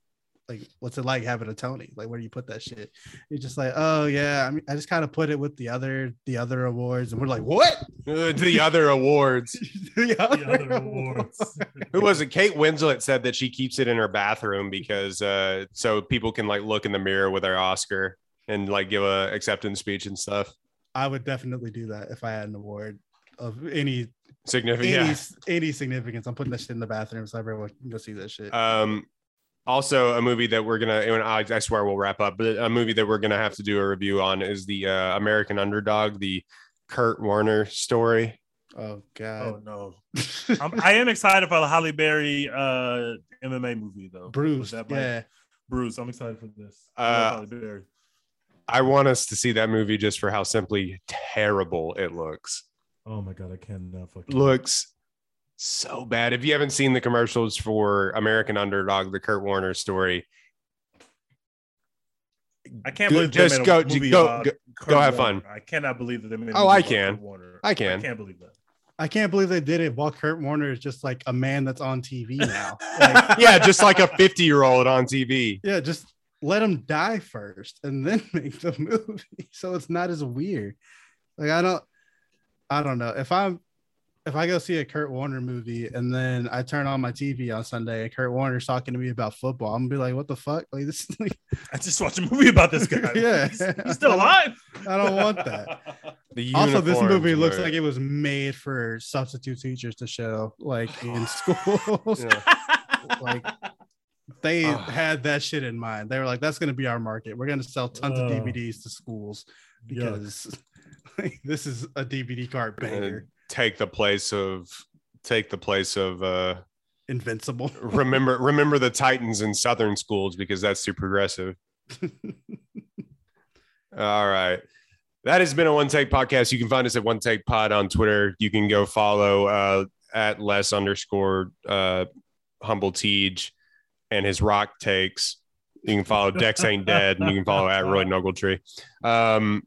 like what's it like having a Tony? Like, where do you put that shit? You're just like, oh yeah. I mean, I just kind of put it with the other the other awards, and we're like, what? Uh, the other awards. the The other awards. Who was it? Kate Winslet said that she keeps it in her bathroom because uh so people can like look in the mirror with their Oscar and like give a acceptance speech and stuff. I would definitely do that if I had an award of any Significant. any Yeah. any significance. I'm putting that shit in the bathroom so everyone can go see that shit. Um, also, a movie that we're gonna I, I swear we'll wrap up, but a movie that we're gonna have to do a review on is the uh, American Underdog, the Kurt Warner story. oh god Oh no. I'm, I am excited for the Halle Berry uh, MMA movie though. Bruce. That might- Yeah, Bruce. I'm excited for this. I Uh, love Halle Berry. I want us to see that movie just for how simply terrible it looks. Oh my god, I cannot fucking Looks so bad. If you haven't seen the commercials for American Underdog, the Kurt Warner story, I can't Go- believe they just made a go- movie go- about go- go have Warner. fun. I cannot believe that they made. Oh, I can. Kurt Warner. I can. I can't believe that. I can't believe they did it while Kurt Warner is just like a man that's on TV now. Like, yeah, just like a 50 year old on TV. yeah, just let him die first and then make the movie so it's not as weird. Like I don't, I don't know if I'm. If I go see a Kurt Warner movie and then I turn on my TV on Sunday and Kurt Warner's talking to me about football, I'm gonna be like, "What the fuck? Like this? is like, I just watched a movie about this guy. Yeah. he's, he's still alive. I don't want that." The also this uniforms movie looks like it was made for substitute teachers to show like in schools like they Ugh. had that shit in mind they were like that's going to be our market we're going to sell tons of dvds to schools because like, this is a dvd card banger take the place of take the place of uh invincible. remember remember the titans in southern schools because that's too progressive. All right. That has been a one take podcast. You can find us at one take pod on twitter. You can go follow uh at less underscore uh humble teej and his rock takes. You can follow dex ain't dead and you can follow at roy nuggletree. Um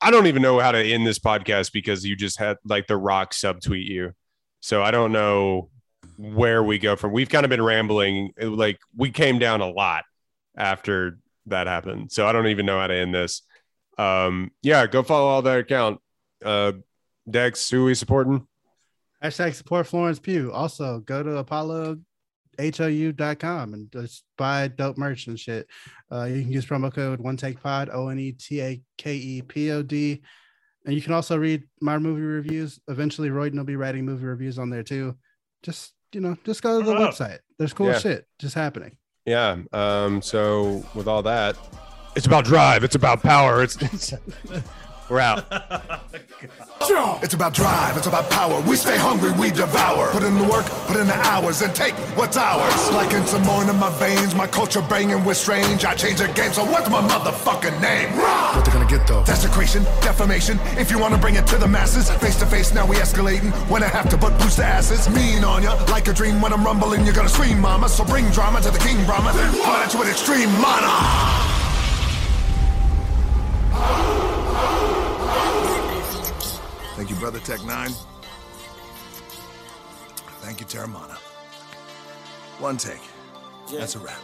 i don't even know how to end this podcast because you just had like the rock subtweet you so i don't know where we go from. We've kind of been rambling. It- like we came down a lot after that happened. So I don't even know how to end this. Um, yeah, go follow all that account. Uh, Dex, who we supporting? hashtag support florence pugh also go to apollo hou.com and just buy dope merch and shit uh, you can use promo code one take pod o-n-e-t-a-k-e-p-o-d and you can also read my movie reviews eventually royden will be writing movie reviews on there too just you know just go to the up. website there's cool Yeah. shit just happening Yeah. Um, so with all that, it's about drive. It's about power. It's, it's we're out. It's about drive, it's about power. We stay hungry, we devour. Put in the work, put in the hours, and take what's ours. Like in some more in my veins, my culture banging with strange. I change the game, so what's my motherfucking name? What they gonna get though? Desecration, defamation. If you wanna bring it to the masses, face to face, now we escalating. When I have to butt boost the asses, mean on ya. Like a dream when I'm rumbling, you're gonna scream, mama. So bring drama to the king, Brahma. Point at you with extreme mana. Thank you, Brother Tech 9. Thank you, Teremana. One take. That's a wrap.